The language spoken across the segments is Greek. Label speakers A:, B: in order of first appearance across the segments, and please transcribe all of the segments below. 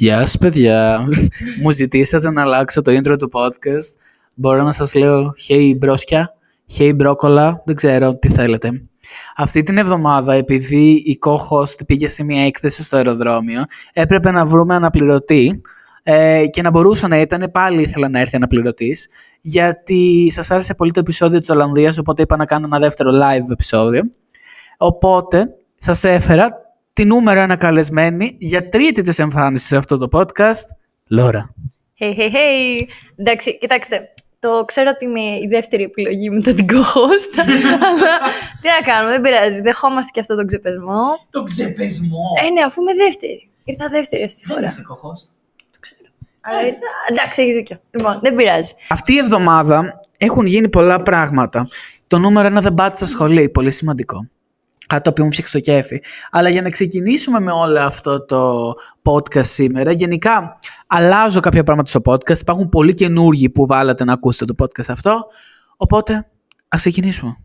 A: Γεια σας παιδιά. Μου ζητήσατε να αλλάξω το intro του podcast. Μπορώ να σας λέω hey μπρόσκια, hey μπρόκολα, δεν ξέρω τι θέλετε. Αυτή την εβδομάδα, επειδή η co-host πήγε σε μια έκθεση στο αεροδρόμιο, έπρεπε να βρούμε αναπληρωτή ε, και να μπορούσε να ήταν, πάλι ήθελα να έρθει αναπληρωτής, γιατί σας άρεσε πολύ το επεισόδιο της Ολλανδίας, οπότε είπα να κάνω ένα δεύτερο live επεισόδιο. Οπότε, σας έφερα τη νούμερο ένα καλεσμένη για τρίτη της εμφάνισης σε αυτό το podcast, Λόρα.
B: Hey, hey, hey. Εντάξει, κοιτάξτε, το ξέρω ότι είμαι η δεύτερη επιλογή μετά την co-host, αλλά τι να κάνουμε, δεν πειράζει. Δεχόμαστε και αυτό τον ξεπεσμό.
A: Το ξεπεσμό.
B: Ε, ναι, αφού είμαι δεύτερη. Ήρθα δεύτερη αυτή τη φορά.
A: είσαι co-host.
B: Το ξέρω. Αλλά ήρθα... Εντάξει, έχεις δίκιο. Λοιπόν, δεν πειράζει.
A: Αυτή η εβδομάδα έχουν γίνει πολλά πράγματα. Το νούμερο ένα δεν πάτησα σχολή, πολύ σημαντικό. Κάτι το οποίο μου φτιάξει το κέφι. Αλλά για να ξεκινήσουμε με όλο αυτό το podcast σήμερα, γενικά αλλάζω κάποια πράγματα στο podcast. Υπάρχουν πολλοί καινούργοι που βάλατε να ακούσετε το podcast αυτό. Οπότε, ας ξεκινήσουμε.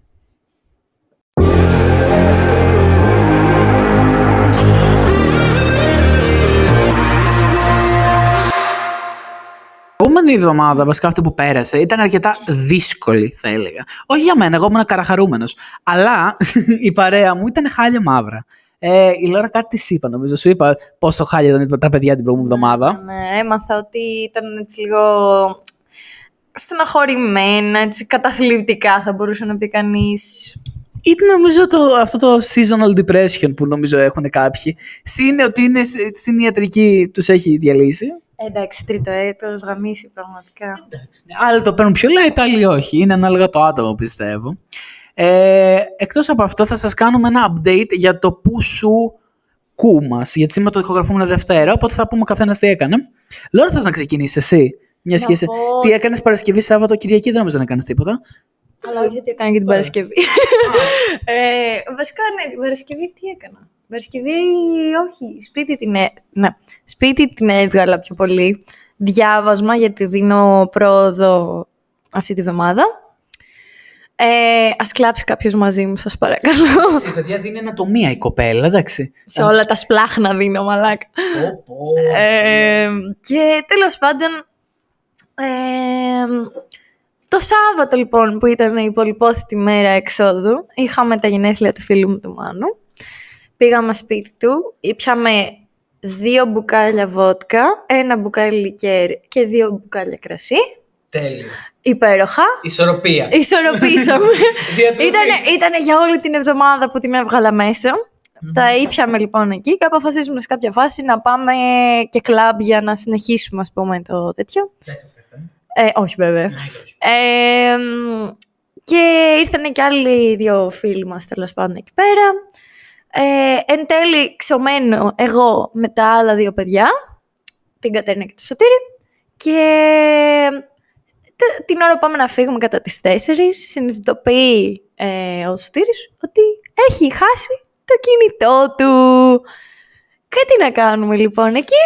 A: Η επόμενη εβδομάδα, βασικά αυτή που πέρασε, ήταν αρκετά δύσκολη, θα έλεγα. Όχι για μένα, εγώ ήμουν καραχαρούμενος. Αλλά η παρέα μου ήταν χάλια μαύρα. Ε, η Λόρα κάτι της είπα, νομίζω. Σου είπα πόσο χάλια ήταν τα παιδιά την προηγούμενη εβδομάδα.
B: Ναι, έμαθα ότι ήταν έτσι λίγο στεναχωρημένα, έτσι καταθλιπτικά θα μπορούσε να πει κανείς.
A: Ήταν νομίζω το, αυτό το seasonal depression που νομίζω έχουν κάποιοι. Συν ότι είναι σ- στην ιατρική τους έχει διαλύσει.
B: Ε, εντάξει, τρίτο έτος, γαμίσει πραγματικά.
A: Εντάξει, ναι. Άλλοι το παίρνουν πιο light, άλλοι όχι. Είναι ανάλογα το άτομο, πιστεύω. Ε, εκτός από αυτό, θα σας κάνουμε ένα update για το που σου κούμας. Γιατί σήμερα το ηχογραφούμε Δευτέρα, οπότε θα πούμε ο καθένας τι έκανε. Λόρα, θες να ξεκινήσεις εσύ; Μια
B: Να
A: σχέση.
B: πω-
A: Τι έκανες Παρασκευή, Σάββατο, Κυριακή, δεν νομίζω να κάνεις τίποτα.
B: Αλλά όχι ότι έκανα και την Παρασκευή. ε, βασικά, ναι, την Παρασκευή τι έκανα. Την Παρασκευή, όχι, σπίτι την, έ... ναι, σπίτι την έβγαλα πιο πολύ. Διάβασμα, γιατί δίνω πρόοδο αυτή τη βδομάδα. Ε, ας κλάψει κάποιος μαζί μου, σας παρακαλώ.
A: Η παιδιά δίνει ανατομία η κοπέλα, εντάξει.
B: Σε όλα τα σπλάχνα δίνω, μαλάκα.
A: Πω, πω.
B: Ε, και τέλος πάντων, ε, το Σάββατο λοιπόν που ήταν η πολυπόθητη μέρα εξόδου, είχαμε τα γενέθλια του φίλου μου του Μάνου. Πήγαμε σπίτι του, πιάμε δύο μπουκάλια βότκα, ένα μπουκάλι λικέρ και δύο μπουκάλια κρασί.
A: Τέλειο.
B: Υπέροχα.
A: Ισορροπία.
B: Ισορροπήσαμε.
A: Διατροφή.
B: ήτανε, ήτανε για όλη την εβδομάδα που την έβγαλα μέσα. Τα ήπιαμε λοιπόν εκεί και αποφασίσουμε σε κάποια φάση να πάμε και κλαμπ για να συνεχίσουμε ας πούμε το τέτοιο. Ε, όχι βέβαια. Ε, μ, και ήρθαν και άλλοι δύο φίλοι μας τέλος πάντων εκεί πέρα. Ε, εν τέλει ξωμένο εγώ με τα άλλα δύο παιδιά, την Κατέρινα και το Σωτήρη. Και τε- την ώρα που πάμε να φύγουμε κατά τις 4, συνειδητοποιεί ε, ο Σωτήρης ότι έχει χάσει το κινητό του. Και τι να κάνουμε λοιπόν εκεί.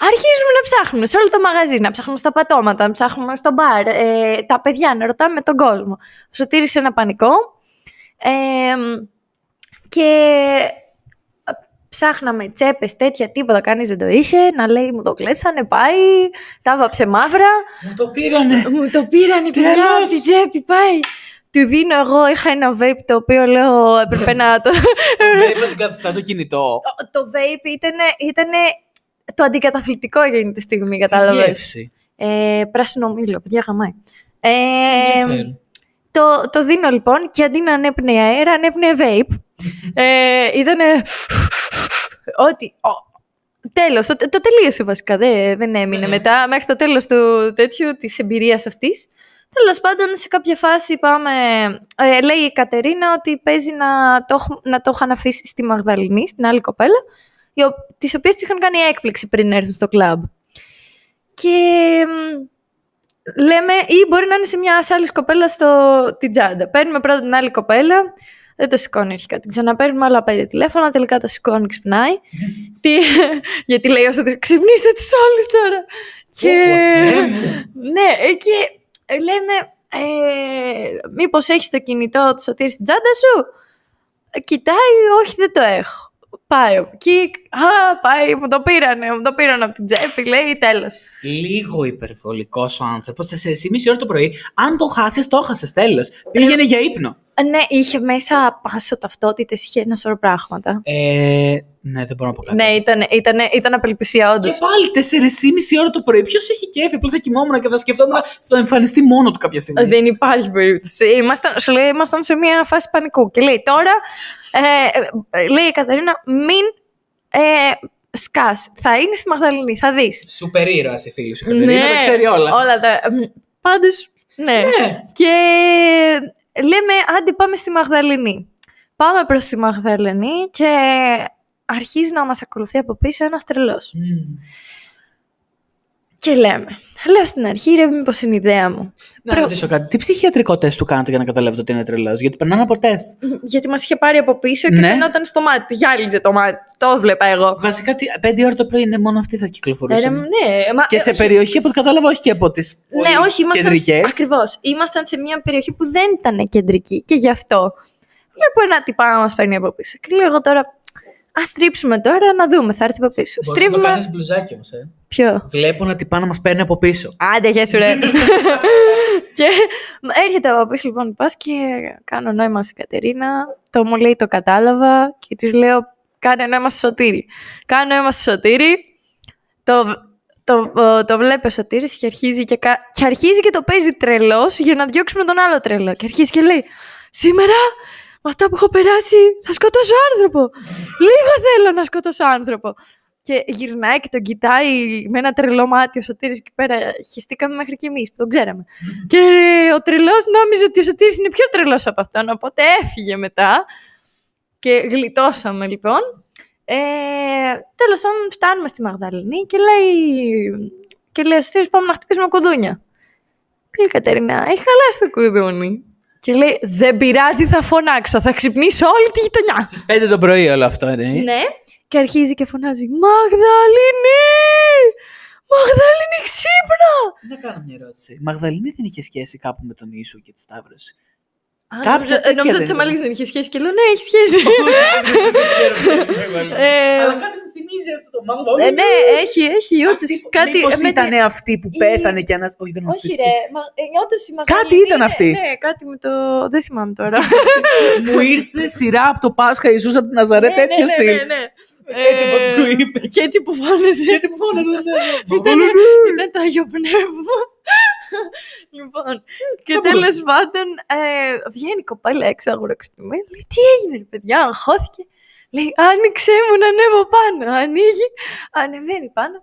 B: Αρχίζουμε να ψάχνουμε σε όλο το μαγαζί, να ψάχνουμε στα πατώματα, να ψάχνουμε στο μπαρ, ε, τα παιδιά, να ρωτάμε τον κόσμο. Ο Σωτήρης σε ένα πανικό. Ε, και ψάχναμε τσέπες, τέτοια, τίποτα, κανείς δεν το είχε. Να λέει, μου το κλέψανε, πάει, τα βάψε μαύρα.
A: Μου το πήρανε.
B: Μου το πήραν οι παιδιά
A: Τέλος.
B: από την τσέπη, πάει. Του δίνω εγώ, είχα ένα vape το οποίο λέω έπρεπε να το...
A: Βέβαια την καθιστά το κινητό.
B: το vape ήταν, ήτανε το αντικαταθλιπτικό εκείνη τη στιγμή, κατάλαβες.
A: Γεύση.
B: Ε, πράσινο μήλο, παιδιά χαμάει. Ε,
A: Ενδιαφέρον.
B: το, το δίνω λοιπόν και αντί να ανέπνεε αέρα, ανέπνεε vape. Ε, ήτανε... Ότι... ο- Τέλος, το, το τελείωσε βασικά, δεν, δεν έμεινε
A: Ναι.
B: μετά, μέχρι το τέλος του τέτοιου, της εμπειρίας αυτής. Τέλος πάντων, σε κάποια φάση πάμε... Ε, λέει η Κατερίνα ότι παίζει να το, έχ- να το είχαν αφήσει στη Μαγδαληνή, στην άλλη κοπέλα, οι ο- τις οποίες της είχαν κάνει έκπληξη πριν έρθουν στο κλαμπ. Και μ, λέμε, ή μπορεί να είναι σε μια άλλη κοπέλα στο την τσάντα. Παίρνουμε πρώτα την άλλη κοπέλα, δεν το σηκώνεις αρχικά. Την ξαναπαίρνουμε άλλα πέντε τηλέφωνα, τελικά το σηκώνει, ξυπνάει. Τι, γιατί λέει όσο ξυπνήστε τους όλους τώρα. Και,
A: Θεέ μου.
B: ναι, ε, και ε, λέμε, ε, μήπως έχεις το κινητό του Σωτήρης στην τσάντα σου; Ε, Κοιτάει, όχι δεν το έχω. Πάει από εκεί. Α, πάει, μου το πήρανε, μου το πήραν από την τσέπη, λέει, τέλος.
A: Λίγο υπερβολικός ο άνθρωπος. 4,5 ώρα το πρωί. Αν το χάσεις, το χάσες. Τέλος. Πήγαινε για ύπνο.
B: Ε, Ναι, είχε μέσα πάσο ταυτότητες, είχε ένα σωρό πράγματα.
A: Ε, ναι, δεν μπορώ να πω κάτι.
B: Ναι, ήταν, ήταν, ήταν απελπισία, όντως.
A: Και πάλι 4,5 ώρα το πρωί. Ποιος έχει κέφι. Απλά θα κοιμόμουν και θα σκεφτόμουν θα εμφανιστεί μόνο του κάποια στιγμή.
B: Δεν υπάρχει περίπτωση. Ήμασταν, σου λέει, ήμασταν σε μια φάση πανικού. Και λέει τώρα, ε, ε, λέει η Καταρίνα, μην ε, σκάς. Θα είναι στη Μαγδαληνή, θα δεις.
A: Σούπερ ήρωας η φίλη σου. Κατερίνα, τα ξέρει όλα.
B: Όλα τα. Πάντως, ναι.
A: Ναι.
B: Και λέμε, άντε πάμε στη Μαγδαληνή. Πάμε προς τη Μαγδαληνή και αρχίζει να μας ακολουθεί από πίσω ένας τρελός.
A: Μμμ.
B: Και λέμε, λέω στην αρχή, ρε, μήπως είναι ιδέα μου.
A: Να
B: Προ-
A: ρωτήσω κάτι. Τι ψυχιατρικό τεστ του κάνετε για να καταλάβετε ότι είναι τρελός; Γιατί περνάνε από τεστ.
B: Γιατί μας είχε πάρει από πίσω και
A: Ναι.
B: φαινόταν στο μάτι του. Γυάλιζε το μάτι του. Το βλέπα εγώ.
A: Βασικά, τι- πέντε ώρα το πρωί είναι μόνο αυτή θα
B: Ε, ρε,
A: κυκλοφορούσαν.
B: ναι, μα,
A: Και σε
B: όχι,
A: περιοχή, από ό,τι κατάλαβα, όχι και από τις
B: Ναι, όχι, ήμασταν.
A: κεντρικές.
B: Ακριβώς. Ήμασταν σε μια περιοχή που δεν ήταν κεντρική και γι' αυτό. Βλέπω ένα τυπά να μας παίρνει από πίσω. Και λέω εγώ τώρα, ας στρίψουμε τώρα να δούμε, θα έρθει από πίσω. Στρίβουμε.
A: μπλουζάκι όμως, ε.
B: Ποιο;
A: Βλέπω να τυπά να μας παίρνει από πίσω.
B: Άντε, γεια σου, ρε. και έρχεται από πίσω λοιπόν πας και κάνω νόημα στην Κατερίνα. Το μου λέει το κατάλαβα και της λέω κάνε νόημα στο σωτήρι. Κάνω νόημα στο σωτήρι. Το, το, το, το βλέπει ο Σωτήρης και αρχίζει και, κα- και αρχίζει και το παίζει τρελός για να διώξουμε τον άλλο τρελό. Και αρχίζει και λέει σήμερα με αυτά που έχω περάσει θα σκοτώσω άνθρωπο. Λίγο θέλω να σκοτώσω άνθρωπο. Και γυρνάει και τον κοιτάει με ένα τρελό μάτι ο Σωτήρης εκεί πέρα. Χεστήκαμε μέχρι και εμείς που τον ξέραμε. και ο τρελός νόμιζε ότι ο Σωτήρης είναι πιο τρελός από αυτόν, οπότε έφυγε μετά. Και γλιτώσαμε λοιπόν. Ε, τέλος πάντων φτάνουμε στη Μαγδαληνή και λέει, και λέει ο Σωτήρης πάμε να χτυπήσουμε κουδούνια. Και λέει η Κατερίνα, έχει χαλάσει το κουδούνι. Και λέει, δεν πειράζει, θα φωνάξω, θα ξυπνήσω όλη τη γειτονιά.
A: Στις 5 το πρωί όλο αυτό, ναι.
B: Ναι. Και αρχίζει και φωνάζει Μαγδαληνή! Μαγδαληνή ξύπνα!
A: Να κάνω μια ερώτηση. Η Μαγδαληνή δεν είχε σχέση κάπου με τον Ιησού και τη Σταύρωση;
B: Α,
A: Κάποια
B: νόμιζα-
A: τέτοια
B: Νόμιζα
A: δεν
B: ότι θα
A: ήταν.
B: μάλιστα δεν είχε σχέση και λέω ναι, έχει σχέση. Ε,
A: Αλλά κάτι μου θυμίζει αυτό το
B: ε,
A: Μαγδαληνή.
B: ναι, έχει, έχει όντως
A: Αυτή που-
B: κάτι.
A: μήπως
B: με τη-
A: ήταν αυτή που
B: η-
A: πέθανε και ανασ... Όχι, δεν
B: Όχι
A: αναστήθηκε.
B: ρε, μα, ε, όντως η Μαγδαληνή
A: Κάτι ήταν
B: είναι-
A: αυτή.
B: Ναι, κάτι με το... Δεν θυμάμαι τώρα.
A: Μου ήρθε σειρά από το Πάσχα Ιησούς από την Ναζαρέ,
B: Ναι,
A: τέτοιο
B: ναι,
A: στυλ.
B: ναι, ναι.
A: Έτσι όπως
B: Ε,
A: του είπε.
B: Και έτσι που φώναζε.
A: Έτσι που φώναζε, ναι, ναι.
B: Ήταν,
A: Μαγδαληνή.
B: ήταν το Άγιο Πνεύμα. λοιπόν, και
A: Θα
B: τέλος πάντων ε, βγαίνει η κοπέλα έξω αγουροξυπημένη. Λέει, τι έγινε ρε παιδιά, αγχώθηκε. Λέει, άνοιξε μου να ανέβω πάνω. Ανοίγει, ανεβαίνει πάνω.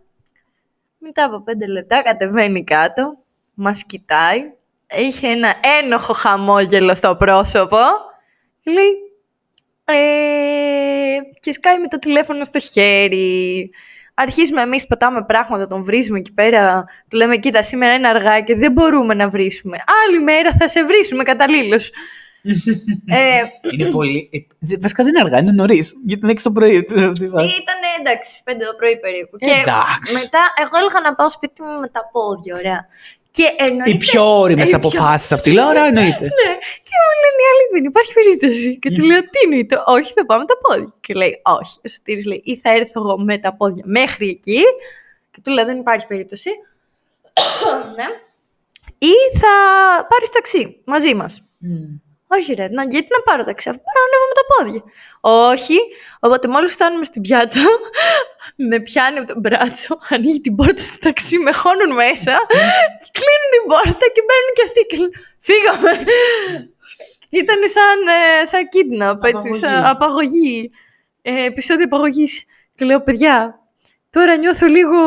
B: Μετά από πέντε λεπτά κατεβαίνει κάτω, μας κοιτάει. Είχε ένα ένοχο χαμόγελο στο πρόσωπο. Λέει, ε, και σκάει με το τηλέφωνο στο χέρι. Αρχίζουμε εμείς, πατάμε πράγματα, τον βρίζουμε εκεί πέρα. Του λέμε, κοίτα, σήμερα είναι αργά και δεν μπορούμε να βρίσουμε. Άλλη μέρα θα σε βρίσουμε καταλήλως. Ε,
A: Είναι πολύ. ε, δε- Βασικά δεν είναι αργά, είναι νωρίς. Γιατί είναι 6 το πρωί. τι- τι φάση.
B: Ήταν εντάξει, πέντε το πρωί περίπου. Και
A: Εντάξει.
B: μετά εγώ έλεγα να πάω σπίτι μου με τα πόδια, ωραία. Και εννοείται...
A: Οι πιο όρημε
B: οι πιο-
A: αποφάσει από τη Λάρα εννοείται.
B: Ναι, και μου λένε οι άλλοι δεν υπάρχει περίπτωση. Και του λέω τι εννοείται, όχι θα πάω με τα πόδια. Και λέει όχι. Ο Σωτήρης λέει ή θα έρθω εγώ με τα πόδια μέχρι εκεί. Και του λέω δεν υπάρχει περίπτωση. ναι. Ή θα πάρεις ταξί μαζί μας. Όχι ρε, να, γιατί να πάρω ταξί, αφού πάρω να ανέβω με τα πόδια. Όχι, οπότε μόλις φτάνουμε στην πιάτσα, με πιάνει από το μπράτσο, ανοίγει την πόρτα στο ταξί, με χώνουν μέσα και κλείνουν την πόρτα και μπαίνουν και αυτοί και λένε, φύγαμε. Ήταν σαν, ε, σαν kidnap, έτσι,
A: Απαγωγή.
B: σαν απαγωγή. Ε, επεισόδιο απαγωγής. Και λέω, παιδιά, τώρα νιώθω λίγο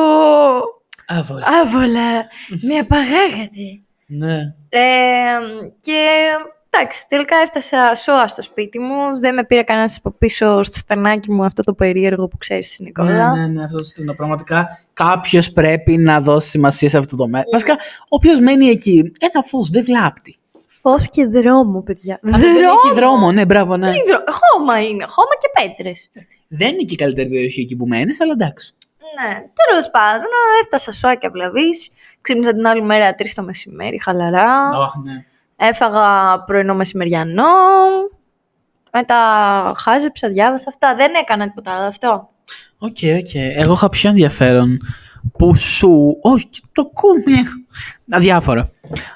A: Άβολα.
B: άβολα, με απαγάγατε.
A: Ναι.
B: Ε, και εντάξει, τελικά έφτασα σώα στο σπίτι μου. Δεν με πήρε κανένας από πίσω στο στενάκι μου αυτό το περίεργο που ξέρεις, Νικόλα.
A: Ναι, ναι, ναι, αυτό είναι πραγματικά. Κάποιος πρέπει να δώσει σημασία σε αυτό το μέρο. Βασικά, όποιος μένει εκεί, ένα φως δεν βλάπτει.
B: Φως και δρόμο, παιδιά.
A: Αν δεν έχει δρόμο, ναι, μπράβο, ναι.
B: Τι δρό- Χώμα είναι, χώμα και πέτρες.
A: Δεν είναι και η καλύτερη περιοχή εκεί που μένεις, αλλά εντάξει.
B: Ναι, τέλος πάντων, έφτασα σώα και αυλαβή. Ξύπνησα την άλλη μέρα 3 το μεσημέρι, χαλαρά.
A: Αχ, ναι.
B: Έφαγα πρωινό μεσημεριανό. Μετά χάζεψα, διάβασα αυτά. Δεν έκανα τίποτα άλλο αυτό.
A: OK, OK. Εγώ είχα πιο ενδιαφέρον που σου... Όχι, το κούμι. Αδιάφορα.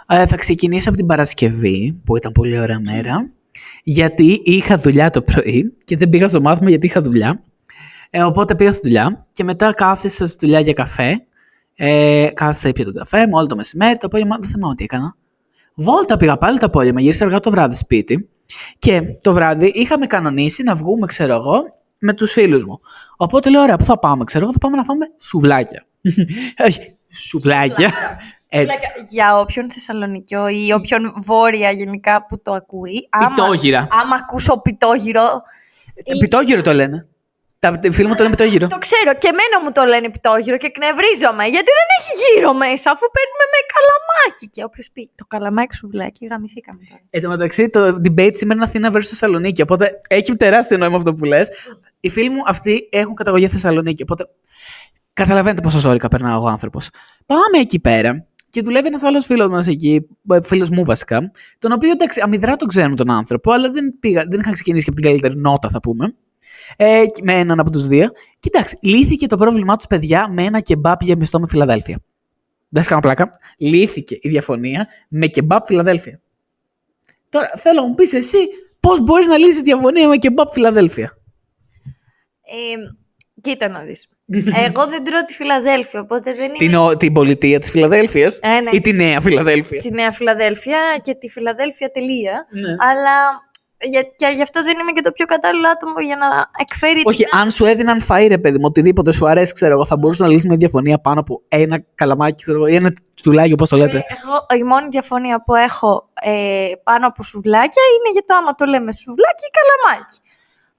A: Ε, θα ξεκινήσω από την Παρασκευή, που ήταν πολύ ωραία μέρα. Γιατί είχα δουλειά το πρωί και δεν πήγα στο μάθημα γιατί είχα δουλειά. Ε, οπότε πήγα στη δουλειά και μετά κάθισα στη δουλειά για καφέ. Ε, κάθισα, ήπια τον καφέ μου όλο το μεσημέρι. Το απόγευμα δεν θυμάμαι τι έκανα. Βόλτα πήγα πάλι το απόγευμα, γύρισα αργά το βράδυ σπίτι. Και το βράδυ είχαμε κανονίσει να βγούμε, ξέρω εγώ, με τους φίλους μου. Οπότε λέω: Ωραία, πού θα πάμε, ξέρω εγώ, θα πάμε να φάμε σουβλάκια. Όχι, σουβλάκια. Έτσι.
B: Για όποιον Θεσσαλονικιό ή όποιον βόρεια γενικά που το ακούει. άμα-
A: Πιτόγυρα.
B: Άμα ακούσω πιτόγυρο.
A: Ε, Πιτόγυρο το λένε. Τα οι φίλοι μου το λένε πιτόγυρο.
B: Το ξέρω και εμένα μου το λένε πιτόγυρο και εκνευρίζομαι. Γιατί δεν έχει γύρω μέσα, αφού παίρνουμε με καλαμάκι. Και όποιος πει το καλαμάκι σουβλάκι, γαμηθήκαμε τώρα.
A: Εν τω μεταξύ, το debate σήμερα είναι Αθήνα versus Θεσσαλονίκη. Οπότε έχει τεράστιο νόημα αυτό που λες. Οι φίλοι μου αυτοί έχουν καταγωγή από Θεσσαλονίκη. Οπότε καταλαβαίνετε πόσο ζώρικα περνάω εγώ άνθρωπος. Πάμε εκεί πέρα και δουλεύει ένας άλλος φίλος μας εκεί, φίλος μου βασικά, τον οποίο εντάξει, αμυδρά τον ξέρουμε τον άνθρωπο, αλλά δεν, πήγα, δεν είχαν ξεκινήσει και από την καλύτερη νότα, θα πούμε. Ε, με έναν από τους δύο. Και εντάξει, λύθηκε το πρόβλημά τους, παιδιά, με ένα κεμπάπ για μισθό με Φιλαδέλφια. Δεν σα κάνω πλάκα. Λύθηκε η διαφωνία με κεμπάπ Φιλαδέλφια. Τώρα θέλω να μου πεις εσύ πώς μπορείς να λύσεις διαφωνία με κεμπάπ Φιλαδέλφια;
B: Ε, κοίτα να δεις. Εγώ δεν τρώω τη Φιλαδέλφια, οπότε δεν είναι.
A: Την, ο- την πολιτεία της Φιλαδέλφιας
B: Ε, ναι.
A: ή τη νέα Φιλαδέλφια;
B: Τη Νέα Φιλαδέλφια και τη Φιλαδέλφια τελεία.
A: Ναι.
B: Αλλά για, και γι' αυτό δεν είμαι και το πιο κατάλληλο άτομο για να εκφέρει.
A: Όχι, αν σου έδιναν φαΐ, ρε παιδί μου, οτιδήποτε σου αρέσει, ξέρω εγώ, θα μπορούσες να λύσεις μια διαφωνία πάνω από ένα καλαμάκι, ξέρω εγώ, ή ένα τσουλάκι, όπως το λέτε.
B: Ε, Εγώ, η μόνη διαφωνία που έχω ε, πάνω από σουβλάκια είναι για το άμα το λέμε σουβλάκι ή καλαμάκι.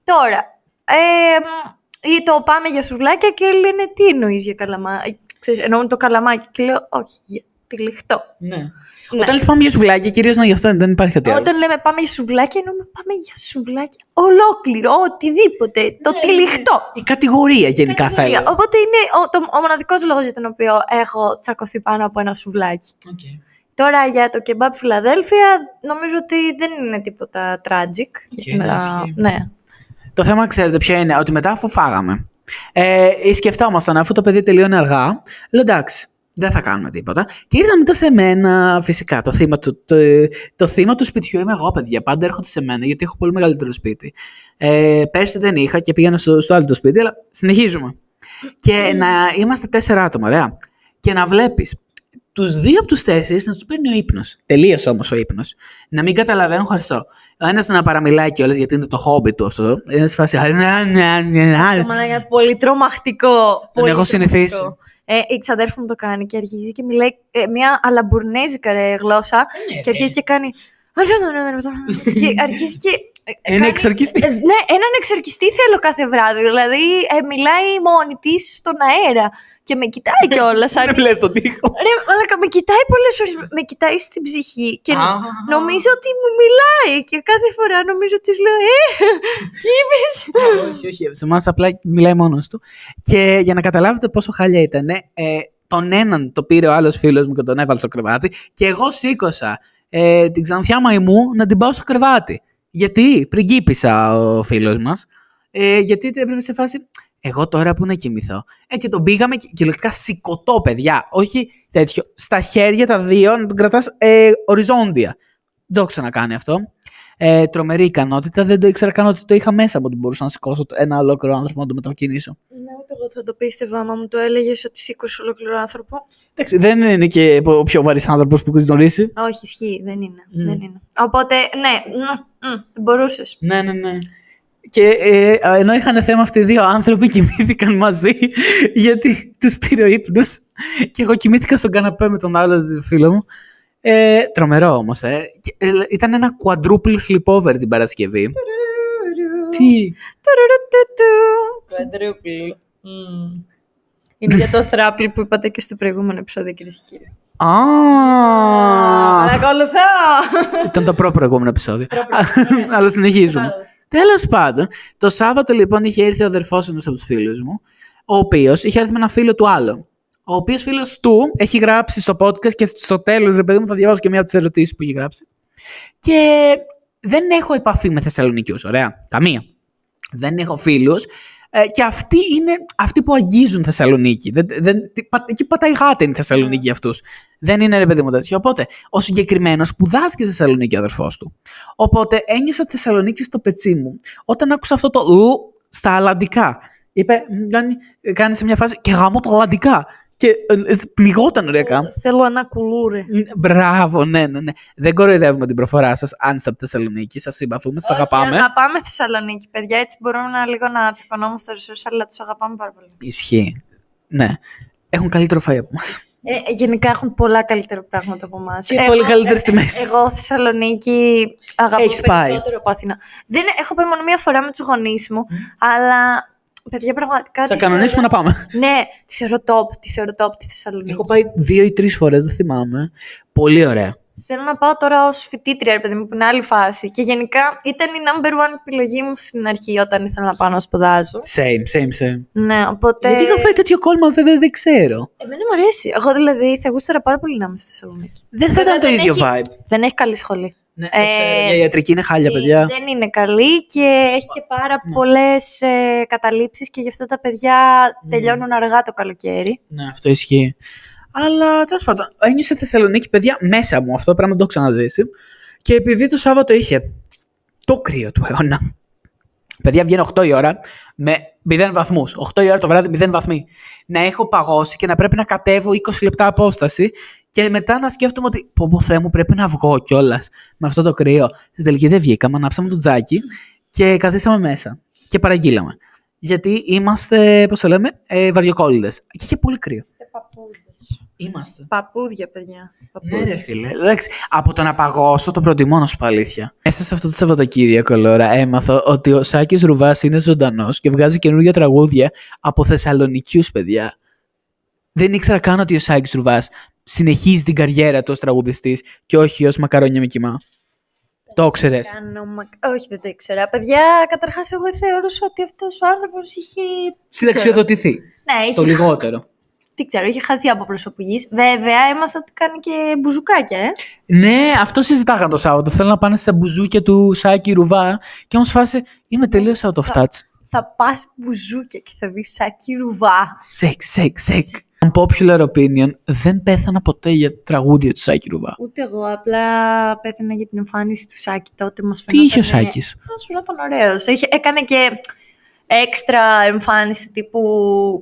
B: Τώρα, ε, μ, ή το πάμε για σουβλάκια και λένε τι εννοείς για καλαμάκι. Ξέρεις, εννοούν το καλαμάκι και λέω όχι, για τυλιχτό.
A: Ναι.
B: Ναι.
A: Όταν λες πάμε για σουβλάκια, κυρίως να γι' αυτό δεν υπάρχει κάτι άλλο.
B: Όταν λέμε πάμε για σουβλάκια, εννοούμε πάμε για σουβλάκια ολόκληρο, οτιδήποτε. Το τυλιχτό.
A: Η κατηγορία γενικά θα έλεγα.
B: Οπότε είναι ο, το, ο μοναδικός λόγος για τον οποίο έχω τσακωθεί πάνω από ένα σουβλάκι.
A: Okay.
B: Τώρα για το κεμπάπ Φιλαδέλφια, νομίζω ότι δεν είναι τίποτα tragic.
A: OK, ναι, ισχύει.
B: ναι.
A: Το θέμα, ξέρετε, ποιο είναι, ότι μετά αφού φάγαμε, ε, σκεφτόμασταν αφού το παιδί τελείωνε αργά, λέω εντάξει, δεν θα κάνουμε τίποτα. Και ήρθαν μετά σε μένα, φυσικά, το θύμα του, το, το θύμα του σπιτιού είμαι εγώ, παιδιά. Πάντα έρχονται σε μένα, γιατί έχω πολύ μεγαλύτερο σπίτι. Ε, πέρσι δεν είχα και πήγαινα στο, στο άλλο το σπίτι, αλλά συνεχίζουμε. Και να είμαστε τέσσερα άτομα, ωραία. Και να βλέπεις τους δύο από τους τέσσερις να τους παίρνει ο ύπνος. Τελείωσε όμως ο ύπνος. Να μην καταλαβαίνουν χωριστό. Ο ένας να παραμιλάει κιόλας γιατί είναι το χόμπι του αυτό. Είναι σε φάση. «Α, ναι, ναι, ναι, ναι».
B: Το μαλάκα πολύ τρομακτικό. Πολύ
A: έχω συνηθίσει.
B: Τρομακτικό. Ε, η ξαδέρφη μου το κάνει και αρχίζει και μιλάει ε, μια αλαμπουρνέζικα ρε, γλώσσα και αρχίζει και κάνει. και αρχίζει και. Ε,
A: Ένα
B: κάνει-
A: εξορκιστή.
B: Ε, ναι, έναν εξορκιστή θέλω κάθε βράδυ. Δηλαδή ε, μιλάει μόνη της στον αέρα και με κοιτάει κιόλας. σαν...
A: Δεν λες τον τοίχο.
B: Ρε, μαλάκα, με κοιτάει πολλές φορές. Με κοιτάει στην ψυχή και
A: Α.
B: νομίζω ότι μου μιλάει. Και κάθε φορά νομίζω ότι λέω Ε, τι είπες;
A: όχι, όχι. Σε εμάς απλά μιλάει μόνος του. Και για να καταλάβετε πόσο χάλια ήταν, ε, τον έναν το πήρε ο άλλος φίλος μου και τον έβαλε στο κρεβάτι και εγώ σήκωσα ε, την ξανθιά μαϊμού να την πάω στο κρεβάτι. Γιατί πριγκίπισα ο φίλος μας. Ε, γιατί έπρεπε σε φάση εγώ τώρα που να κοιμηθώ. Ε, και τον πήγαμε και κυριολεκτικά σηκωτό, παιδιά. Όχι τέτοιο. Στα χέρια τα δύο να τον κρατάς ε, οριζόντια. Δεν το έχω ξανακάνει αυτό. Ε, τρομερή ικανότητα. Δεν το ήξερα καν ότι το είχα μέσα μου ότι μπορούσα να σηκώσω το- ένα ολόκληρο άνθρωπο να το μετακινήσω.
B: Ναι, ούτε εγώ θα το πίστευα άμα μου το έλεγες ότι σήκωσε ολόκληρο άνθρωπο.
A: Εντάξει, δεν είναι και ο πιο βαρύς άνθρωπος που έχει γνωρίσει.
B: Όχι, ισχύει, δεν είναι.
A: Μμ.
B: Δεν είναι. Οπότε, ναι, μπορούσες.
A: Ναι, ναι, ναι. Και ε, ενώ είχαν θέμα αυτοί οι δύο άνθρωποι, κοιμήθηκαν μαζί γιατί τους πήρε ο ύπνος. Και εγώ κοιμήθηκα στον καναπέ με τον άλλο φίλο μου. Ε, τρομερό όμως. Ε. Και, ε, ήταν ένα quadruple sleepover την Παρασκευή. Τι;
B: Quadruple. Είναι για το θράπλι που είπατε και στο προηγούμενο επεισόδιο, κυρίε και κύριοι.
A: Α!
B: Παρακολουθώ!
A: Ήταν το προ-προηγούμενο επεισόδιο. Αλλά συνεχίζουμε. Τέλος πάντων, το Σάββατο λοιπόν είχε έρθει ο αδερφός ενό από τους φίλους μου, ο οποίος είχε έρθει με ένα φίλο του άλλου. Ο οποίος φίλος του έχει γράψει στο podcast και στο τέλος, ρε παιδί μου, θα διαβάσω και μία από τις ερωτήσεις που έχει γράψει. Και δεν έχω επαφή με Θεσσαλονικιούς, ωραία. Καμία. Δεν έχω φίλους. Ε, και αυτοί είναι αυτοί που αγγίζουν Θεσσαλονίκη. Δεν, δεν, τι- πα- εκεί πατάει γάτα είναι η Θεσσαλονίκη για αυτούς. Δεν είναι ρε παιδί μου τέτοιο. Οπότε, ο συγκεκριμένος σπουδάζει και Θεσσαλονίκη ο αδερφός του. Οπότε, ένιωσα τη Θεσσαλονίκη στο πετσί μου όταν άκουσα αυτό το ου στα αλλαντικά. Είπε, μ, κάνει, κάνεις σε μια φάση και γαμώ τα αλλαντικά. Και ε, ε, πνιγόταν ωριακά.
B: Θέλω ένα κουλούρε.
A: Μ, Μπράβο, ναι, ναι, ναι. Δεν κοροϊδεύουμε την προφορά σας, αν είστε από τη Θεσσαλονίκη. Σας συμπαθούμε, σας αγαπάμε.
B: Αγαπάμε Θεσσαλονίκη, παιδιά. Έτσι μπορούμε να λίγο να τσακωνόμαστε στο social, αλλά τους αγαπάμε πάρα πολύ.
A: Ισχύει. Ναι. Έχουν καλύτερο φαΐ από εμάς.
B: Ε, γενικά έχουν πολλά καλύτερα πράγματα από εμάς.
A: Και πολύ καλύτερες τιμές.
B: Εγώ Θεσσαλονίκη αγαπώ
A: Έχεις πάει.
B: περισσότερο από Αθήνα. Δεν, έχω πάει μόνο μία φορά με τους γονείς μου, αλλά παιδιά πραγματικά.
A: Θα
B: τη
A: κανονίσουμε να
B: θεωρώ-
A: πάμε.
B: Ναι, τη θεωρώ top, τη θεωρώ top της Θεσσαλονίκης.
A: Έχω πάει δύο ή τρεις φορές, δεν θυμάμαι. Πολύ ωραία.
B: Θέλω να πάω τώρα ως φοιτήτρια, ρε παιδί μου, που είναι άλλη φάση. Και γενικά ήταν η number one επιλογή μου στην αρχή όταν ήθελα να πάω να σπουδάζω.
A: Same, same, same.
B: Ναι, οπότε.
A: Γιατί είχα φάει τέτοιο κόλμα, βέβαια δεν ξέρω.
B: Εμένα μου αρέσει. Εγώ δηλαδή θα γούσταρα πάρα πολύ να είμαι στη Θεσσαλονίκη.
A: Δεν θα
B: Βέβαια,
A: ήταν το
B: δεν
A: ίδιο
B: έχει-
A: vibe.
B: Δεν έχει καλή σχολή.
A: Ναι,
B: Ε,
A: το ξέρω. Η ιατρική είναι χάλια, παιδιά. Ναι.
B: Δεν είναι καλή και έχει και πάρα πολλές ε, καταλήψεις και γι' αυτό τα παιδιά τελειώνουν αργά το καλοκαίρι.
A: Ναι, αυτό ισχύει. Αλλά τέλος πάντων, ένιωσα Θεσσαλονίκη, παιδιά, μέσα μου. Αυτό πρέπει να το ξαναζήσει. Και επειδή το Σάββατο είχε το κρύο του αιώνα. Παιδιά, βγαίνει 8 η ώρα με 0 βαθμούς. 8 η ώρα το βράδυ, 0 βαθμοί. Να έχω παγώσει και να πρέπει να κατέβω 20 λεπτά απόσταση και μετά να σκέφτομαι ότι πω πω Θεέ μου πρέπει να βγω κιόλας με αυτό το κρύο. Στην τελική δεν βγήκαμε, ανάψαμε το τζάκι και καθίσαμε μέσα και παραγγείλαμε. Γιατί είμαστε, πώς το λέμε, ε, βαριοκόλληδες. Και είχε πολύ κρύο.
B: Είστε παππούδες.
A: Είμαστε.
B: Παππούδια, παιδιά.
A: Ναι, ρε φίλε. Εντάξει, από το να παγώσω το προτιμώ να σου πω αλήθεια. Μέσα σε αυτό το Σαββατοκύριακο, Λόρα, έμαθα ότι ο Σάκης Ρουβάς είναι ζωντανός και βγάζει καινούργια τραγούδια από Θεσσαλονικιούς, παιδιά. Δεν ήξερα καν ότι ο Σάκης Ρουβάς συνεχίζει την καριέρα του ως τραγουδιστής και όχι ως μακαρόνια με κοιμά. Το ξέρεις.
B: Κάνω μα- Όχι, δεν το ήξερα. Παιδιά, καταρχάς εγώ θεωρούσα ότι αυτός ο άνθρωπος είχε...
A: Συνταξιοδοτηθεί.
B: Ναι, είχε...
A: Το λιγότερο.
B: Τι ξέρω, είχε χαθεί από προσωπικής. Βέβαια, έμαθα ότι κάνει και μπουζουκάκια, ε.
A: Ναι, αυτό συζητάγαν το Σάββατο. Θέλω να πάνε στα μπουζούκια του Σάκη Ρουβά και όμως φάση είμαι τελείως out of touch.
B: Θα πας μπουζούκια και θα δεις σακί ρουβά.
A: Σεκ, σεκ, σεκ. Unpopular opinion, δεν πέθανα ποτέ για τραγούδια του Σάκη Ρουβά.
B: Ούτε εγώ, απλά πέθανα για την εμφάνιση του Σάκη. Τότε μας
A: Τι είχε ο
B: φαινόταν-
A: Σάκης;
B: Μας φαινόταν ωραίος. Είχε, έκανε και έξτρα εμφάνιση τύπου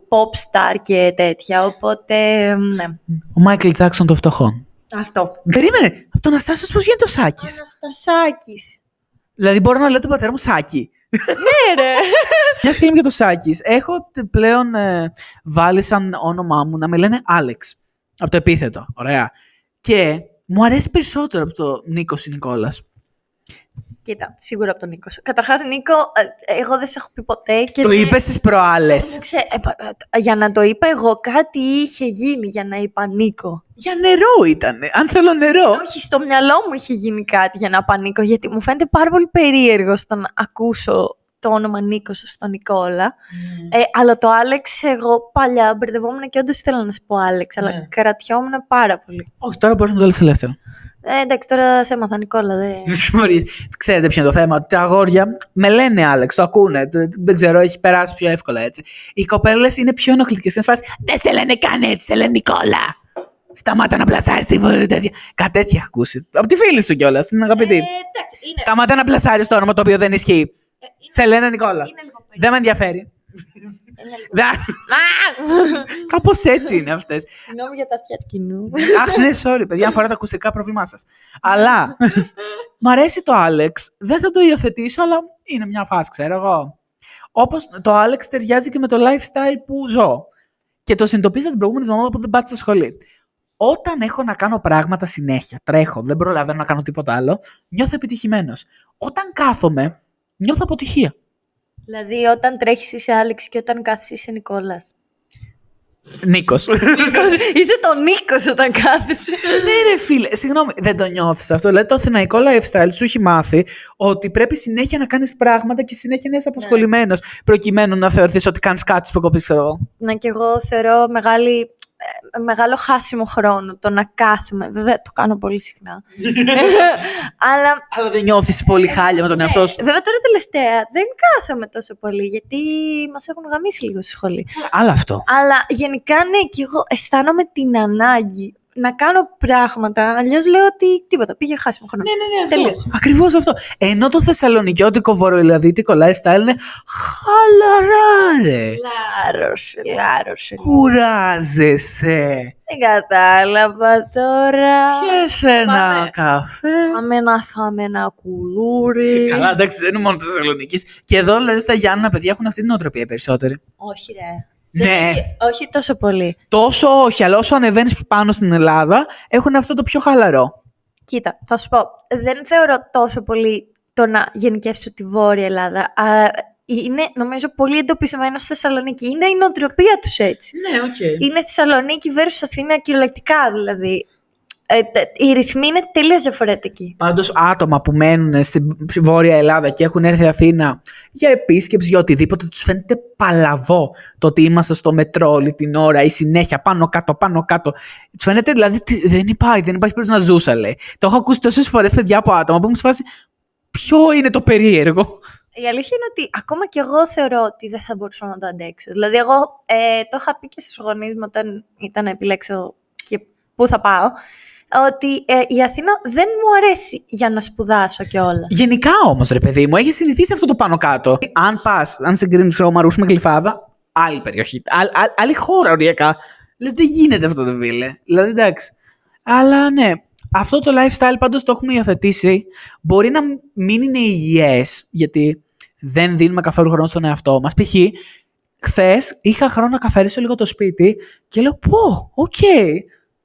B: pop star και τέτοια, οπότε ναι.
A: Ο Μάικλ Τζάξον των φτωχών.
B: Αυτό.
A: Περίμενε, από τον Αστάσιο πώς βγαίνει το Σάκης;
B: Αναστασάκης.
A: Δηλαδή μπορώ να λέω τον πατέρα μου Σάκη.
B: Ναι ρε.
A: Μια και λέμε για το Σάκης. Έχω τε- πλέον ε, βάλει σαν όνομά μου να με λένε Άλεξ. Από το επίθετο. Ωραία. Και μου αρέσει περισσότερο από το Νίκος Νικόλας.
B: Κοίτα, σίγουρα από τον Νίκο. Καταρχάς, Νίκο, ε, εγώ δεν σε έχω πει ποτέ. Και
A: Το
B: δεν-
A: είπες στις προάλλες.
B: δεν ξέ- ε, πα- ε, για να το είπα εγώ, κάτι είχε γίνει για να είπα Νίκο.
A: Για νερό ήταν. Αν θέλω νερό.
B: Όχι, στο μυαλό μου είχε γίνει κάτι για να πανίκω, γιατί μου φαίνεται πάρα πολύ περίεργο στο να ακούσω το όνομα Νίκος στον Νικόλα. Ε, αλλά το Άλεξ, εγώ παλιά μπερδευόμουν και όντως ήθελα να σου πω Άλεξ, αλλά
A: Ναι.
B: κρατιόμουν πάρα πολύ.
A: Όχι, τώρα μπορείς να το λες ελεύθερα.
B: Ε, εντάξει, τώρα σε έμαθα Νικόλα, δεν...
A: Μπορείς. Ξέρετε ποιο είναι το θέμα. Τα αγόρια με λένε Άλεξ, το ακούνε. τε- Δεν ξέρω, έχει περάσει πιο εύκολα έτσι. Οι κοπέλες είναι πιο ενοχλητικές. Είναι σε φάση, Δεν σε λένε καν έτσι, σε λένε Νικόλα. Σταμάτα να πλασάρεις τέτοια. Κάτι τέτοια έχω ακούσει. Από τη φίλη σου κιόλας, την αγαπητή.
B: Ε, εντάξει, είναι,
A: Σταμάτα να πλασάρεις το όνομα το οποίο δεν ισχύει.
B: Ε, είναι,
A: Σε λένε Νικόλα.
B: είναι λίγο περίεργο.
A: Δεν με ενδιαφέρει.
B: Είναι λίγο-
A: Δεν... Κάπως έτσι είναι αυτές.
B: Συγγνώμη για τα αυτιά του κοινού.
A: Αχ, ναι, sorry, παιδιά, αφορά τα ακουστικά πρόβλημά σας. Αλλά μ' αρέσει το Άλεξ. Δεν θα το υιοθετήσω, αλλά είναι μια φάση, ξέρω εγώ. Όπως το Άλεξ ταιριάζει και με το lifestyle που ζω. Και το συνειδητοποίησα την προηγούμενη εβδομάδα που δεν πάτησα σχολή. Όταν έχω να κάνω πράγματα συνέχεια, τρέχω, δεν προλαβαίνω να κάνω τίποτα άλλο, νιώθω επιτυχημένος. Όταν κάθομαι, νιώθω αποτυχία.
B: δηλαδή, όταν τρέχεις είσαι Άλεξ και όταν κάθεσαι είσαι Νικόλας.
A: Νίκος.
B: είσαι το Νίκος όταν κάθεσαι.
A: ναι, ρε φίλε, συγγνώμη, δεν το νιώθεις αυτό. Δηλαδή, το αθηναϊκό lifestyle σου έχει μάθει ότι πρέπει συνέχεια να κάνεις πράγματα και συνέχεια να είσαι απασχολημένος προκειμένου να θεωρηθείς ότι κάνεις κάτι στο κοπή, ξέρω εγώ.
B: Να και εγώ θεωρώ μεγάλη, ε, μεγάλο χάσιμο χρόνο το να κάθομαι. Βέβαια το κάνω πολύ συχνά. Αλλά
A: Αλλά δεν νιώθεις πολύ χάλια με τον εαυτό σου;
B: βέβαια τώρα τελευταία δεν κάθομαι τόσο πολύ γιατί μας έχουν γαμίσει λίγο στη σχολή.
A: Άλλο αυτό.
B: Αλλά γενικά ναι, και εγώ αισθάνομαι την ανάγκη να κάνω πράγματα. Αλλιώς λέω ότι τίποτα, πήγε χάσιμο χρόνο. Ναι, ναι, ναι. Τελείωσε.
A: Ακριβώς αυτό. Ενώ το θεσσαλονικιώτικο βορειοελλαδίτικο lifestyle είναι χαλαρά, ρε.
B: Λάρωσε, λάρωσε.
A: Κουράζεσαι.
B: Δεν κατάλαβα τώρα.
A: Πιες ένα
B: Πάμε.
A: καφέ.
B: Πάμε να φάμε ένα κουλούρι.
A: Καλά, εντάξει, δεν είναι μόνο της Θεσσαλονίκης. Και εδώ, δηλαδή, στα Γιάννα, παιδιά έχουν αυτή την νοοτροπία περισσότεροι.
B: Όχι, ρε.
A: Ναι.
B: Δεν έχει- όχι τόσο πολύ.
A: Τόσο όχι, αλλά όσο ανεβαίνεις πάνω στην Ελλάδα, έχουν αυτό το πιο χαλαρό.
B: Κοίτα, θα σου πω. Δεν θεωρώ τόσο πολύ το να γενικεύσω τη Βόρεια Ελλάδα. Α, είναι, νομίζω, πολύ εντοπισμένο στη Θεσσαλονίκη. Είναι η νοοτροπία τους έτσι.
A: Ναι, οκ.
B: Είναι Θεσσαλονίκη versus Αθήνα κυριολεκτικά δηλαδή. Ε, τε- οι ρυθμοί είναι τελείως διαφορετικοί.
A: Πάντως, άτομα που μένουν στη Βόρεια Ελλάδα και έχουν έρθει Αθήνα για επίσκεψη, για οτιδήποτε, τους φαίνεται παλαβό το ότι είμαστε στο μετρό όλη την ώρα ή συνέχεια πάνω κάτω, πάνω κάτω. Τους φαίνεται δηλαδή ότι δεν υπάρχει, δεν υπάρχει περίπτωση να ζούσα, λέει. Το έχω ακούσει τόσες φορές παιδιά από άτομα που μου σε φάση. Ποιο είναι το περίεργο;
B: Η αλήθεια είναι ότι ακόμα και εγώ θεωρώ ότι δεν θα μπορούσα να το αντέξω. Δηλαδή, εγώ ε, το είχα πει και στους γονείς μου όταν ήταν να επιλέξω και πού θα πάω. Ότι ε, η Αθήνα δεν μου αρέσει για να σπουδάσω κιόλας.
A: Γενικά όμως, ρε παιδί μου, έχεις συνηθίσει αυτό το πάνω κάτω. Αν πας, αν συγκρίνει χρώμα ρούσου με γλυφάδα, άλλη περιοχή. Άλλη, άλλη χώρα οριακά. Λες, δεν γίνεται αυτό το φίλε. Δηλαδή, εντάξει. Αλλά ναι, αυτό το lifestyle πάντως το έχουμε υιοθετήσει. Μπορεί να μην είναι υγιές, γιατί δεν δίνουμε καθόλου χρόνο στον εαυτό μας. Π.χ. χθες είχα χρόνο να καθαρίσω λίγο το σπίτι και λέω: Πω, οκ.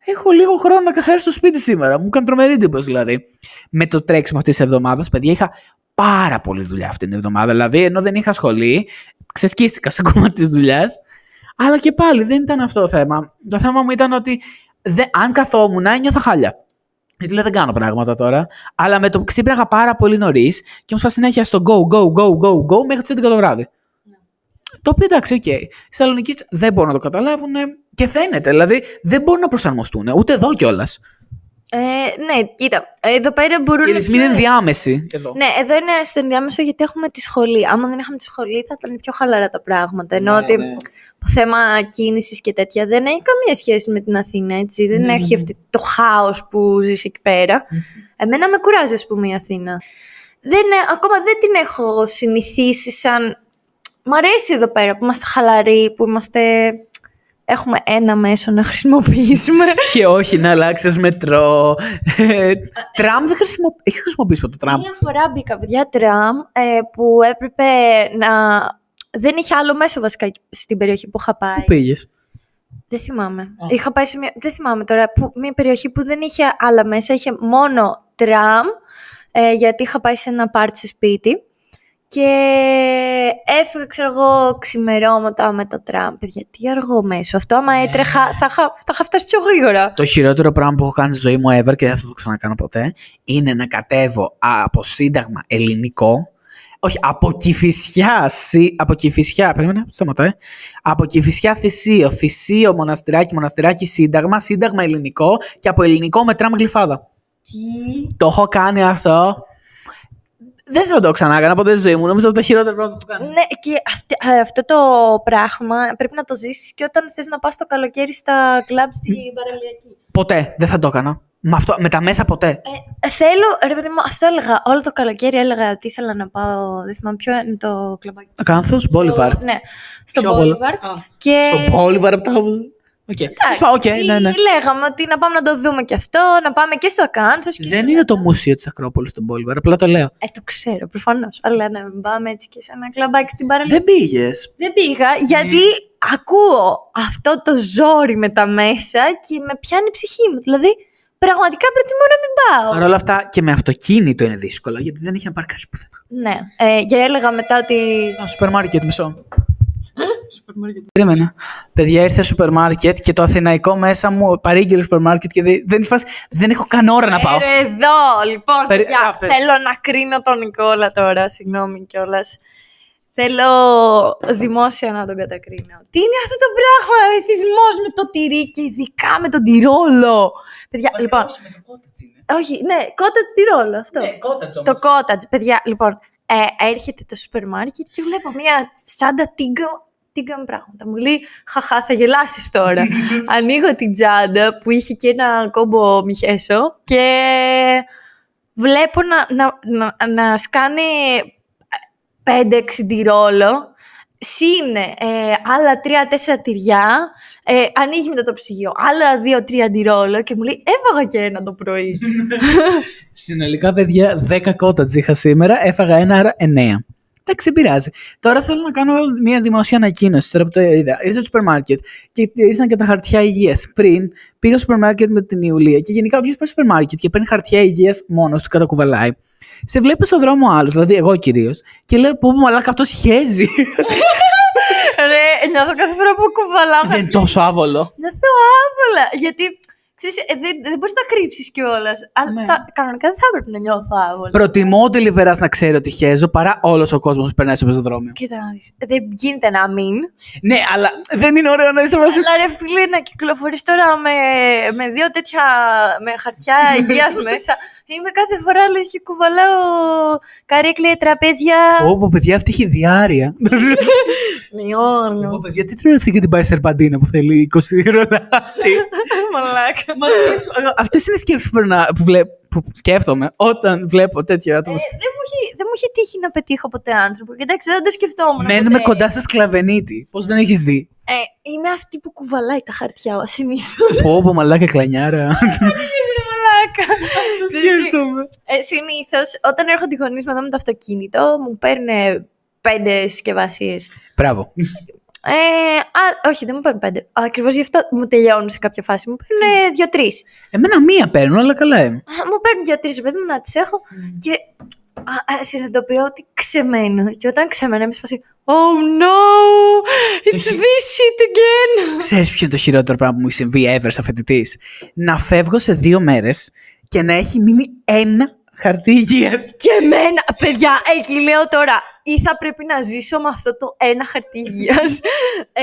A: Έχω λίγο χρόνο να καθαρίσω το σπίτι σήμερα. Μου έκανε τρομερή εντύπωση δηλαδή. Με το τρέξιμο αυτής της εβδομάδας, παιδιά, είχα πάρα πολλή δουλειά αυτή την εβδομάδα. Δηλαδή, ενώ δεν είχα σχολή, ξεσκίστηκα στο κομμάτι της δουλειάς. Αλλά και πάλι δεν ήταν αυτό το θέμα. Το θέμα μου ήταν ότι δε, αν καθόμουν, ένιωθα χάλια. Γιατί λέω δεν κάνω πράγματα τώρα. Αλλά με το που ξύπναγα πάρα πολύ νωρίς και ήμουν συνέχεια στο go, go, go, go, go μέχρι τις 11 το βράδυ. Το οποίο εντάξει, οκ. Οι Θεσσαλονικείς δεν μπορούν να το καταλάβουν και φαίνεται. Δηλαδή δεν μπορούν να προσαρμοστούν. Ούτε εδώ κιόλας.
B: Ε, ναι, κοίτα. Εδώ πέρα μπορούν
A: Οι ρυθμοί είναι ενδιάμεση. Εδώ.
B: Ναι, εδώ είναι στο ενδιάμεσο γιατί έχουμε τη σχολή. Άμα δεν είχαμε τη σχολή θα ήταν πιο χαλαρά τα πράγματα. Ενώ
A: Ναι,
B: ότι
A: ναι.
B: το θέμα κίνησης και τέτοια δεν έχει καμία σχέση με την Αθήνα, έτσι. Δεν
A: Ναι,
B: έχει
A: ναι.
B: αυτή το χάος που ζεις εκεί πέρα. Εμένα με κουράζει, ας πούμε, η Αθήνα. Δεν, ε, ακόμα δεν την έχω συνηθίσει σαν. Μ' αρέσει εδώ πέρα που είμαστε χαλαροί, που είμαστε. Έχουμε ένα μέσο να χρησιμοποιήσουμε.
A: Και όχι να αλλάξεις μετρό. Ε, τραμ δεν χρησιμοποιεί. Έχεις χρησιμοποιήσει ποτέ το τραμ;
B: Μία φορά μπήκα, παιδιά, τραμ ε, που έπρεπε να. Δεν είχε άλλο μέσο βασικά στην περιοχή που είχα πάει.
A: Πού πήγες;
B: Δεν θυμάμαι. Είχα πάει σε μια. Δεν θυμάμαι τώρα. Που, μια περιοχή που δεν είχε άλλα μέσα, είχε μόνο τραμ. Ε, γιατί είχα πάει σε ένα πάρτι σε σπίτι. Και έφυγα, ξέρω εγώ, ξημερώματα με το τραμ. Παιδιά, τι αργό μέσο. Αυτό, άμα έτρεχα, θα είχα, θα είχα φτάσει πιο γρήγορα.
A: Το χειρότερο πράγμα που έχω κάνει στη ζωή μου ever και δεν θα το ξανακάνω ποτέ είναι να κατέβω από σύνταγμα ελληνικό. Όχι, από κυφισιά. Συ, από κυφισιά. Περίμενα, σταματάει. Από κυφισιά θυσίο. Θυσίο, μοναστηράκι, μοναστηράκι, σύνταγμα. Σύνταγμα ελληνικό και από ελληνικό με τραμ γλυφάδα.
B: Τι;
A: Το έχω κάνει αυτό. Δεν θα το ξανάκανα ποτέ στη ζωή μου. Νομίζω από τα χειρότερα πράγματα που έχω κάνει.
B: Ναι, και αυτή- ε, αυτό το πράγμα πρέπει να το ζήσεις και όταν θες να πας το καλοκαίρι στα κλαμπ στην παραλιακή.
A: Ποτέ. Δεν θα το έκανα. Με, αυτό, με τα μέσα ποτέ.
B: Ε, θέλω, ρε παιδί μου, αυτό έλεγα. Όλο το καλοκαίρι έλεγα ότι ήθελα να πάω. Δεν θυμάμαι ποιο είναι το κλαμπάκι.
A: Ακάνθο, Μπόλιβαρ.
B: Στο- Ναι, στο
A: Πιο πολύ.
B: Μπόλιβαρ. Και
A: Στο Μπόλιβαρ από τα. Οκ.
B: Εντάξει,
A: Οκ, ναι, ναι.
B: Λέγαμε ότι να πάμε να το δούμε και αυτό, να πάμε και στο Ακάνθος και
A: Δεν
B: στο-
A: είναι το μουσείο της Ακρόπολης στο Μπόλιβαρ, απλά το λέω.
B: Ε, το ξέρω, προφανώς. Αλλά να μην πάμε έτσι και σε ένα κλαμπάκι στην παραλία.
A: Δεν πήγες.
B: Δεν πήγα γιατί ακούω αυτό το ζόρι με τα μέσα και με πιάνει η ψυχή μου. Δηλαδή, πραγματικά προτιμώ να μην πάω.
A: Παρ' όλα αυτά και με αυτοκίνητο είναι δύσκολο γιατί δεν είχε να παρκάρει πουθενά.
B: Ναι. Ε, και έλεγα μετά ότι.
A: Ένα σούπερ μάρκετ, μισό. Περίμενα. Παιδιά, ήρθε σούπερ μάρκετ και το αθηναϊκό μέσα μου παρήγγειλε σούπερ μάρκετ και δεν, δεν, φας- δεν έχω καν ώρα να πάω.
B: Ε, εδώ, λοιπόν,
A: Περι-
B: παιδιά,
A: Α, πες.
B: θέλω να κρίνω τον Νικόλα τώρα, συγγνώμη κιόλας. Θέλω δημόσια να τον κατακρίνω. Τι είναι αυτό το πράγμα, εθισμός με το τυρί και ειδικά με τον τυρόλο. Παιδιά, λοιπόν, όχι, ναι, cottage τυρόλο αυτό.
A: Ναι, cottage
B: Το cottage, παιδιά, λοιπόν, ε, έρχεται το σούπερ μάρκετ και βλέπω μια τσάντα τίγκα τίγκα με πράγματα. Μου λέει, χαχά, θα γελάσεις τώρα. Ανοίγω την τσάντα που είχε και ένα κόμπο μιχέσο και βλέπω να, να, να, να σκάνε 5-6 τυρόλο, συν ε, άλλα 3-4 τυριά, ε, ανοίγει μετά το ψυγείο, άλλα 2-3 τυρόλο και μου λέει έφαγα και ένα το πρωί.
A: Συνολικά, παιδιά, 10 cottage είχα σήμερα, έφαγα ένα, άρα 9. Εντάξει, δεν πειράζει. Τώρα θέλω να κάνω μια δημόσια ανακοίνωση τώρα που το είδα. Ήρθα στο σούπερ μάρκετ και ήρθαν και τα χαρτιά υγείας. Πριν πήγα στο σούπερ μάρκετ με την Ιουλία και γενικά όποιος πάει στο σούπερ μάρκετ και παίρνει χαρτιά υγείας μόνος του κατακουβαλάει. Σε βλέπει στον δρόμο άλλος, δηλαδή εγώ κυρίως, και λέω πω μαλάκα αυτός χέζει.
B: Ρε, νιώθω κάθε φορά που κουβαλάμε.
A: Δεν είναι τόσο άβολο.
B: Νιώθω άβολα. Γιατί ξέρεις, ε, δεν, δεν μπορείς να κρύψεις κιόλας. Αλλά
A: Ναι.
B: θα- κανονικά δεν θα έπρεπε να νιώθω άβολα.
A: Προτιμώ ο Deliveras να ξέρει ότι χέζω παρά όλος ο κόσμος που περνάει στο πεζοδρόμιο.
B: Κοίτα να δεις. Δεν γίνεται να μην.
A: Ναι, αλλά δεν είναι ωραίο να είσαι μαζί.
B: Αλλά ρε φίλε, να κυκλοφορείς τώρα με, με δύο τέτοια με χαρτιά υγείας μέσα. Είμαι κάθε φορά λες και κουβαλάω καρέκλια, τραπέζια.
A: Όπο, παιδιά, αυτή έχει διάρκεια.
B: Λιόρνο.
A: Ω, παιδιά, τι τρώει αυτή και την πάει σερπαντίνα που θέλει 20 ρολάτι.
B: Μαλάκα.
A: Αυτές είναι σκέψεις που, περνά- που, βλέ- που σκέφτομαι όταν βλέπω τέτοιο άτομο.
B: Ε, δεν, μου έχει, δεν μου έχει τύχει να πετύχω ποτέ άνθρωπο. Και εντάξει, δεν το σκεφτόμουν.
A: Μένουμε
B: ποτέ.
A: κοντά σε σκλαβενίτη. Πώς δεν έχεις δει;
B: Ε, είμαι αυτή που κουβαλάει τα χαρτιά συνήθως.
A: Πω, πω, μαλάκα κλανιάρα.
B: Μαλάκα.
A: Σκέφτομαι.
B: Ε, Συνήθως, όταν έρχονται οι γονείς μετά με το αυτοκίνητο, μου παίρνουν πέντε συσκευασίες.
A: Μπράβο.
B: Ε, α, όχι, δεν μου παίρνουν πέντε. Ακριβώς γι' αυτό μου τελειώνουν σε κάποια φάση. Μου παίρνουν δύο-τρει.
A: Εμένα μία παίρνω, αλλά καλά είμαι.
B: Μου παίρνουν δύο-τρει, παιδί μου, να τις έχω και α, α, συνειδητοποιώ ότι ξεμένω. Και όταν ξεμένω, είμαι σε φάση. Oh no! It's this shit again!
A: Ξέρεις ποιο είναι το χειρότερο πράγμα που μου έχει συμβεί ever σαν φοιτητή. Να φεύγω σε δύο μέρες και να έχει μείνει ένα χαρτί υγείας.
B: Και εμένα, παιδιά, εκεί λέω τώρα, ή θα πρέπει να ζήσω με αυτό το ένα χαρτί υγείας,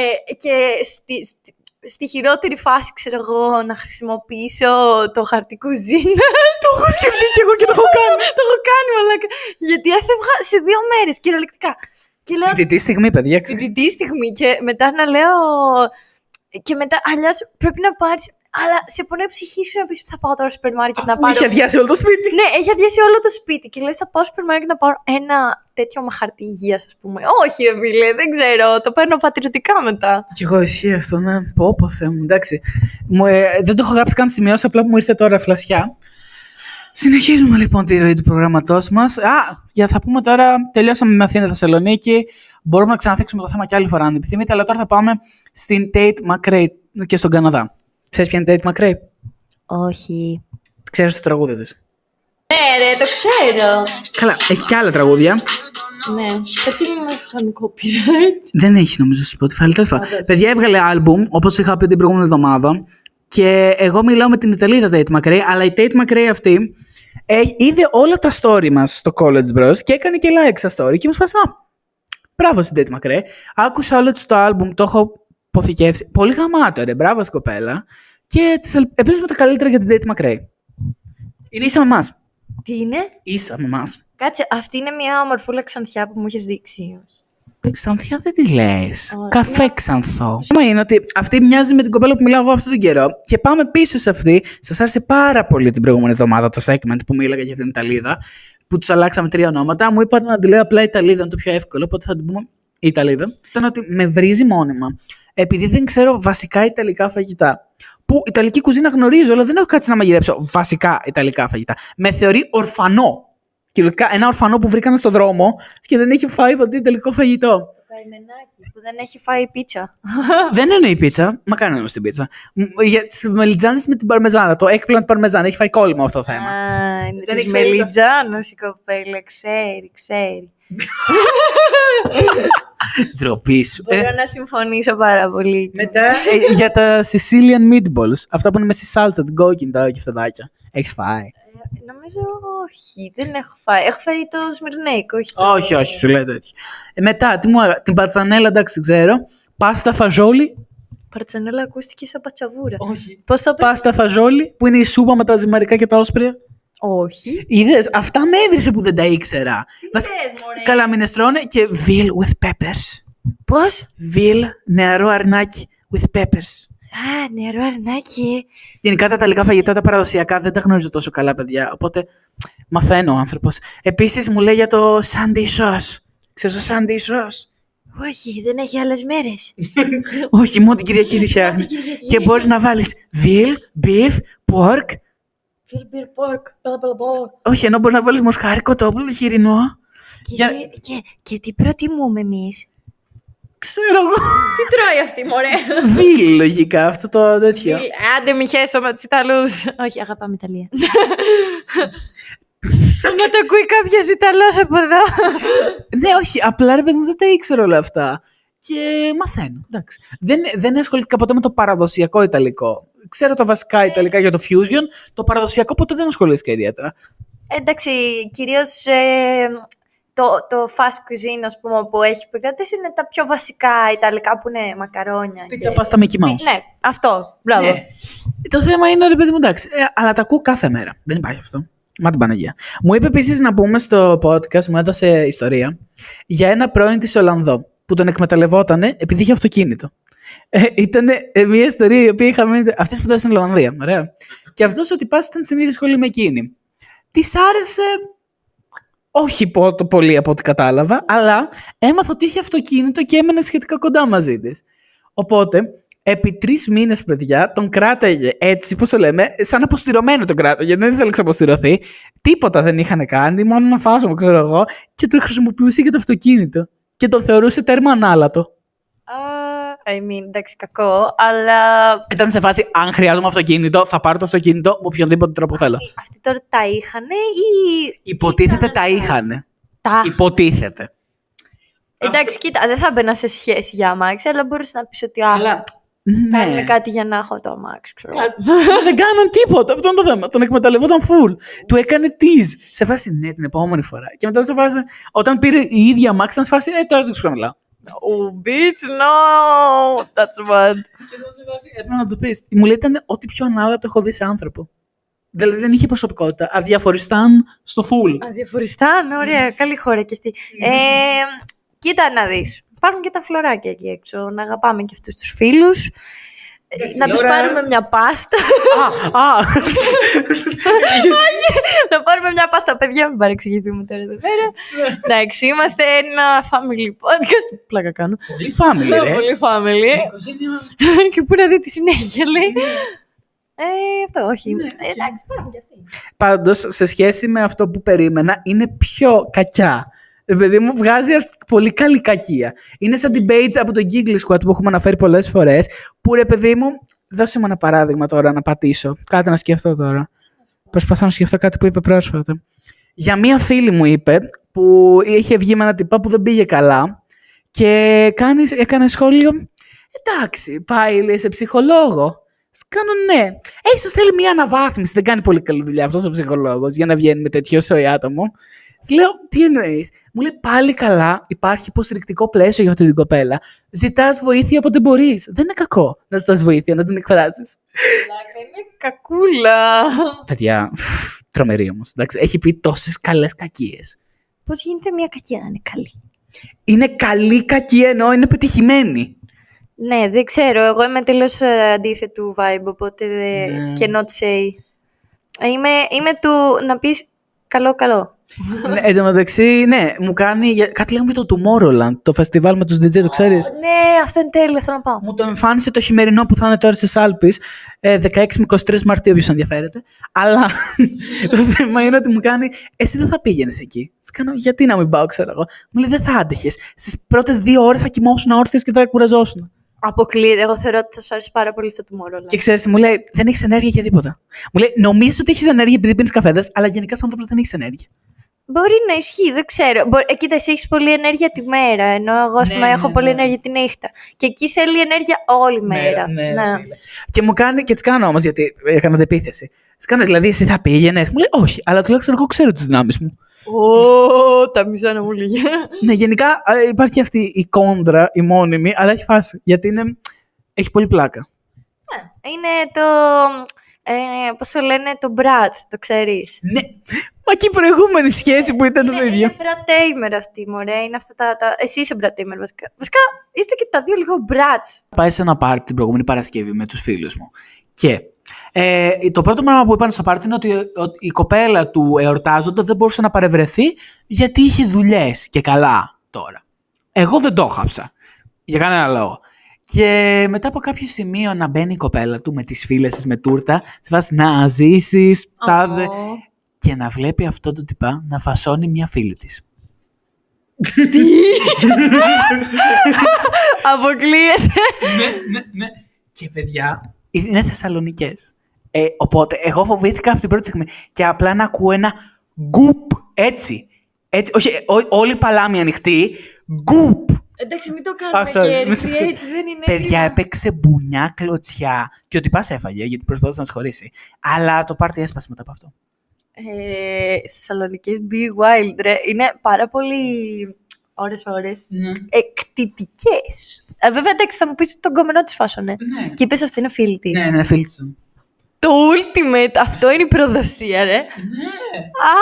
B: ε, και στη, στη, στη χειρότερη φάση, ξέρω εγώ, να χρησιμοποιήσω το χαρτί κουζίνα.
A: Το έχω σκεφτεί και εγώ και το έχω κάνει.
B: το έχω κάνει, μαλάκα. Γιατί έφευγα σε δύο μέρες, κυριολεκτικά. Και λέω,
A: Φοιτητή στιγμή, παιδιά.
B: φοιτητή στιγμή και μετά να λέω... Και μετά, αλλιώς πρέπει να πάρει. Αλλά σε πονάει η ψυχή σου να πεις θα πάω τώρα στο σούπερ μάρκετ να
A: Μου
B: πάρω.
A: είχε αδειάσει όλο το σπίτι.
B: Ναι, έχει αδειάσει όλο το σπίτι και λέει θα πάω στο σούπερ μάρκετ να πάρω ένα τέτοιο με χαρτί υγείας, ας πούμε. Όχι, ρε φίλε, δεν ξέρω. Το παίρνω πατριωτικά μετά.
A: Κι εγώ ισχύει αυτό, ναι. Πω, πω, Θεέ μου, εντάξει. Μου, ε, δεν το έχω γράψει καν σημειώσει, απλά που μου ήρθε τώρα φλασιά. Συνεχίζουμε λοιπόν τη ροή του προγραμματό μας. Α, για θα πούμε τώρα, τελειώσαμε με Αθήνα Θεσσαλονίκη. Μπορούμε να ξαναθέξουμε το θέμα κι άλλη φορά αν επιθυμείτε, αλλά τώρα θα πάμε στην Tate McRae και στον Καναδά. Ξέρεις ποια είναι η Tate McRae,
B: Όχι.
A: ξέρεις το τραγούδι της.
B: Ναι, ρε, το ξέρω.
A: Καλά, έχει κι άλλα τραγούδια.
B: Ναι. Έτσι μην μας κάνει copyright.
A: Δεν έχει νομίζω στο Spotify, αλλά τέλος πάντων. Παιδιά έβγαλε άλμπουμ, όπως είχα πει την προηγούμενη εβδομάδα. Και εγώ μιλάω με την Ιταλίδα Tate McRae, αλλά η Tate McRae αυτή έχει, είδε όλα τα story μας στο College Bros και έκανε και like στα story και μου σπάσα. «Α, Μπράβο στην Tate McRae. Άκουσα όλο της το άλμπουμ, το έχω αποθηκεύσει. Πολύ γαμάτο ρε, μπράβο στην κοπέλα. Και της ελ- ελπίζουμε τα καλύτερα για την Tate McRae. Είναι ίσα με εμάς.
B: Τι είναι;
A: Ίσα με εμάς.
B: Κάτσε, αυτή είναι μια ομορφούλα ξανθιά που μου έχει δείξει.
A: Ξανθιά δεν τη λες.
B: Ωραία.
A: Καφέ ξανθό. Το θέμα είναι ότι αυτή μοιάζει με την κοπέλα που μιλάω εγώ αυτόν τον καιρό. Και πάμε πίσω σε αυτή. Σας άρεσε πάρα πολύ την προηγούμενη εβδομάδα το segment που μίλαγα για την Ιταλίδα. Που τους αλλάξαμε τρία ονόματα. Μου είπατε να τη λέω απλά Ιταλίδα, είναι το πιο εύκολο. Οπότε θα την πούμε Ιταλίδα. Ήταν ότι με βρίζει μόνιμα. Επειδή δεν ξέρω βασικά Ιταλικά φαγητά. Που Ιταλική κουζίνα γνωρίζω, αλλά δεν έχω κάτσει να μαγειρέψω βασικά Ιταλικά φαγητά. Με θεωρεί ορφανό. Κυριολεκτικά ένα ορφανό που βρήκαν στον δρόμο και δεν έχει φάει ποτέ Ιταλικό φαγητό.
B: Το καημενάκι που δεν έχει φάει πίτσα.
A: δεν εννοεί πίτσα. Μα κάνει νόημα στην πίτσα. Μ, Για τις μελιτζάνες με την παρμεζάνα. Το έκπλαντ παρμεζάνα. Έχει φάει κόλλημα αυτό το θέμα.
B: Α, είναι
A: Δεν
B: της
A: έχει φάει
B: Μελιτζάνος η κοπέλα, ξέρει, ξέρει.
A: Ντροπή σου. Ε,
B: Μπορώ να συμφωνήσω πάρα πολύ.
A: μετά ε, για τα Sicilian meatballs. Αυτά που είναι με στη σάλτσα, την κόκκινη, τα κεφτεδάκια. Έχεις φάει;
B: Ε, Νομίζω όχι, δεν έχω φάει. Έχω φάει το σμυρνέικο, όχι το...
A: Όχι, όχι, σου λέει τέτοιο. Ε, μετά, τι μου έγα- την πατσανέλα, εντάξει, δεν ξέρω. Πάστα φαζόλι.
B: Παρτσανέλα ακούστηκε σαν πατσαβούρα.
A: Όχι.
B: Πώς θα πει...
A: Πάστα φαζόλι, που είναι η σούπα με τα ζυμαρικά και τα όσπρια.
B: Όχι.
A: Είδες, αυτά με έβρισε που δεν τα ήξερα. Βασικά, Καλά, μινεστρώνε και veal with peppers.
B: Πώς;
A: Veal, νεαρό αρνάκι with peppers.
B: Α, νερό αρνάκι.
A: Γενικά τα ιταλικά φαγητά τα παραδοσιακά δεν τα γνωρίζω τόσο καλά, παιδιά. Οπότε μαθαίνω ο άνθρωπος. Επίσης μου λέει για το Sunday sauce. Ξέρεις το Sunday sauce;
B: Όχι, δεν έχει άλλες μέρες.
A: Όχι, μόνο την Κυριακή τη φτιάχνει. και μπορείς να βάλεις veal, beef, pork.
B: Φιλ beer pork. Μπλα, μπλα, μπλα.
A: Όχι, ενώ μπορείς να βάλεις μοσχάρικο, τόπλο, χοιρινό.
B: Και,
A: Για-
B: εσύ- και, και τι προτιμούμε εμείς;
A: Ξέρω εγώ.
B: Τι τρώει αυτή, μωρέ;
A: Veal, λογικά αυτό το τέτοιο.
B: Άντε μη χέσω με τους Ιταλούς. Όχι, αγαπάμε Ιταλία. Μα το ακούει κάποιος Ιταλός από εδώ.
A: Ναι, όχι, απλά ρε παιδί μου δεν τα ήξερα όλα αυτά. Και μαθαίνω. Εντάξει. Δεν, δεν ασχολήθηκα ποτέ με το παραδοσιακό Ιταλικό. Ξέρω τα βασικά Ιταλικά για το fusion. Το παραδοσιακό ποτέ δεν ασχολήθηκα ιδιαίτερα.
B: Εντάξει, κυρίως ε, το, το fast cuisine, ας πούμε, που έχει επικρατήσει είναι τα πιο βασικά Ιταλικά που είναι μακαρόνια.
A: Πίτσα,
B: και-
A: πάστα, Mickey Mouse.
B: Ναι, αυτό. Μπράβο.
A: Ναι. Το θέμα είναι, ρε παιδί μου, εντάξει. Ε, αλλά τα ακούω κάθε μέρα. Δεν υπάρχει αυτό. Μα την Παναγία. Μου είπε επίσης να πούμε στο podcast, μου έδωσε ιστορία, για ένα πρώην της Ολλανδό που τον εκμεταλλευόταν επειδή είχε αυτοκίνητο. Ε, ήταν μια ιστορία η οποία είχαμε. Αυτή που ήταν στην Ολλανδία. Ωραία. Και αυτός ο τυπάς ήταν στην ίδια σχολή με εκείνη. Της άρεσε. Όχι πω- το πολύ από ό,τι κατάλαβα, αλλά έμαθα ότι είχε αυτοκίνητο και έμενε σχετικά κοντά μαζί της. Οπότε, επί τρεις μήνες, παιδιά, τον κράταγε έτσι, πώς το λέμε, σαν αποστηρωμένο τον κράταγε. Δεν ήθελε να ξαποστηρωθεί. Τίποτα δεν είχαν κάνει, μόνο ένα φάσμα, ξέρω εγώ, και τον χρησιμοποιούσε για το αυτοκίνητο. Και τον θεωρούσε τέρμα ανάλατο.
B: Α, I mean, εντάξει, κακό, αλλά
A: Ήταν σε φάση, αν χρειάζομαι αυτοκίνητο, θα πάρω το αυτοκίνητο με οποιονδήποτε τρόπο θέλω.
B: αυτοί τώρα τα είχαν ή
A: Υποτίθεται τα είχαν.
B: τα...
A: Υποτίθεται.
B: Εντάξει, κοίτα, δεν θα μπαίνα σε σχέση για αμάξι, αλλά μπορείς να πεις ότι α,
A: Αλλά.
B: κάνουμε
A: Ναι.
B: κάτι για να έχω το αμάξι, ξέρω.
A: δεν κάναν τίποτα. Αυτό είναι το θέμα. Τον εκμεταλλευόταν full. Του έκανε tease. Σε φάση ναι, την επόμενη φορά. Και μετά σε φάση. Όταν πήρε η ίδια αμάξι, ήταν σε φάση. Ε, τώρα δεν σου μιλάω.
B: Oh, bitch, no, that's bad.
A: Και ήταν σε φάση. Έπρεπε να του πεις. Μου λέει ήταν ό,τι πιο ανάλατο έχω δει σε άνθρωπο. Δηλαδή δεν είχε προσωπικότητα. Αδιαφοριστάν στο full.
B: Αδιαφοριστάν, ωραία, καλή χώρα και αυτή. Ε, κοίτα να δεις, υπάρχουν και τα φλωράκια εκεί έξω, να αγαπάμε και αυτούς τους φίλους.
A: Εντάξει,
B: να τους
A: ώρα-
B: πάρουμε μια πάστα.
A: α, α.
B: να πάρουμε μια πάστα, παιδιά, μην παρεξηγηθούμε τώρα εδώ πέρα. Εντάξει, είμαστε ένα family podcast. Πλάκα κάνω.
A: Πολύ family, ρε.
B: Πολύ family. και πού να δει τη συνέχεια, λέει. Ε, αυτό, όχι. Ε, εντάξει, υπάρχουν και αυτοί.
A: Πάντως, σε σχέση με αυτό που περίμενα, είναι πιο κακιά. Ρε παιδί μου, βγάζει αυτή- πολύ καλή κακία. Είναι σαν debates από το Giggle Squad που έχουμε αναφέρει πολλές φορές. Που ρε παιδί μου, δώσε μου ένα παράδειγμα τώρα να πατήσω. Κάτι να σκεφτώ τώρα. Προσπαθώ να σκεφτώ κάτι που είπε πρόσφατα. Για μία φίλη μου είπε που είχε βγει με ένα τυπά που δεν πήγε καλά και κάνεις, έκανε σχόλιο. Εντάξει, πάει λέει, σε ψυχολόγο. Κάνω ναι. Ε, ίσως θέλει μια αναβάθμιση. Δεν κάνει πολύ καλή δουλειά αυτός ο ψυχολόγος για να βγαίνει με τέτοιο σοϊ άτομο. Της λέω, τι εννοείς; Μου λέει πάλι καλά, υπάρχει υποστηρικτικό πλαίσιο για αυτή την κοπέλα. Ζητάς βοήθεια όποτε μπορείς. Δεν είναι κακό να ζητάς βοήθεια, να την εκφράζεις.
B: Πλάκα, είναι κακούλα.
A: Παιδιά, τρομερή όμως. Έχει πει τόσες καλές κακίες.
B: Πώς γίνεται μια κακία να είναι καλή;
A: Είναι καλή κακία ενώ είναι πετυχημένη.
B: Ναι, δεν ξέρω. Εγώ είμαι τελείω αντίθετου vibe, οπότε δεν...
A: Ναι.
B: cannot say. Ε, Είμαι, είμαι του να πεις καλό-καλό.
A: Ναι, εν τω μεταξύ, ναι, μου κάνει. για- Κάτι λέγαμε για το Tomorrowland, το φεστιβάλ με τους DJ, το ξέρεις;
B: Ναι, αυτό είναι τέλειο, θέλω να πάω.
A: Μου το εμφάνισε το χειμερινό που θα είναι τώρα στις Άλπε, 16 με 23 Μαρτίου, όποιος ενδιαφέρεται. Αλλά το θέμα είναι ότι μου κάνει, εσύ δεν θα πήγαινες εκεί. Της κάνω, γιατί να μην πάω, ξέρω εγώ. Μου λέει, δεν θα άντεχες. Στις πρώτες δύο ώρες θα κοιμόσουν όρθιο και θα κουραζόσουν.
B: Αποκλείεται. Εγώ θεωρώ ότι θα σου άρεσε πάρα πολύ στο Tomorrowland.
A: Και ξέρεις, μου λέει, δεν έχεις ενέργεια για τίποτα. Μου λέει, νομίζω ότι έχεις ενέργεια επειδή πίνεις καφέδες, αλλά γενικά σαν άνθρωπος δεν έχεις ενέργεια.
B: Μπορεί να ισχύει, δεν ξέρω. Μπορεί... Ε, κοίτα, εσύ έχεις πολλή ενέργεια τη μέρα, ενώ εγώ ας
A: Ναι,
B: πούμε, έχω
A: ναι,
B: πολλή
A: ναι.
B: ενέργεια τη νύχτα. Και εκεί θέλει ενέργεια όλη μέρα.
A: ναι,
B: Ναι.
A: φίλε. Και μου κάνει και τις κάνω όμως, γιατί έκανα επίθεση. Τις κάνω, δηλαδή, εσύ θα πήγαινες; Μου λέει, Όχι, αλλά τουλάχιστον εγώ ξέρω τις δυνάμεις μου.
B: Ω, τα μισά να μου λέγε.
A: Ναι, γενικά ε, υπάρχει αυτή η κόντρα, η μόνιμη, αλλά έχει φάση. Γιατί είναι, έχει πολύ πλάκα.
B: Είναι το. Ε, πώς το λένε, το μπρατ, το ξέρεις.
A: Ναι. Μα και η προηγούμενη σχέση που ήταν το
B: Είναι,
A: ίδιο.
B: είναι μπρατέιμερ αυτή, μωρέ. Είναι αυτά τα, τα... Εσύ είσαι μπρατέιμερ βασικά. Βασικά, είστε και τα δύο λίγο μπρατς.
A: Πάει σε ένα πάρτι την προηγούμενη Παρασκευή με τους φίλους μου. Και ε, το πρώτο πράγμα που είπαν στο πάρτι είναι ότι, ότι η κοπέλα του εορτάζοντα δεν μπορούσε να παρευρεθεί γιατί είχε δουλειές και καλά τώρα. Εγώ δεν το χάψα. Για κανένα λόγο. Και μετά από κάποιο σημείο να μπαίνει η κοπέλα του με τις φίλες της με τούρτα, σε βάση να ζήσεις, τάδε,
B: Ω.
A: και να βλέπει αυτό το τυπά να φασώνει μια φίλη της.
B: Αποκλείεται.
A: ναι, ναι, ναι. Και παιδιά, είναι Θεσσαλονικέ. Ε, οπότε, εγώ φοβήθηκα από την πρώτη στιγμή. Και απλά να ακούω ένα γκουπ έτσι. έτσι όχι, ό, όλη η παλάμη ανοιχτή. Γκουπ.
B: Εντάξει, μην το
A: Α,
B: κάνουμε
A: sorry,
B: και
A: μη σας
B: έτσι,
A: κα-
B: έτσι δεν είναι.
A: Παιδιά,
B: έτοιμα.
A: έπαιξε μπουνιά κλωτσιά. Και ο τυπάς έφαγε, γιατί προσπαθούσε να σχωρήσει. Αλλά το πάρτι έσπασε μετά από αυτό.
B: Ε, Θεσσαλονικές Be Wild, ρε. Είναι πάρα πολύ ώρες ώρες.
A: Ναι.
B: Εκτιτικές. Ε, βέβαια, εντάξει, θα μου πεις ότι τον κομμενό της φάσωνε.
A: Ναι.
B: Και είπες αυτή είναι φίλη της.
A: Ναι, ναι, φίλη της ήταν.
B: Το ultimate, αυτό είναι η προδοσία, ρε.
A: Ναι.
B: Α,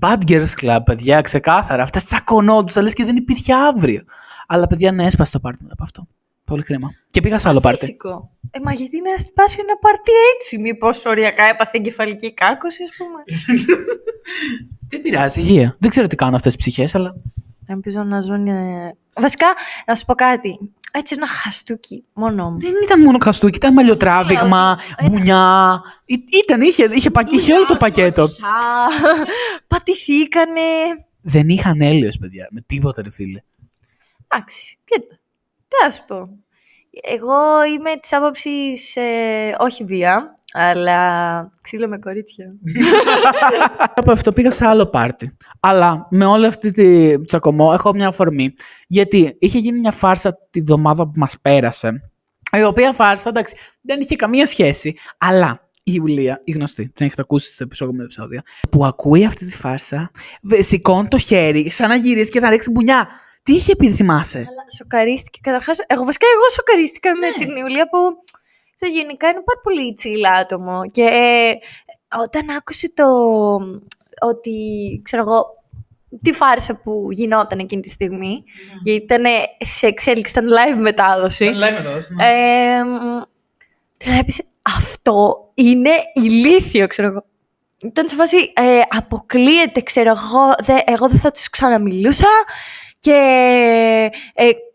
A: Bad Girls Club, παιδιά, ξεκάθαρα. Αυτά τσακωνόντουσαν, λες και δεν υπήρχε αύριο. Αλλά παιδιά, ναι, έσπασε το πάρτι μετά από αυτό. Πολύ κρίμα. Και πήγα σε άλλο πάρτι.
B: φυσικό. Ε, μα γιατί να σπάσει ένα πάρτι έτσι, μήπως οριακά έπαθε εγκεφαλική κάκωση, ας πούμε.
A: Δεν πειράζει, υγεία. Δεν ξέρω τι κάνουν αυτές τις ψυχές, αλλά.
B: Ελπίζω να ζουν... ε, Βασικά, να σου πω κάτι. Έτσι ένα χαστούκι, μόνο μου.
A: Δεν ήταν μόνο χαστούκι, ήταν μαλλιοτράβηγμα,
B: Ε,
A: μπουνιά. Ή- Ήταν, είχε, είχε, πα- είχε όλο το πακέτο.
B: Κλωτσιά, Πατηθήκανε.
A: Δεν είχαν έλεος, παιδιά, με τίποτα, ρε φίλε.
B: Εντάξει, κοίτα. Τι να σου πω. Εγώ είμαι της άποψης, ε, όχι βία, αλλά ξύλο με κορίτσια.
A: Από αυτό πήγα σε άλλο πάρτι. Αλλά με όλη αυτή τη τσακωμό έχω μια αφορμή. Γιατί είχε γίνει μια φάρσα τη βδομάδα που μας πέρασε. Η οποία φάρσα, εντάξει, δεν είχε καμία σχέση. Αλλά η Ιουλία, η γνωστή, την έχετε ακούσει σε επεισόδιο επεισόδια, που ακούει αυτή τη φάρσα, βε- σηκώνει το χέρι, σαν να γυρίσει και να ρίξει μπουνιά. Τι είχε πει, θυμάσαι;
B: Αλλά σοκαρίστηκε. Καταρχάς, εγώ βασικά εγώ σοκαρίστηκα με την Ιουλία που σε γενικά είναι πάρα πολύ τσίλα άτομο. Και ε, όταν άκουσε το ότι, ξέρω εγώ, τη φάρσα που γινόταν εκείνη τη στιγμή, γιατί ήταν σε εξέλιξη, ήταν live μετάδοση. Ε, μ, την έπεισε, αυτό είναι ηλίθιο, ξέρω εγώ. Ήταν σε φάση, ε, αποκλείεται, ξέρω εγώ, δε, εγώ δεν θα τους ξαναμιλούσα και ε, γρ-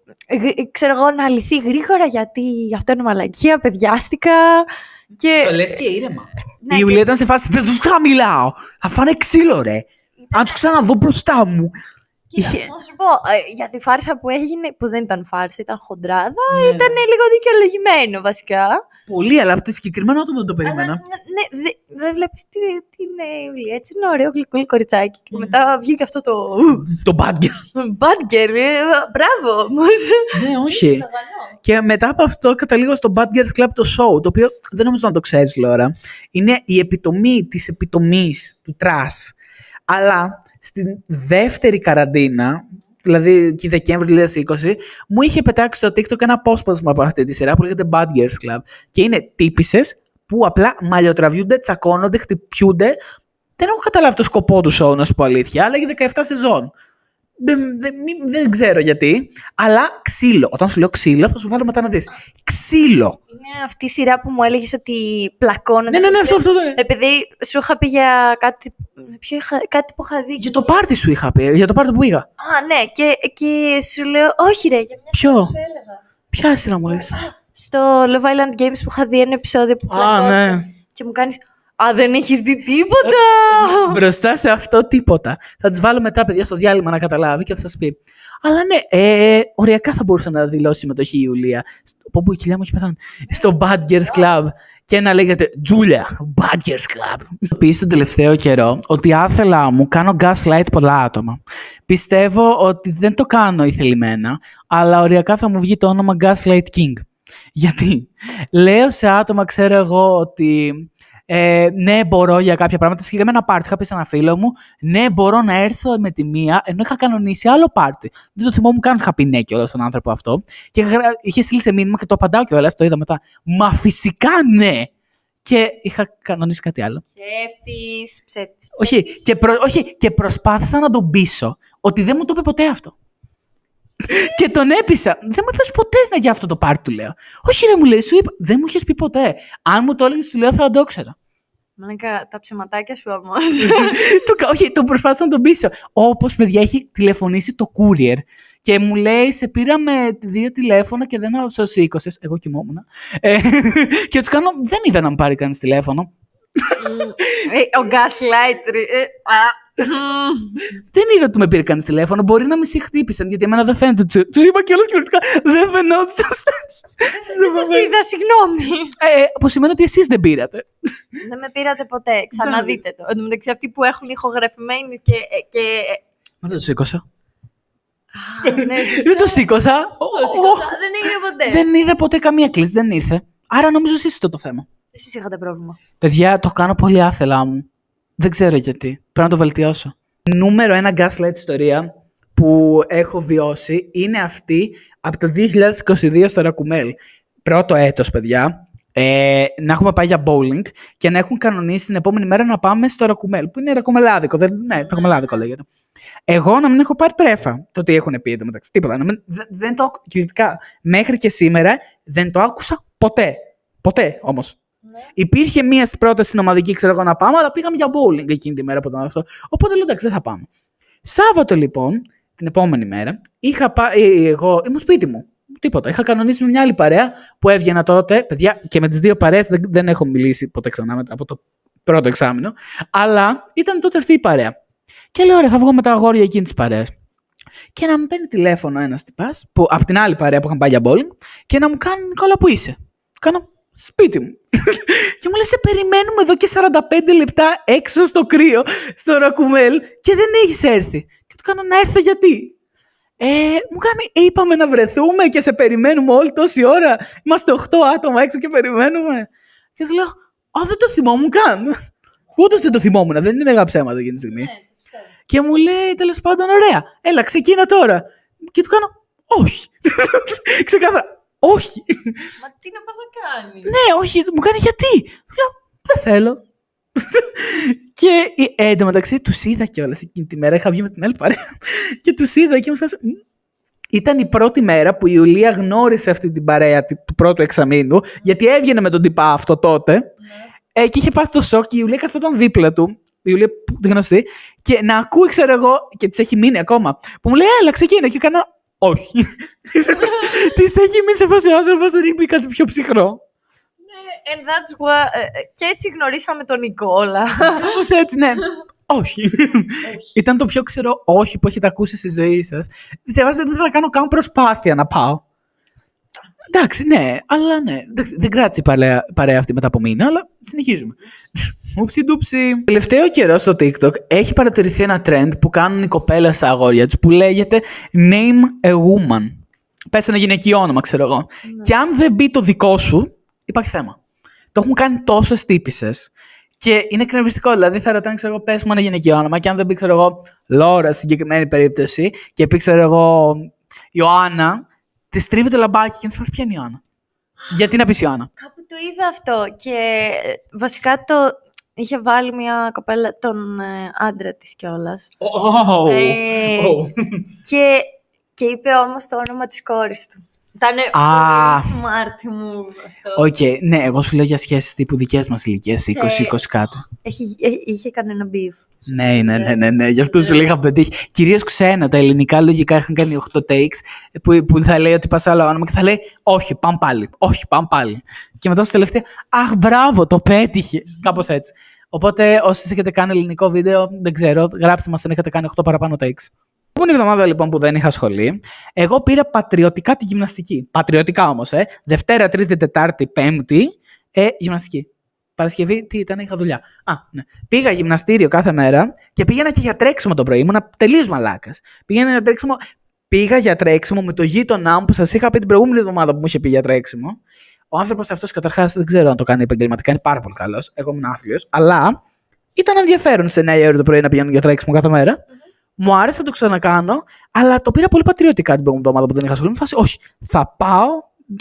B: ξέρω εγώ να λυθεί γρήγορα γιατί αυτό είναι μαλακία, παιδιάστηκα και...
A: Το λες και ήρεμα.
B: Ναι,
A: η Ιουλία ήταν σε φάση, δεν τους ξαναμιλάω. Θα φάνε ξύλο, ρε. Αν τους ξαναδώ μπροστά μου.
B: Κοίτα,
A: Είχε-
B: να σου πω, ε, για τη φάρσα που έγινε, που δεν ήταν φάρσα, ήταν χοντράδα,
A: Ναι.
B: ήταν λίγο δικαιολογημένο βασικά.
A: Πολύ, αλλά από το συγκεκριμένο άτομο δεν το
B: Αλλά,
A: περίμενα.
B: ναι, δεν δε βλέπεις τι, τι είναι η Ιουλία, έτσι είναι ωραίο γλυκούλι κοριτσάκι. Και μετά βγήκε αυτό το
A: Το bad girl.
B: bad girl, ε, μπράβο όμως.
A: ναι, όχι. Και μετά από αυτό καταλήγω στο Bad Girls Club το show, το οποίο δεν νομίζω να το ξέρεις, Λόρα. Είναι η επιτομή της επιτομής του trash. Αλλά στην δεύτερη καραντίνα, δηλαδή εκεί Δεκέμβρη 2020, μου είχε πετάξει στο TikTok ένα απόσπασμα από αυτή τη σειρά που λέγεται Bad Girls Club. Και είναι τύπησες που απλά μαλλιοτραβιούνται, τσακώνονται, χτυπιούνται. Δεν έχω καταλάβει το σκοπό του show, να σου πω αλήθεια, αλλά έχει 17 σεζόν. Δεν, δεν, μη- δεν ξέρω γιατί, αλλά ξύλο. Όταν σου λέω ξύλο, θα σου βάλω μετά να δεις. Ξύλο.
B: Είναι αυτή η σειρά που μου έλεγες ότι πλακώνονται.
A: Ναι, ναι, ναι, αυτό, αυτό. ναι.
B: Επειδή σου είχα πει για κάτι, ποιο είχα, κάτι που είχα δει.
A: Για το πάρτι σου είχα πει, για το πάρτι που πήγα.
B: Α, ναι, και, και σου λέω, όχι ρε, για μια
A: Ποιο;
B: σειρά σου έλεγα.
A: Ποια σειρά μου λες;
B: Στο Love Island Games που είχα δει ένα επεισόδιο που
A: Α,
B: πλακώνονται
A: ναι.
B: Και μου κάνεις, Α, δεν έχεις δει τίποτα!
A: Μπροστά σε αυτό τίποτα. Θα τη βάλω μετά, παιδιά, στο διάλειμμα να καταλάβει και θα σας πει. Αλλά ναι, ε, οριακά θα μπορούσε να δηλώσει συμμετοχή η Ιουλία. Στο, πω, πω, η κοιλιά μου έχει πεθάνει. Στο Bad Girls Club. Και να λέγεται Τζούλια, Bad Girls Club. Πει τον τελευταίο καιρό ότι άθελα μου κάνω gaslight πολλά άτομα. Πιστεύω ότι δεν το κάνω ηθελημένα, αλλά οριακά θα μου βγει το όνομα Gaslight King. Γιατί λέω σε άτομα, ξέρω εγώ, ότι ε, ναι, μπορώ για κάποια πράγματα. Συγκεκριμένα πάρτι. Είχα πει σε ένα φίλο μου, ναι, μπορώ να έρθω με τη μία, ενώ είχα κανονίσει άλλο πάρτι. Δεν το θυμόμουν καν, είχα πει ναι κιόλας στον άνθρωπο αυτό. Και είχα- είχε στείλει σε μήνυμα και το απαντάω κιόλας, το είδα μετά. Μα φυσικά ναι! Και είχα κανονίσει κάτι άλλο.
B: Ψεύτης, ψεύτης.
A: Όχι και, προ- όχι, και προσπάθησα να τον πείσω ότι δεν μου το είπε ποτέ αυτό. Και τον έπεισα. Δεν μου είπες ποτέ να για αυτό το πάρτι, του λέω. Όχι, ρε, μου λέει, σου είπα. Δεν μου είχες πει ποτέ. Αν μου το έλεγες, του λέω, θα το ήξερα.
B: Μαλάκα, τα ψηματάκια σου όμως.
A: το, κα- όχι, το προσπάθησα να τον πείσω. Όπως, παιδιά, έχει τηλεφωνήσει το courier και μου λέει, σε πήρα με δύο τηλέφωνα και δεν σε σήκωσε. Εγώ κοιμόμουν. Ε, και τους κάνω, δεν είδα να μου πάρει κανείς τηλέφωνο.
B: Ε, Ο gaslight. Ε, α, μμμ.
A: Δεν είδα ότι με πήρε κανείς τηλέφωνο. Μπορεί να με σε χτύπησαν, γιατί εμένα δεν φαίνεται. Του είπα κιόλα κυριολεκτικά. Δεν φαινόταν.
B: Δεν σας είδα, συγγνώμη.
A: ε, που σημαίνει ότι εσείς δεν πήρατε.
B: Δεν με πήρατε ποτέ. Ξαναδείτε το. Εν τω μεταξύ, αυτοί που έχουν ηχογραφημένοι και. ε, και...
A: Μα δεν το σήκωσα.
B: Α, ναι, σωστά.
A: δεν το σήκωσα.
B: Το σήκωσα. Δεν είδε ποτέ.
A: δεν είδα ποτέ καμία κλίση, δεν ήρθε. Άρα νομίζω εσείς είστε το θέμα.
B: Εσείς είχατε πρόβλημα.
A: Παιδιά, το κάνω πολύ άθελά μου. Δεν ξέρω γιατί. Πρέπει να το βελτιώσω. Νούμερο ένα gaslight ιστορία που έχω βιώσει είναι αυτή από το 2022 στο Ρακουμέλ. Πρώτο έτος, παιδιά. Ε, να έχουμε πάει για bowling και να έχουν κανονίσει την επόμενη μέρα να πάμε στο Ρακουμέλ, που είναι ρακομελάδικο. Δεν, ναι, ρακομελάδικο λέγεται. Εγώ να μην έχω πάρει πρέφα. Το τι έχουν πει εντωμεταξύ. Τίποτα. Να μην, δεν, δεν το άκου- κυριολεκτικά, Μέχρι και σήμερα δεν το άκουσα ποτέ. Ποτέ όμως. Υπήρχε μία πρόταση στην ομαδική, ξέρω εγώ, να πάμε, αλλά πήγαμε για bowling εκείνη τη μέρα που ήταν αυτό. Οπότε λέω εντάξει, δεν θα πάμε. Σάββατο λοιπόν, την επόμενη μέρα, είχα πάει εγώ, ήμουν σπίτι μου. Τίποτα. Είχα κανονίσει με μια άλλη παρέα που έβγαινα τότε. Παιδιά, και με τις δύο παρέες δεν, δεν έχω μιλήσει ποτέ ξανά μετά από το πρώτο εξάμεινο. Αλλά ήταν τότε αυτή η παρέα. Και λέω, ωραία, θα βγω με τα αγόρια εκείνης της παρέας. Και να μου παίρνει τηλέφωνο ένας τυπάς, από την άλλη παρέα που είχαν πάει για bowling, και να μου κάνει Νικόλα, που είσαι; Κάνω σπίτι μου. και μου λέει, σε περιμένουμε εδώ και 45 λεπτά έξω στο κρύο, στο Ρακουμέλ, και δεν έχεις έρθει. Και του κάνω να έρθω γιατί. Ε, μου κάνει, «Ε, είπαμε να βρεθούμε και σε περιμένουμε όλη τόση ώρα. Είμαστε 8 άτομα έξω και περιμένουμε. Και του λέω, Α, δεν το θυμόμουν καν. Ούτε δεν το θυμόμουν, δεν είναι αγάπη ψέματα εκείνη τη στιγμή. Και μου λέει τέλος πάντων, ωραία, έλα, ξεκίνα τώρα. Και του κάνω, όχι. Ξεκάθαρα, όχι.
B: Μα τι να πας να κάνεις;
A: ναι, όχι, μου κάνει γιατί. Του λέω, δεν θέλω. και ε, εν τω μεταξύ τους είδα κιόλας εκείνη τη μέρα. Είχα βγει με την άλλη παρέα. και τους είδα και μου σκάσε. «Μμ». Ήταν η πρώτη μέρα που η Ιουλία γνώρισε αυτή την παρέα τη- του πρώτου εξαμήνου, γιατί έβγαινε με τον τυπά αυτό τότε. Ε, και είχε πάθει το σοκ και η Ιουλία καθόταν δίπλα του. Η Ιουλία που τη γνωστή. Και να ακούει, ξέρω εγώ, και της έχει μείνει ακόμα. Που μου λέει, Έλα, ξεκίνα. Και έκανα, Όχι. τη έχει μείνει σε φάση ο άνθρωπος, δεν έχει πει κάτι πιο ψυχρό;
B: And that's what... ε, ε, και έτσι γνωρίσαμε τον Νικόλα.
A: Κάπω έτσι, ναι. όχι. Ήταν το πιο ξέρω όχι που έχετε ακούσει στη ζωή σας. Δεν ήθελα να κάνω καν προσπάθεια να πάω. Εντάξει, ναι, αλλά ναι. Εντάξει, δεν κράτησε η παρέα, παρέα αυτή μετά από μήνα, αλλά συνεχίζουμε. Ούψι ντούψι. Τελευταίο καιρό στο TikTok έχει παρατηρηθεί ένα trend που κάνουν οι κοπέλες στα αγόρια τους που λέγεται Name a woman. Πες ένα γυναικείο όνομα, ξέρω εγώ. Και αν δεν μπει το δικό σου, υπάρχει θέμα. Το έχουν κάνει τόσες τύπησες. Και είναι εκνευριστικό. Δηλαδή, θα ρωτάνε, ξέρω εγώ, πες μου ένα γυναικείο όνομα. Και αν δεν πει, ξέρω εγώ, Λόρα, στη συγκεκριμένη περίπτωση, και πει, ξέρω εγώ, Ιωάννα, τη τρίβει το λαμπάκι και να σου ποια είναι η Ιωάννα. Γιατί να πεις Ιωάννα.
B: Κάπου το είδα αυτό και ε, βασικά το είχε βάλει μια κοπέλα τον ε, άντρα της κιόλας.
A: Oh.
B: Ε,
A: Oh.
B: Και, και είπε όμως το όνομα της κόρης του. Ήταν
A: Α.
B: πολύ smart move αυτό.
A: Οκ, ναι, εγώ σου λέω για σχέσεις τύπου δικές μας ηλικίες, 20-20 κάτω.
B: Έχει, έ- είχε κανένα beef.
A: Ναι, ναι, ναι, ναι, ναι. Γι' αυτό σου λέγα πετύχει. Κυρίως ξένα. Τα ελληνικά λογικά είχαν κάνει 8 takes που, που θα λέει ότι πας άλλο όνομα και θα λέει Όχι, πάμε πάλι. Όχι, πάμε πάλι. Και μετά στο τελευταίο, Αχ, μπράβο, το πέτυχες. Κάπως έτσι. Οπότε, όσοι έχετε κάνει ελληνικό βίντεο, δεν ξέρω, γράψτε μας αν έχετε κάνει 8 παραπάνω takes. Την εβδομάδα λοιπόν που δεν είχα σχολή, εγώ πήρα πατριωτικά τη γυμναστική. Πατριωτικά όμως, ε. Δευτέρα, Τρίτη, Τετάρτη, Πέμπτη, ε, γυμναστική. Παρασκευή, τι ήταν, είχα δουλειά. Α, ναι. Πήγα γυμναστήριο κάθε μέρα και πήγαινα και για τρέξιμο το πρωί. Ήμουν τελείως μαλάκας. Πήγαινα για τρέξιμο. Πήγα για τρέξιμο με το γείτονά μου που σας είχα πει την προηγούμενη εβδομάδα που μου είχε πει για τρέξιμο. Ο άνθρωπος αυτός καταρχάς δεν ξέρω αν το κάνει επαγγελματικά, είναι πάρα πολύ καλός. Εγώ ήμουν άθλιος. Αλλά ήταν ενδιαφέρον σε 9 ώρα το πρωί να πηγαίνω για τρέξιμο κάθε μέρα. Μου άρεσε να το ξανακάνω, αλλά το πήρα πολύ πατριωτικά την προηγούμενη εβδομάδα που δεν είχα σχολείο. Μου φάση, όχι, θα πάω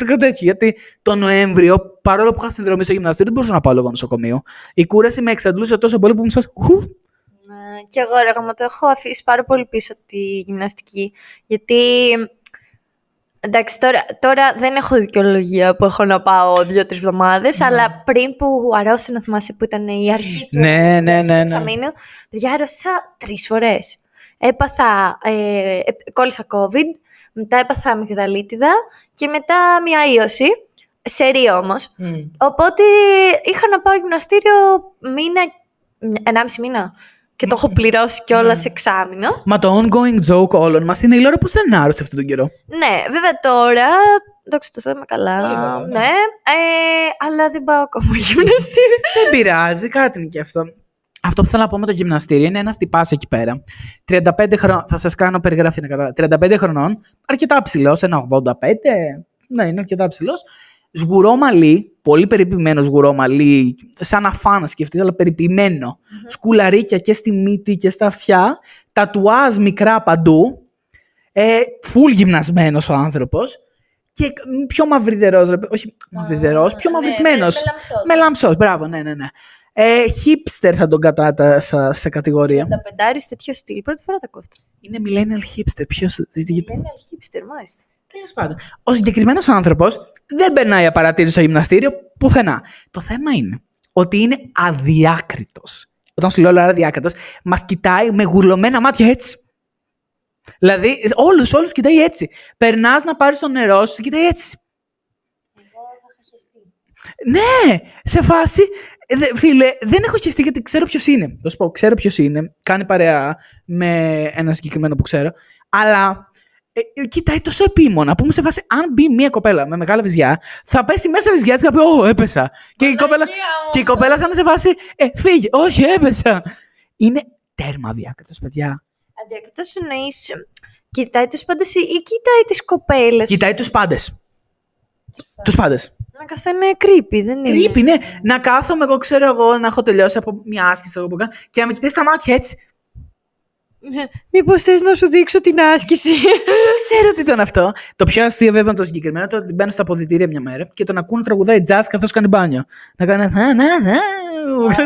A: κάτι έτσι. Γιατί το Νοέμβριο, παρόλο που είχα συνδρομή στο γυμναστήριο, δεν μπορούσα να πάω λόγω νοσοκομείου. Η κούραση με εξαντλούσε τόσο πολύ που μου σα.
B: Ναι, και εγώ ρε, μου το έχω αφήσει πάρα πολύ πίσω τη γυμναστική. Γιατί Εντάξει, τώρα, τώρα δεν έχω δικαιολογία που έχω να πάω δύο-τρεις εβδομάδες, αλλά πριν που αρρώστησα να θυμάσαι που ήταν η αρχή του
A: Ναι, ναι, ναι, ναι.
B: εξαμήνου, παιδιά αρρώστησα τρεις φορές. Έπαθα, ε, ε, κόλλησα COVID, μετά έπαθα αμυγδαλίτιδα και μετά μια ίωση. Σερή όμως.
A: Μμ.
B: Οπότε είχα να πάω γυμναστήριο μήνα, ενάμιση μήνα. Και το έχω πληρώσει κιόλας σε εξάμηνο.
A: Μα το ongoing joke όλων μας είναι η Λόρα που δεν είναι άρρωστη αυτόν τον καιρό.
B: Ναι, βέβαια τώρα. Δόξα τω Θεώ είμαι καλά.
A: Πολύ καλά, ναι.
B: ναι. Ε, αλλά δεν πάω ακόμα γυμναστήριο.
A: δεν πειράζει, κάτι είναι και αυτό. Αυτό που θέλω να πω με το γυμναστήριο είναι ένας τυπάς εκεί πέρα. 35 χρονών, θα σας κάνω περιγραφή να καταλάβετε. 35 χρονών, αρκετά ψηλός, ένα 85. Ναι, είναι αρκετά ψηλός. Σγουρό μαλλί, πολύ περιποιημένος σγουρό μαλλί, σαν αφάνα σκεφτείτε, αλλά περιποιημένο. Σκουλαρίκια και στη μύτη και στα αυτιά. Τατουάζ μικρά παντού. Ε, φουλ γυμνασμένος ο άνθρωπος. Και πιο μαυριδερός, όχι μαυριδερός, πιο
B: ναι,
A: μαυρισμένος.
B: με- με λαμψό.
A: Με λάμψο, μπράβο, ναι, ναι, ναι. Ε, hipster θα τον κατάτασα σε κατηγορία.
B: Τα πεντάρι τέτοιο στυλ, πρώτη φορά τα κόφτω.
A: Είναι millennial hipster. Ποιος.
B: Είναι hipster, μάλιστα.
A: Τέλος πάντων. Ο συγκεκριμένος άνθρωπος δεν περνάει απαρατήρητο στο γυμναστήριο πουθενά. Το θέμα είναι ότι είναι αδιάκριτος. Όταν σου λέω λέω αδιάκριτος, μας κοιτάει με γουρλωμένα μάτια έτσι. Δηλαδή, όλους, όλους κοιτάει έτσι. Περνάς να πάρεις το νερό σου, κοιτάει έτσι. Ναι, σε φάση. ε, δε- φίλε, δεν έχω χεστεί γιατί ξέρω ποιος είναι. Θα σου πω, ξέρω ποιος είναι. Κάνει παρέα με ένα συγκεκριμένο που ξέρω. Αλλά ε, ε, κοιτάει τόσο επίμονα που μου σε φάση, αν μπει μια κοπέλα με μεγάλα βυζιά, θα πέσει μέσα βυζιά και θα πει: Ω, έπεσα. Και η, κοπέλα, και η κοπέλα θα είναι σε φάση: Ε, φύγε. Όχι, έπεσα. Είναι τέρμα διάκριτος, παιδιά.
B: Αδιακριτό εννοείς. Κοιτάει τους πάντες ή κοιτάει τις κοπέλες;
A: Κοιτάει τους πάντες. Τους πάντες.
B: Να αυτό είναι creepy, δεν είναι.
A: Κρύπη, ναι. Να κάθομαι, εγώ ξέρω εγώ, να έχω τελειώσει από μια άσκηση εγώ που κάνω και να με κοιτάει στα μάτια έτσι.
B: Μήπως θες να σου δείξω την άσκηση;
A: Ξέρω τι ήταν αυτό. Το πιο αστείο βέβαια είναι το συγκεκριμένο το ότι μπαίνω στα αποδητήρια μια μέρα και τον ακούνε τραγουδάει jazz καθώς κάνει μπάνιο. Να κάνει. Να, να, να. Και να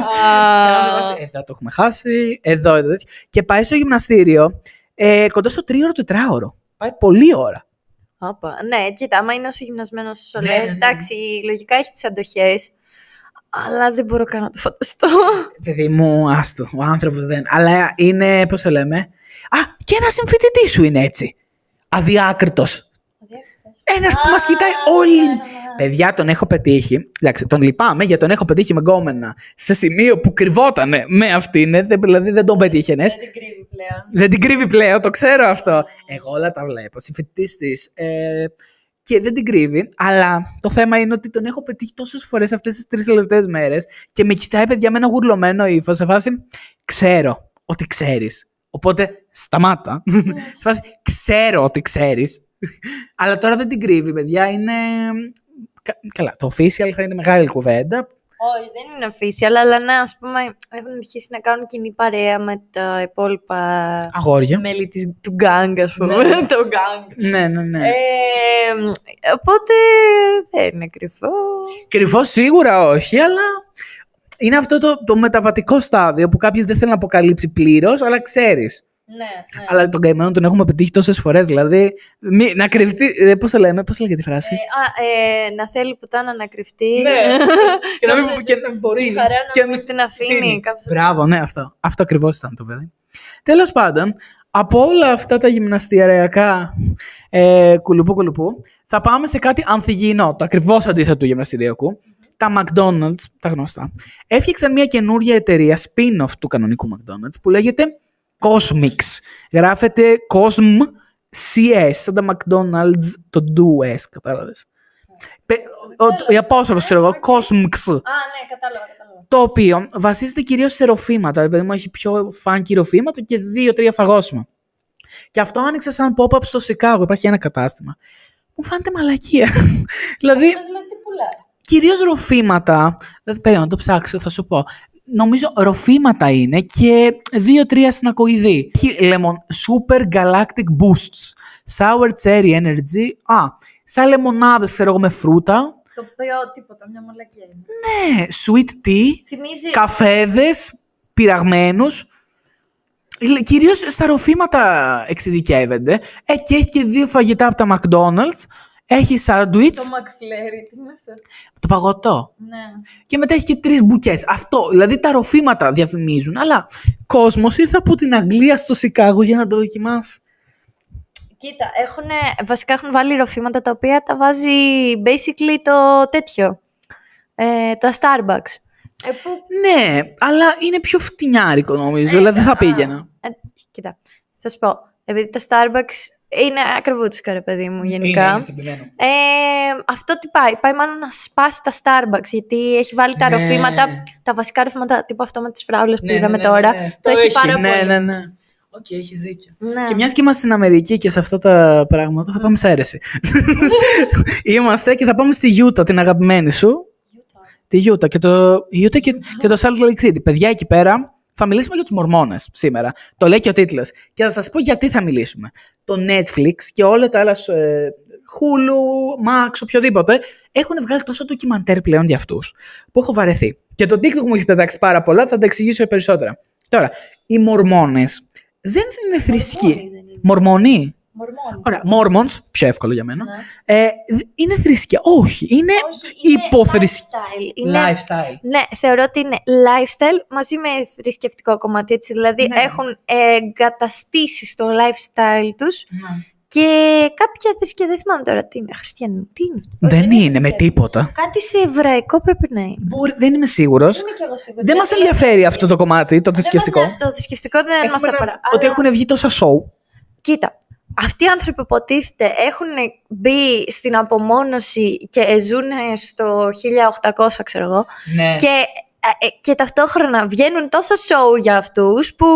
A: με βάζει, Εδώ το έχουμε χάσει. Εδώ, εδώ, τέτοιο. Και πάει στο γυμναστήριο ε, κοντά στο τρίωρο τετράωρο. Πάει πολλή ώρα.
B: Όπα. Ναι, κοίτα, άμα είναι όσο γυμνασμένο όσο
A: Ναι,
B: λες,
A: ναι, ναι.
B: εντάξει, λογικά έχει τι αντοχέ. Αλλά δεν μπορώ καν να το φανταστώ.
A: Παιδί μου, άστο. Ο άνθρωπος δεν. Αλλά είναι, πώς το λέμε; Α, και ένας συμφοιτητής σου είναι έτσι. Αδιάκριτος. Ένας που μας κοιτάει όλοι. Παιδιά, τον έχω πετύχει. Εντάξει, τον λυπάμαι γιατί τον έχω πετύχει με γκόμενα σε σημείο που κρυβότανε με αυτήν. ε, δεν- Δηλαδή δεν τον πετύχαινες.
B: Δεν την κρύβει πλέον.
A: Δεν την κρύβει πλέον, το ξέρω αυτό. Εγώ όλα τα βλέπω. Συμφοιτητής της. Ε, και δεν την κρύβει. Αλλά το θέμα είναι ότι τον έχω πετύχει τόσες φορές αυτές τις τρεις τελευταίες μέρες και με κοιτάει, παιδιά, με ένα γουρλωμένο ύφος. Σε φάση, ξέρω ότι ξέρεις. Οπότε σταμάτα. σε φάση, ξέρω ότι ξέρεις. αλλά τώρα δεν την κρύβει, παιδιά. Είναι. κα- Καλά, το official θα είναι μεγάλη κουβέντα.
B: Όχι, δεν είναι official, αλλά ναι, ας πούμε, έχουν αρχίσει να κάνουν κοινή παρέα με τα υπόλοιπα
A: Αγόρια.
B: μέλη της, του γκάγκ, ας πούμε.
A: Ναι.
B: το γκάγκ.
A: Ναι, ναι, ναι.
B: Ε, οπότε δεν είναι κρυφό.
A: Κρυφό σίγουρα όχι, αλλά είναι αυτό το, το μεταβατικό στάδιο που κάποιος δεν θέλει να αποκαλύψει πλήρως, αλλά ξέρεις.
B: Ναι, ναι.
A: Αλλά τον καημένο τον έχουμε πετύχει τόσες φορές. Δηλαδή, μη, να κρυφτεί. Πώς το λέμε, πώς λέγεται τη φράση;
B: Ε, α, ε, να θέλει πουτάνα να κρυφτεί.
A: Ναι. και, να μην,
B: Νόμιζα
A: και να μην μπορεί.
B: Τη χαρά
A: και
B: να μην την αφήνει. κάπως έτσι.
A: Μπράβο, ναι, αυτό. Αυτό ακριβώς ήταν το παιδί. Τέλος πάντων, από όλα αυτά τα γυμναστηριακά ε, κουλουπού κουλουπού, θα πάμε σε κάτι ανθυγιεινό, το ακριβώς αντίθετο του γυμναστηριακού. Τα McDonald's, τα γνωστά, έφτιαξαν μια καινούρια εταιρεία spin-off του κανονικού McDonald's που λέγεται Cosmix. Γράφεται Cosm CS, σαν τα McDonald's, το 2S, κατάλαβες. Πε- ο- Η απόστροφος, ξέρω εγώ, Cosmx.
B: Α, ναι, κατάλαβα, κατάλαβα.
A: Το οποίο βασίζεται κυρίως σε ροφήματα. Επειδή μου έχει πιο funky ροφήματα και δύο-τρία φαγόσιμα. Και αυτό άνοιξε σαν pop-up στο Σικάγο. Υπάρχει ένα κατάστημα. Μου φάνηκε μαλακία. δηλαδή,
B: Αυτός δηλαδή τι πουλάει.
A: κυρίως ροφήματα. Δηλαδή, περίμενα να το ψάξω, θα σου πω. Νομίζω ροφήματα είναι και δύο-τρία συνακοειδή. Έχει lemon, super galactic boosts. Sour cherry energy. Α, σαν λεμονάδες, ξέρω εγώ, με φρούτα.
B: Το οποίο τίποτα, μια μαλακία είναι.
A: Ναι, sweet tea.
B: Θυμίζει.
A: καφέδες πειραγμένους. Λ- Κυρίως στα ροφήματα εξειδικεύεται. Ε, και έχει και δύο φαγητά από τα McDonald's. Έχει
B: Το
A: σάντουιτς,
B: McFlurry, τι είναι αυτό;
A: το παγωτό.
B: Ναι.
A: Και μετά έχει και τρεις μπουκές. Αυτό, δηλαδή τα ροφήματα διαφημίζουν. Αλλά κόσμος ήρθε από την Αγγλία στο Σικάγο για να το δοκιμάσει.
B: Κοίτα, έχουνε, βασικά έχουν βάλει ροφήματα τα οποία τα βάζει basically το τέτοιο. Ε, τα Starbucks. Ε, που,
A: Ναι, αλλά είναι πιο φτηνιάρικο νομίζω, δηλαδή δεν θα
B: α,
A: πήγαινα.
B: ε, κοίτα, θα σου πω. Επειδή τα Starbucks είναι ακριβούτσικα, ρε παιδί μου, γενικά. Ε, αυτό τι πάει, πάει μάλλον να σπάσει τα Starbucks, γιατί έχει βάλει τα
A: Ναι.
B: ροφήματα, τα βασικά ροφήματα, τύπου αυτό με τις φράουλες που
A: Ναι, ναι,
B: είδαμε
A: ναι,
B: τώρα,
A: ναι, ναι.
B: το, έχει, πάρα
A: ναι,
B: πολύ.
A: Ναι, ναι, Οκ, έχεις δίκιο.
B: Ναι.
A: Και μιας και είμαστε στην Αμερική και σε αυτά τα πράγματα, θα πάμε σε αίρεση. είμαστε και θα πάμε στη Γιούτα, την αγαπημένη σου. Τη Γιούτα και το, Utah και, και το Salt Lake City. Παιδιά, εκεί πέρα θα μιλήσουμε για τους Μορμόνες σήμερα. Το λέει και ο τίτλος. Και θα σας πω γιατί θα μιλήσουμε. Το Netflix και όλα τα άλλα ε, Hulu, Max, οποιοδήποτε, έχουν βγάλει τόσο ντοκιμαντέρ πλέον για αυτούς που έχω βαρεθεί. Και το TikTok μου έχει πετάξει πάρα πολλά, θα τα εξηγήσω περισσότερα. Τώρα, οι Μορμόνες δεν είναι θρησκεία.
B: δεν είναι.
A: Μορμονοί.
B: Μορμόνοι.
A: Ωραία, Mormons, πιο εύκολο για μένα.
B: Ναι.
A: Ε, δ- είναι θρησκεία. Όχι, είναι
B: Όχι, είναι
A: υποθρησκεία.
B: lifestyle. Είναι,
A: Lifestyle.
B: ναι, θεωρώ ότι είναι lifestyle μαζί με θρησκευτικό κομμάτι. Έτσι. Δηλαδή
A: Ναι.
B: έχουν εγκαταστήσει στο lifestyle τους και κάποια θρησκεία, δεν θυμάμαι τώρα τι είναι, χριστιανό, τι είναι αυτό;
A: Δεν είναι με
B: θρησκεία.
A: τίποτα.
B: Κάτι σε εβραϊκό πρέπει να είναι.
A: Μπορεί, δεν είμαι σίγουρος.
B: Δεν είμαι κι εγώ σίγουρη.
A: Δεν μας
B: Δηλαδή,
A: ενδιαφέρει αυτό το κομμάτι, το
B: δεν
A: θρησκευτικό.
B: μας νοιάζει, Το θρησκευτικό δεν
A: Έχουμε
B: μας
A: ένα-
B: αφορά.
A: Ότι
B: Αλλά-
A: έχουν βγει τόσα σοου.
B: Κοίτα, αυτοί οι άνθρωποι υποτίθεται έχουν μπει στην απομόνωση και ζουν στο 1800, ξέρω εγώ.
A: Ναι.
B: Και, ε, ε, και ταυτόχρονα βγαίνουν τόσα σοου για αυτούς που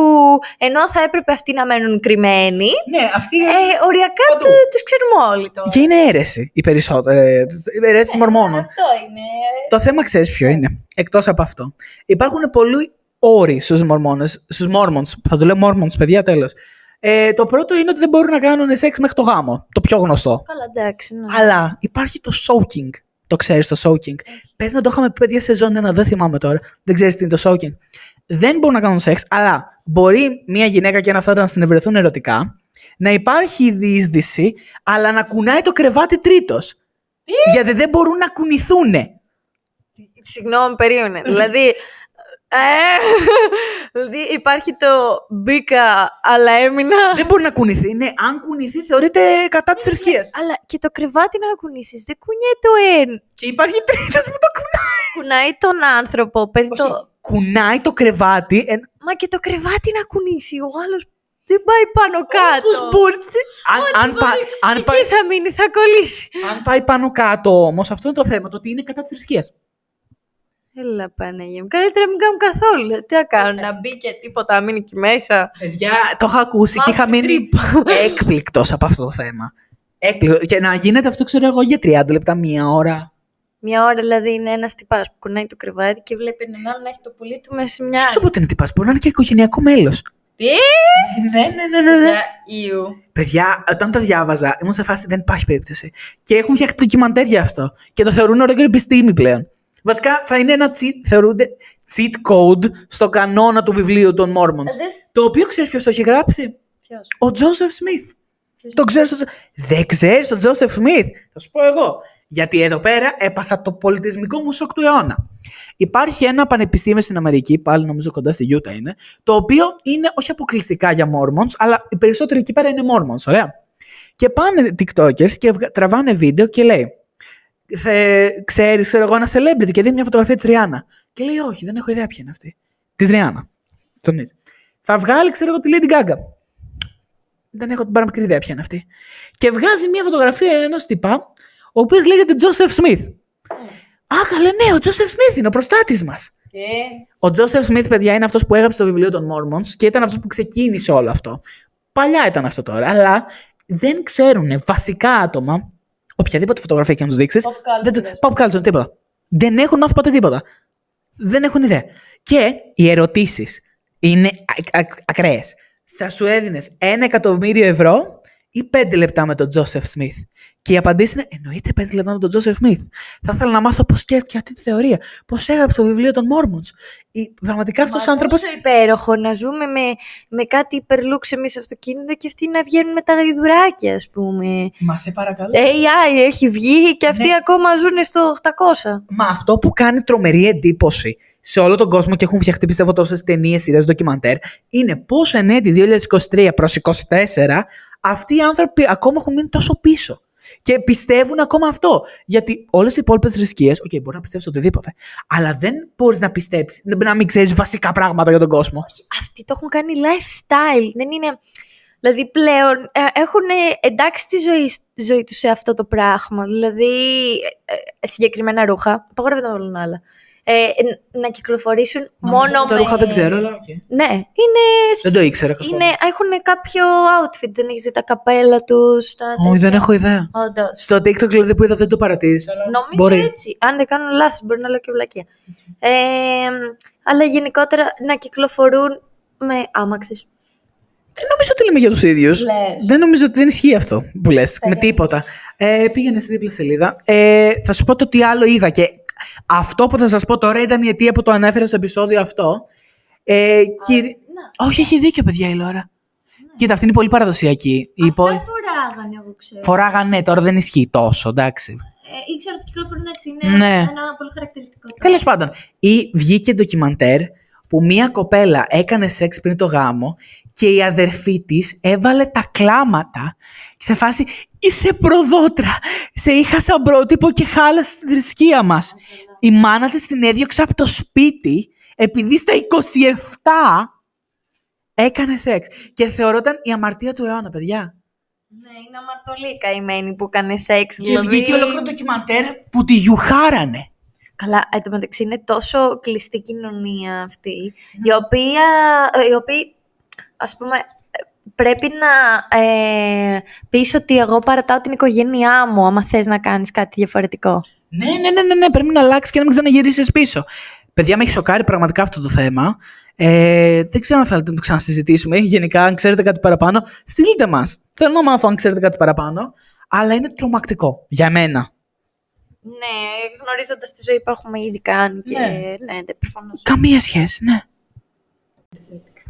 B: ενώ θα έπρεπε αυτοί να μένουν κρυμμένοι,
A: Ναι, αυτή
B: ε, οριακά
A: Παντού.
B: του, τους ξέρουμε όλοι τώρα.
A: Και είναι αίρεση οι περισσότεροι. Αίρεση μορμόνων.
B: Αυτό είναι.
A: Το θέμα ξέρεις ποιο είναι. Εκτός από αυτό. Υπάρχουν πολλοί όροι στους Μορμόνες, στους Mormons. Θα το λέω Mormons, παιδιά, τέλος. Ε, το πρώτο είναι ότι δεν μπορούν να κάνουν σεξ μέχρι το γάμο. Το πιο γνωστό.
B: Καλά, εντάξει. Ναι.
A: Αλλά υπάρχει το soaking. Το ξέρεις το soaking. Πες να το είχαμε πει παιδιά σε ζώνη ένα, δεν θυμάμαι τώρα. Δεν ξέρεις τι είναι το soaking. Δεν μπορούν να κάνουν σεξ, αλλά μπορεί μια γυναίκα και ένας άντρας να συνευρεθούν ερωτικά, να υπάρχει η διείσδυση, αλλά να κουνάει το κρεβάτι τρίτος. Γιατί δεν μπορούν να κουνηθούν.
B: Συγγνώμη, περίμενε. δηλαδή, ε, δηλαδή υπάρχει το μπήκα, αλλά έμεινα.
A: δεν μπορεί να κουνηθεί. Ναι, αν κουνηθεί, θεωρείται κατά της θρησκείας.
B: Αλλά και το κρεβάτι να κουνήσεις, δεν κουνιέται το εν.
A: Και υπάρχει τρίτος που το κουνάει.
B: Κουνάει τον άνθρωπο, παίρνει το...
A: Όχι, Κουνάει το κρεβάτι. εν-
B: Μα και το κρεβάτι να κουνήσει, ο άλλος δεν πάει πάνω κάτω.
A: Πώς μπορεί. Αν, αν, πα- αν,
B: Εκεί
A: πάει-
B: θα μείνει, θα κολλήσει.
A: αν πάει πάνω κάτω όμως, αυτό είναι το θέμα. Το ότι είναι κατά της θρησκείας.
B: Έλα Παναγία μου, καλύτερα να μην κάνουν καθόλου. Τι να κάνουν, να μπει και τίποτα, να μείνει εκεί μέσα.
A: Παιδιά, το είχα ακούσει και είχα
B: Μαύρη
A: μείνει έκπληκτος από αυτό το θέμα. Έκπληκτο. Και να γίνεται αυτό, ξέρω εγώ, για 30 λεπτά, μία ώρα.
B: Μια ώρα δηλαδή είναι ένας τυπάς που κουνάει το κρεβάτι και βλέπει έναν άλλον να έχει το πουλί του μέσα σε μια.
A: Ποιος από την τυπάς, μπορεί να είναι και οικογενειακό μέλος.
B: Τι!
A: Ναι, ναι, ναι, ναι. ναι.
B: Για Ιου.
A: Παιδιά, όταν τα διάβαζα, ήμουν σε φάση δεν υπάρχει περίπτωση. Και έχουν φτιάξει ντοκιμαντέρ για αυτό. Και το θεωρούν ολόκληρη επιστήμη πλέον. Βασικά θα είναι ένα cheat, θεωρούνται cheat code στο κανόνα του βιβλίου των Mormons.
B: δεν-
A: Το οποίο ξέρεις ποιος το έχει γράψει;
B: Ποιος;
A: Ο Τζόσεφ Σμιθ. Το ξέρεις το... Δεν ξέρεις τον Τζόσεφ Σμιθ. Θα σου πω εγώ. Γιατί εδώ πέρα έπαθα το πολιτισμικό μου σοκ του αιώνα. Υπάρχει ένα πανεπιστήμιο στην Αμερική, πάλι νομίζω κοντά στη Utah είναι, το οποίο είναι όχι αποκλειστικά για Mormons, αλλά οι περισσότεροι εκεί πέρα είναι Mormons, ωραία. Και πάνε TikTokers και βγα- τραβάνε βίντεο και λέει Θε, ξέρεις, ξέρω εγώ, ένα celebrity και δίνει μια φωτογραφία της Ριάννα. Και λέει, όχι, δεν έχω ιδέα ποια είναι αυτή. Της Ριάννα. Τονίζει. Θα βγάλει, ξέρω εγώ, τη Lady Gaga. Δεν έχω την παραμικρή ιδέα ποια είναι αυτή. Και βγάζει μια φωτογραφία ενός τυπά, ο οποίος λέγεται Joseph Smith. Α, καλέ, ναι, ο Joseph Smith είναι ο προστάτης μας. Ο Joseph Smith, παιδιά, είναι αυτός που έγραψε το βιβλίο των Mormons και ήταν αυτός που ξεκίνησε όλο αυτό. Παλιά ήταν αυτό τώρα, αλλά δεν ξέρουν βασικά άτομα, οποιαδήποτε φωτογραφία και να τους δείξεις.
B: Pop culture,
A: Δεν,
B: ας
A: pop culture, τίποτα. Δεν έχουν μάθει ποτέ τίποτα. Δεν έχουν ιδέα. Και οι ερωτήσεις είναι ακραίες. Θα σου έδινες ένα εκατομμύριο ευρώ ή πέντε λεπτά με τον Τζόσεφ Σμιθ. Και η απαντήση είναι: Εννοείται πέντε λεπτά με τον Τζόσεφ Σμιθ. Θα ήθελα να μάθω πώς σκέφτηκε αυτή τη θεωρία. Πώς έγραψε το βιβλίο των Μόρμοντ. Πραγματικά αυτός ο άνθρωπο.
B: Πόσο υπέροχο να ζούμε με, με κάτι υπερ luxe εμείς αυτοκίνητο και αυτοί να βγαίνουν με τα γαϊδουράκια, ας πούμε.
A: Μα σε παρακαλώ.
B: AI έχει βγει και αυτοί
A: Ναι.
B: ακόμα ζουν στο 800.
A: Μα αυτό που κάνει τρομερή εντύπωση σε όλο τον κόσμο και έχουν φτιαχτεί πιστεύω τόσες ταινίες, σειρές, ντοκιμαντέρ, είναι πώς εν έτη 2023 προς 24 αυτοί οι άνθρωποι ακόμα έχουν μείνει τόσο πίσω. Και πιστεύουν ακόμα αυτό. Γιατί όλες οι υπόλοιπες θρησκείες, οκ, μπορεί να πιστεύεις οτιδήποτε, αλλά δεν μπορείς να πιστέψεις, να μην ξέρεις βασικά πράγματα για τον κόσμο.
B: Αυτοί το έχουν κάνει lifestyle. Δεν είναι. Δηλαδή πλέον ε, έχουν εντάξει τη ζωή, ζωή τους σε αυτό το πράγμα. Δηλαδή ε, ε, συγκεκριμένα ρούχα. Απαγορεύεται να βάλουν άλλα. Ε, ε, να κυκλοφορήσουν μόνο
A: Τα
B: με...
A: ρούχα δεν ξέρω, αλλά. οκ.
B: Ναι, είναι,
A: Δεν το ήξερα καθόλου.
B: είναι, έχουν κάποιο outfit. Δεν έχεις δει τα καπέλα τους.
A: Όχι, δεν έχω ιδέα.
B: Όντως.
A: Στο TikTok δηλαδή που είδα δεν το παρατήρησα. Αλλά
B: Νομίζω
A: μπορεί.
B: έτσι. Αν δεν κάνω λάθος, μπορεί να λέω και βλακία. Ε, αλλά γενικότερα να κυκλοφορούν με άμαξες.
A: Δεν νομίζω ότι λέμε για τους ίδιους.
B: Λες.
A: Δεν νομίζω ότι δεν ισχύει αυτό που λες. Με τίποτα. Ε, πήγαινε στη δίπλα σελίδα. Ε, θα σου πω το τι άλλο είδα. Και αυτό που θα σας πω τώρα ήταν η αιτία που το ανέφερα στο επεισόδιο αυτό. Ε, κύριε-
B: Να.
A: Όχι, έχει δίκιο, παιδιά, η Λόρα. Κοίτα, αυτή είναι πολύ παραδοσιακή. Η
B: Αυτά
A: υπόλοι-
B: φοράγανε, εγώ ξέρω.
A: Φοράγανε, τώρα δεν ισχύει τόσο, εντάξει.
B: Ε, ήξερα ότι κυκλοφορούν έτσι. Είναι
A: Ναι.
B: ένα πολύ χαρακτηριστικό.
A: Τέλος πάντων, ή βγήκε ντοκιμαντέρ που μία κοπέλα έκανε σεξ πριν το γάμο και η αδερφή της έβαλε τα κλάματα σε φάση είσαι προδότρα, σε είχα σαν πρότυπο και χάλασε τη θρησκεία μας. Η μάνα της την έδιωξε από το σπίτι επειδή στα 27 έκανε σεξ και θεωρόταν η αμαρτία του αιώνα, παιδιά.
B: Ναι, είναι αμαρτωλή καημένη που έκανε σεξ.
A: Και
B: Δηλαδή...
A: βγήκε ολόκληρο ντοκιμαντέρ που τη γιουχάρανε.
B: Καλά, εν τω μεταξύ είναι τόσο κλειστή κοινωνία αυτή, η οποία, ε, η οποία ας πούμε, ε, πρέπει να ε, πεις ότι εγώ παρατάω την οικογένειά μου, άμα θες να κάνεις κάτι διαφορετικό.
A: Ναι, ναι, ναι, ναι, ναι, πρέπει να αλλάξεις και να μην ξαναγυρίσεις πίσω. Παιδιά, με έχει σοκάρει πραγματικά αυτό το θέμα. Ε, δεν ξέρω αν θέλετε να το ξανασυζητήσουμε. Γενικά, αν ξέρετε κάτι παραπάνω, στείλτε μας. Θέλω να μάθω αν ξέρετε κάτι παραπάνω. Αλλά είναι τρομακτικό για μένα.
B: Ναι, γνωρίζοντας τη ζωή που έχουμε ήδη κάνει και
A: Ναι.
B: ναι, ναι προφανώς.
A: Καμία σχέση, ναι.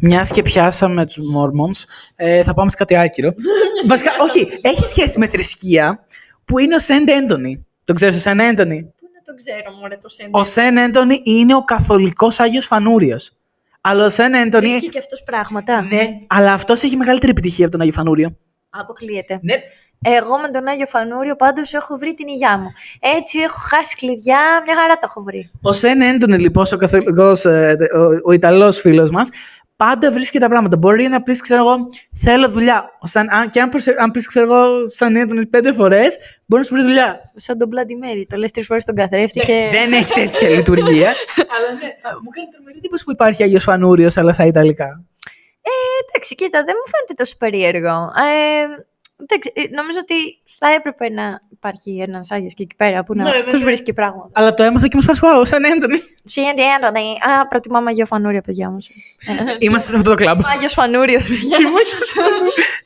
A: Μιας και πιάσαμε τους Mormons, ε, θα πάμε σε κάτι άκυρο. Βασικά, όχι, έχει σχέση με θρησκεία που είναι ο Σεντ Έντονι. Το ξέρεις ο Σεντ Έντονι.
B: Πού να το ξέρω, μωρέ, το σέντερ.
A: Ο Σεν Έντονι είναι ο καθολικός Άγιος Φανούριος. Αλλά ο Σεν Έντονι...
B: Βρίσκει και αυτός πράγματα.
A: Ναι, αλλά αυτός έχει μεγαλύτερη επιτυχία από τον Άγιο Φανούριο.
B: Αποκλείεται.
A: Ναι.
B: Εγώ με τον Άγιο Φανούριο πάντως έχω βρει την υγειά μου. Έτσι έχω χάσει κλειδιά, μια χαρά το έχω βρει.
A: Ο Σεν Έντονι, λοιπόν, ο, καθολικός, ε, ο, ο Ιταλός φίλος μας, πάντα βρίσκει τα πράγματα. Μπορεί να πεις, ξέρω εγώ, θέλω δουλειά. Ο Σαν, αν, και αν, προσε- αν πεις, ξέρω εγώ, Σαν Έντονι πέντε φορές, μπορείς να σου βρεις δουλειά.
B: Σαν τον Bloody Mary. Το λες τρεις φορές τον καθρέφτη και...
A: Δεν έχει τέτοια λειτουργία. αλλά ναι, μου κάνει τρομερή εντύπωση που υπάρχει Άγιος Φανούριος, αλλά στα Ιταλικά.
B: Εντάξει, κοίτα, δεν μου φαίνεται τόσο περίεργο. Ε, εντάξει, ε, νομίζω ότι θα έπρεπε να υπάρχει ένας Άγιος και εκεί πέρα που να
A: Ναι, ναι,
B: τους
A: ναι.
B: βρίσκει πράγματα.
A: Αλλά το έμαθα και μου σπάσει, wow, Σαν Έντονι.
B: Σιέντι, έντονη. Α, προτιμάμε Άγιο Φανούριο, παιδιά μου.
A: Είμαστε σε αυτό το κλαμπ.
B: Άγιος Φανούριος, παιδιά.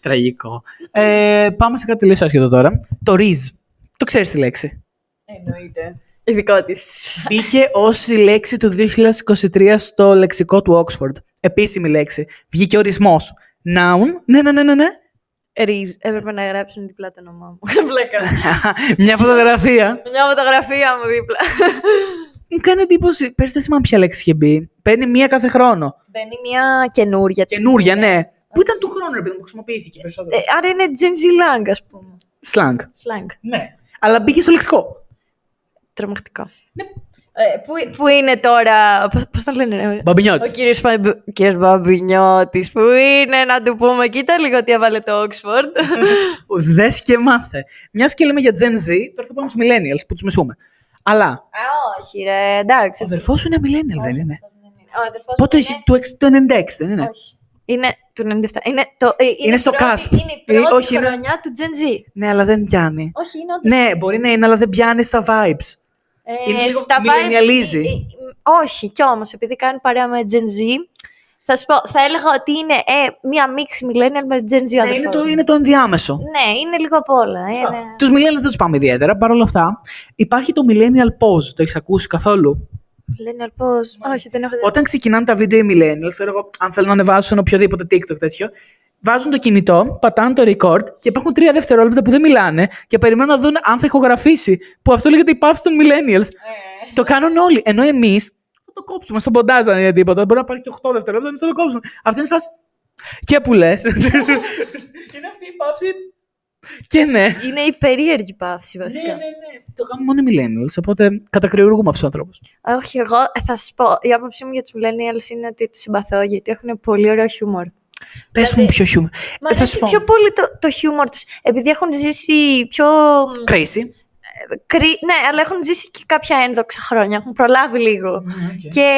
A: Τραγικό. Ε, πάμε σε κάτι τελείως άσχετο τώρα. Το Riz. Το ξέρεις τη λέξη;
B: Εννοείται. Ειδικό της.
A: Μπήκε ως η λέξη του 2023 στο λεξικό του Oxford. Επίσημη λέξη. Βγήκε ορισμός. Noun. Ναι, ναι, ναι, ναι, ναι.
B: Ριζ. Έπρεπε να γράψουν διπλά το όνομά μου. Μπλέκα.
A: Μια φωτογραφία.
B: Μια φωτογραφία μου δίπλα.
A: Μου κάνει εντύπωση. Πες δεν θυμάμαι ποια λέξη είχε μπει. Παίρνει μία κάθε χρόνο.
B: Μπαίνει μια καινούρια.
A: Καινούρια, ναι. Που ήταν του χρόνου, επειδή μου χρησιμοποιήθηκε περισσότερο;
B: Ε, άρα είναι Gen Z Lang, ας πούμε.
A: Slang.
B: Slang.
A: Ναι. Αλλά μπήκε στο λεξικό.
B: Τρομακτικό. Ε, που, που είναι τώρα. Πώς, πώς τον λένε, ρε. Ο
A: Μπαμπινιώτη.
B: κύριος, Πα- ο κύριος Μπαμπινιώτης που είναι να του πούμε κοίτα λίγο τι έβαλε το Oxford.
A: Δες και μάθε. Μιας και λέμε για Gen Z, τώρα θα πάμε στους Millennials που τους μισούμε. Αλλά
B: Α, όχι ρε, εντάξει.
A: ο αδερφός σου είναι Millennial, δεν είναι;
B: Ο αδερφός
A: Πότε
B: μου
A: έχει.
B: είναι-
A: Του, εξ- το 96, δεν είναι;
B: Όχι. Είναι του 97. Είναι, το, ε, είναι,
A: στο
B: η πρώτη-
A: cusp.
B: Είναι η
A: Ε,
B: πρώτη
A: όχι, είναι-
B: χρονιά του Gen Z.
A: Ναι, αλλά δεν πιάνει.
B: Όχι, είναι όντως.
A: Ναι, μπορεί να είναι, αλλά δεν πιάνει στα vibes.
B: Ε,
A: είναι λίγο
B: στα vibes-
A: millennialize.
B: ε, ε, Όχι, κι όμως, επειδή κάνει παρέα με Gen Z, θα σου πω, θα έλεγα ότι είναι ε, μία μίξη millennial με Gen Z
A: Ναι,
B: αδερφός
A: είναι το,
B: μου.
A: είναι το ενδιάμεσο.
B: Ναι, είναι λίγο απ' όλα. Είναι...
A: Τους Millennials δεν τους πάμε ιδιαίτερα. Παρ' όλα αυτά, υπάρχει το Millennial Pause. Το έχεις ακούσει καθόλου;
B: Millennial πώς. Όχι, δεν έχω δει.
A: Όταν ξεκινάνε τα βίντεο οι Millennials, ξέρω εγώ, αν θέλουν να ανεβάσουν οποιοδήποτε TikTok τέτοιο, βάζουν το κινητό, πατάνε το record και υπάρχουν τρία δευτερόλεπτα που δεν μιλάνε και περιμένουν να δουν αν θα ηχογραφήσει. Που αυτό λέγεται η παύση των Millennials. Το κάνουν όλοι. Ενώ εμείς θα το κόψουμε στο ποντάζ αν είναι τίποτα. Μπορεί να πάρει και 8 δευτερόλεπτα, εμείς θα το κόψουμε. Αυτή είναι η φάση. Και που λες. και είναι αυτή η παύση. Και ναι.
B: Είναι η περίεργη παύση βασικά.
A: ναι, ναι. Το κάνουν μόνο οι Millennials, οπότε κατακριουργούμε αυτούς τους ανθρώπους.
B: Όχι, εγώ ε, θα σου πω. Η άποψή μου για τους millennials είναι ότι τους συμπαθώ γιατί έχουν πολύ ωραίο χιούμορ.
A: Πες μου πιο χιούμορ.
B: Μα
A: Ε, θα σου
B: αρέσει
A: πω.
B: πιο πολύ το, το χιούμορ τους. Επειδή έχουν ζήσει πιο.
A: Crazy.
B: κρυ- Ναι, αλλά έχουν ζήσει και κάποια ένδοξα χρόνια. Έχουν προλάβει λίγο. Και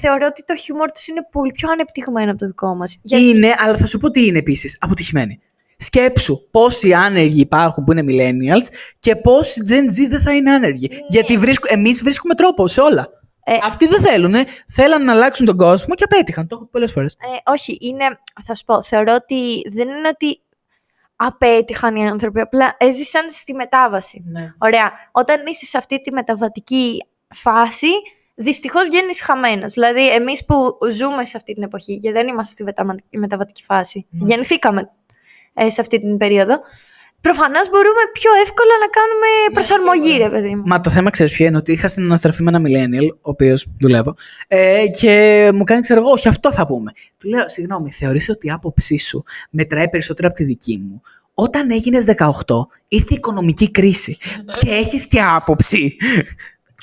B: θεωρώ ότι το χιούμορ τους είναι πολύ πιο ανεπτυγμένο από το δικό μας.
A: Είναι, αλλά θα σου πω τι είναι επίσης. Αποτυχημένοι. Σκέψου πόσοι άνεργοι υπάρχουν που είναι millennials και πόσοι Gen Z δεν θα είναι άνεργοι. Γιατί βρίσκω, εμείς βρίσκουμε τρόπο σε όλα.
B: Ε,
A: Αυτοί δεν θέλουν. Θέλαν να αλλάξουν τον κόσμο και απέτυχαν. Το έχω πολλές φορές.
B: Ε, όχι, είναι, θα σου πω, θεωρώ ότι δεν είναι ότι απέτυχαν οι άνθρωποι, απλά έζησαν στη μετάβαση.
A: Ναι.
B: Ωραία. Όταν είσαι σε αυτή τη μεταβατική φάση, δυστυχώς βγαίνεις χαμένος. Δηλαδή, εμείς που ζούμε σε αυτή την εποχή και δεν είμαστε στη μετα- μεταβατική φάση,
A: Ναι.
B: γεννηθήκαμε ε, σε αυτή την περίοδο, προφανώς μπορούμε πιο εύκολα να κάνουμε προσαρμογή, ρε παιδί μου.
A: Μα το θέμα ξέρεις ποιο είναι, ότι είχα συναναστραφεί με ένα millennial, ο οποίος δουλεύω, ε, και μου κάνει, ξέρω εγώ, όχι αυτό θα πούμε. Του λέω, συγγνώμη, θεωρείς ότι η άποψή σου μετράει περισσότερο από τη δική μου; Όταν έγινες 18, ήρθε η οικονομική κρίση και έχεις και άποψη.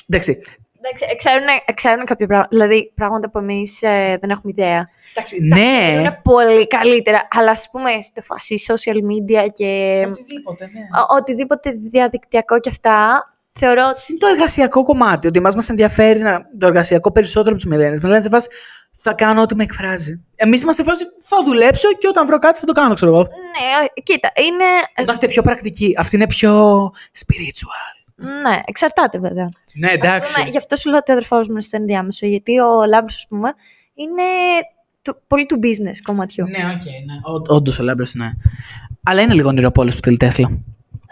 A: Εντάξει.
B: Εντάξει, ε, ξέρουν, ε, ξέρουν κάποια πράγματα. Δηλαδή, πράγματα που εμείς δεν έχουμε ιδέα.
A: Εντάξει, ναι.
B: Είναι πολύ καλύτερα. Αλλά ας πούμε στο φασί social media και
A: Οτιδήποτε, ναι.
B: ο- οτιδήποτε διαδικτυακό και αυτά, θεωρώ ότι.
A: Είναι το εργασιακό κομμάτι, ότι εμάς μας ενδιαφέρει να, το εργασιακό περισσότερο από τους millennials. Millennials σε φάση, θα κάνω ό,τι με εκφράζει. Εμείς είμαστε σε φάση, θα δουλέψω και όταν βρω κάτι θα το κάνω, ξέρω εγώ.
B: Ναι, ε, κοίτα, είναι.
A: Είμαστε πιο πρακτικοί. Αυτή είναι πιο spiritual.
B: Ναι, εξαρτάται βέβαια.
A: Ναι,
B: Ας
A: εντάξει.
B: πούμε, γι' αυτό σου λέω ότι ο αδερφός μου είναι στο ενδιάμεσο. Γιατί ο Λάμπρος, ας πούμε, είναι του- πολύ του business κομματιού.
A: Ναι, οκ, ναι. Όντως ο Λάμπρος, ναι. Αλλά είναι λίγο ονειροπόλος που θέλει Τέσλα.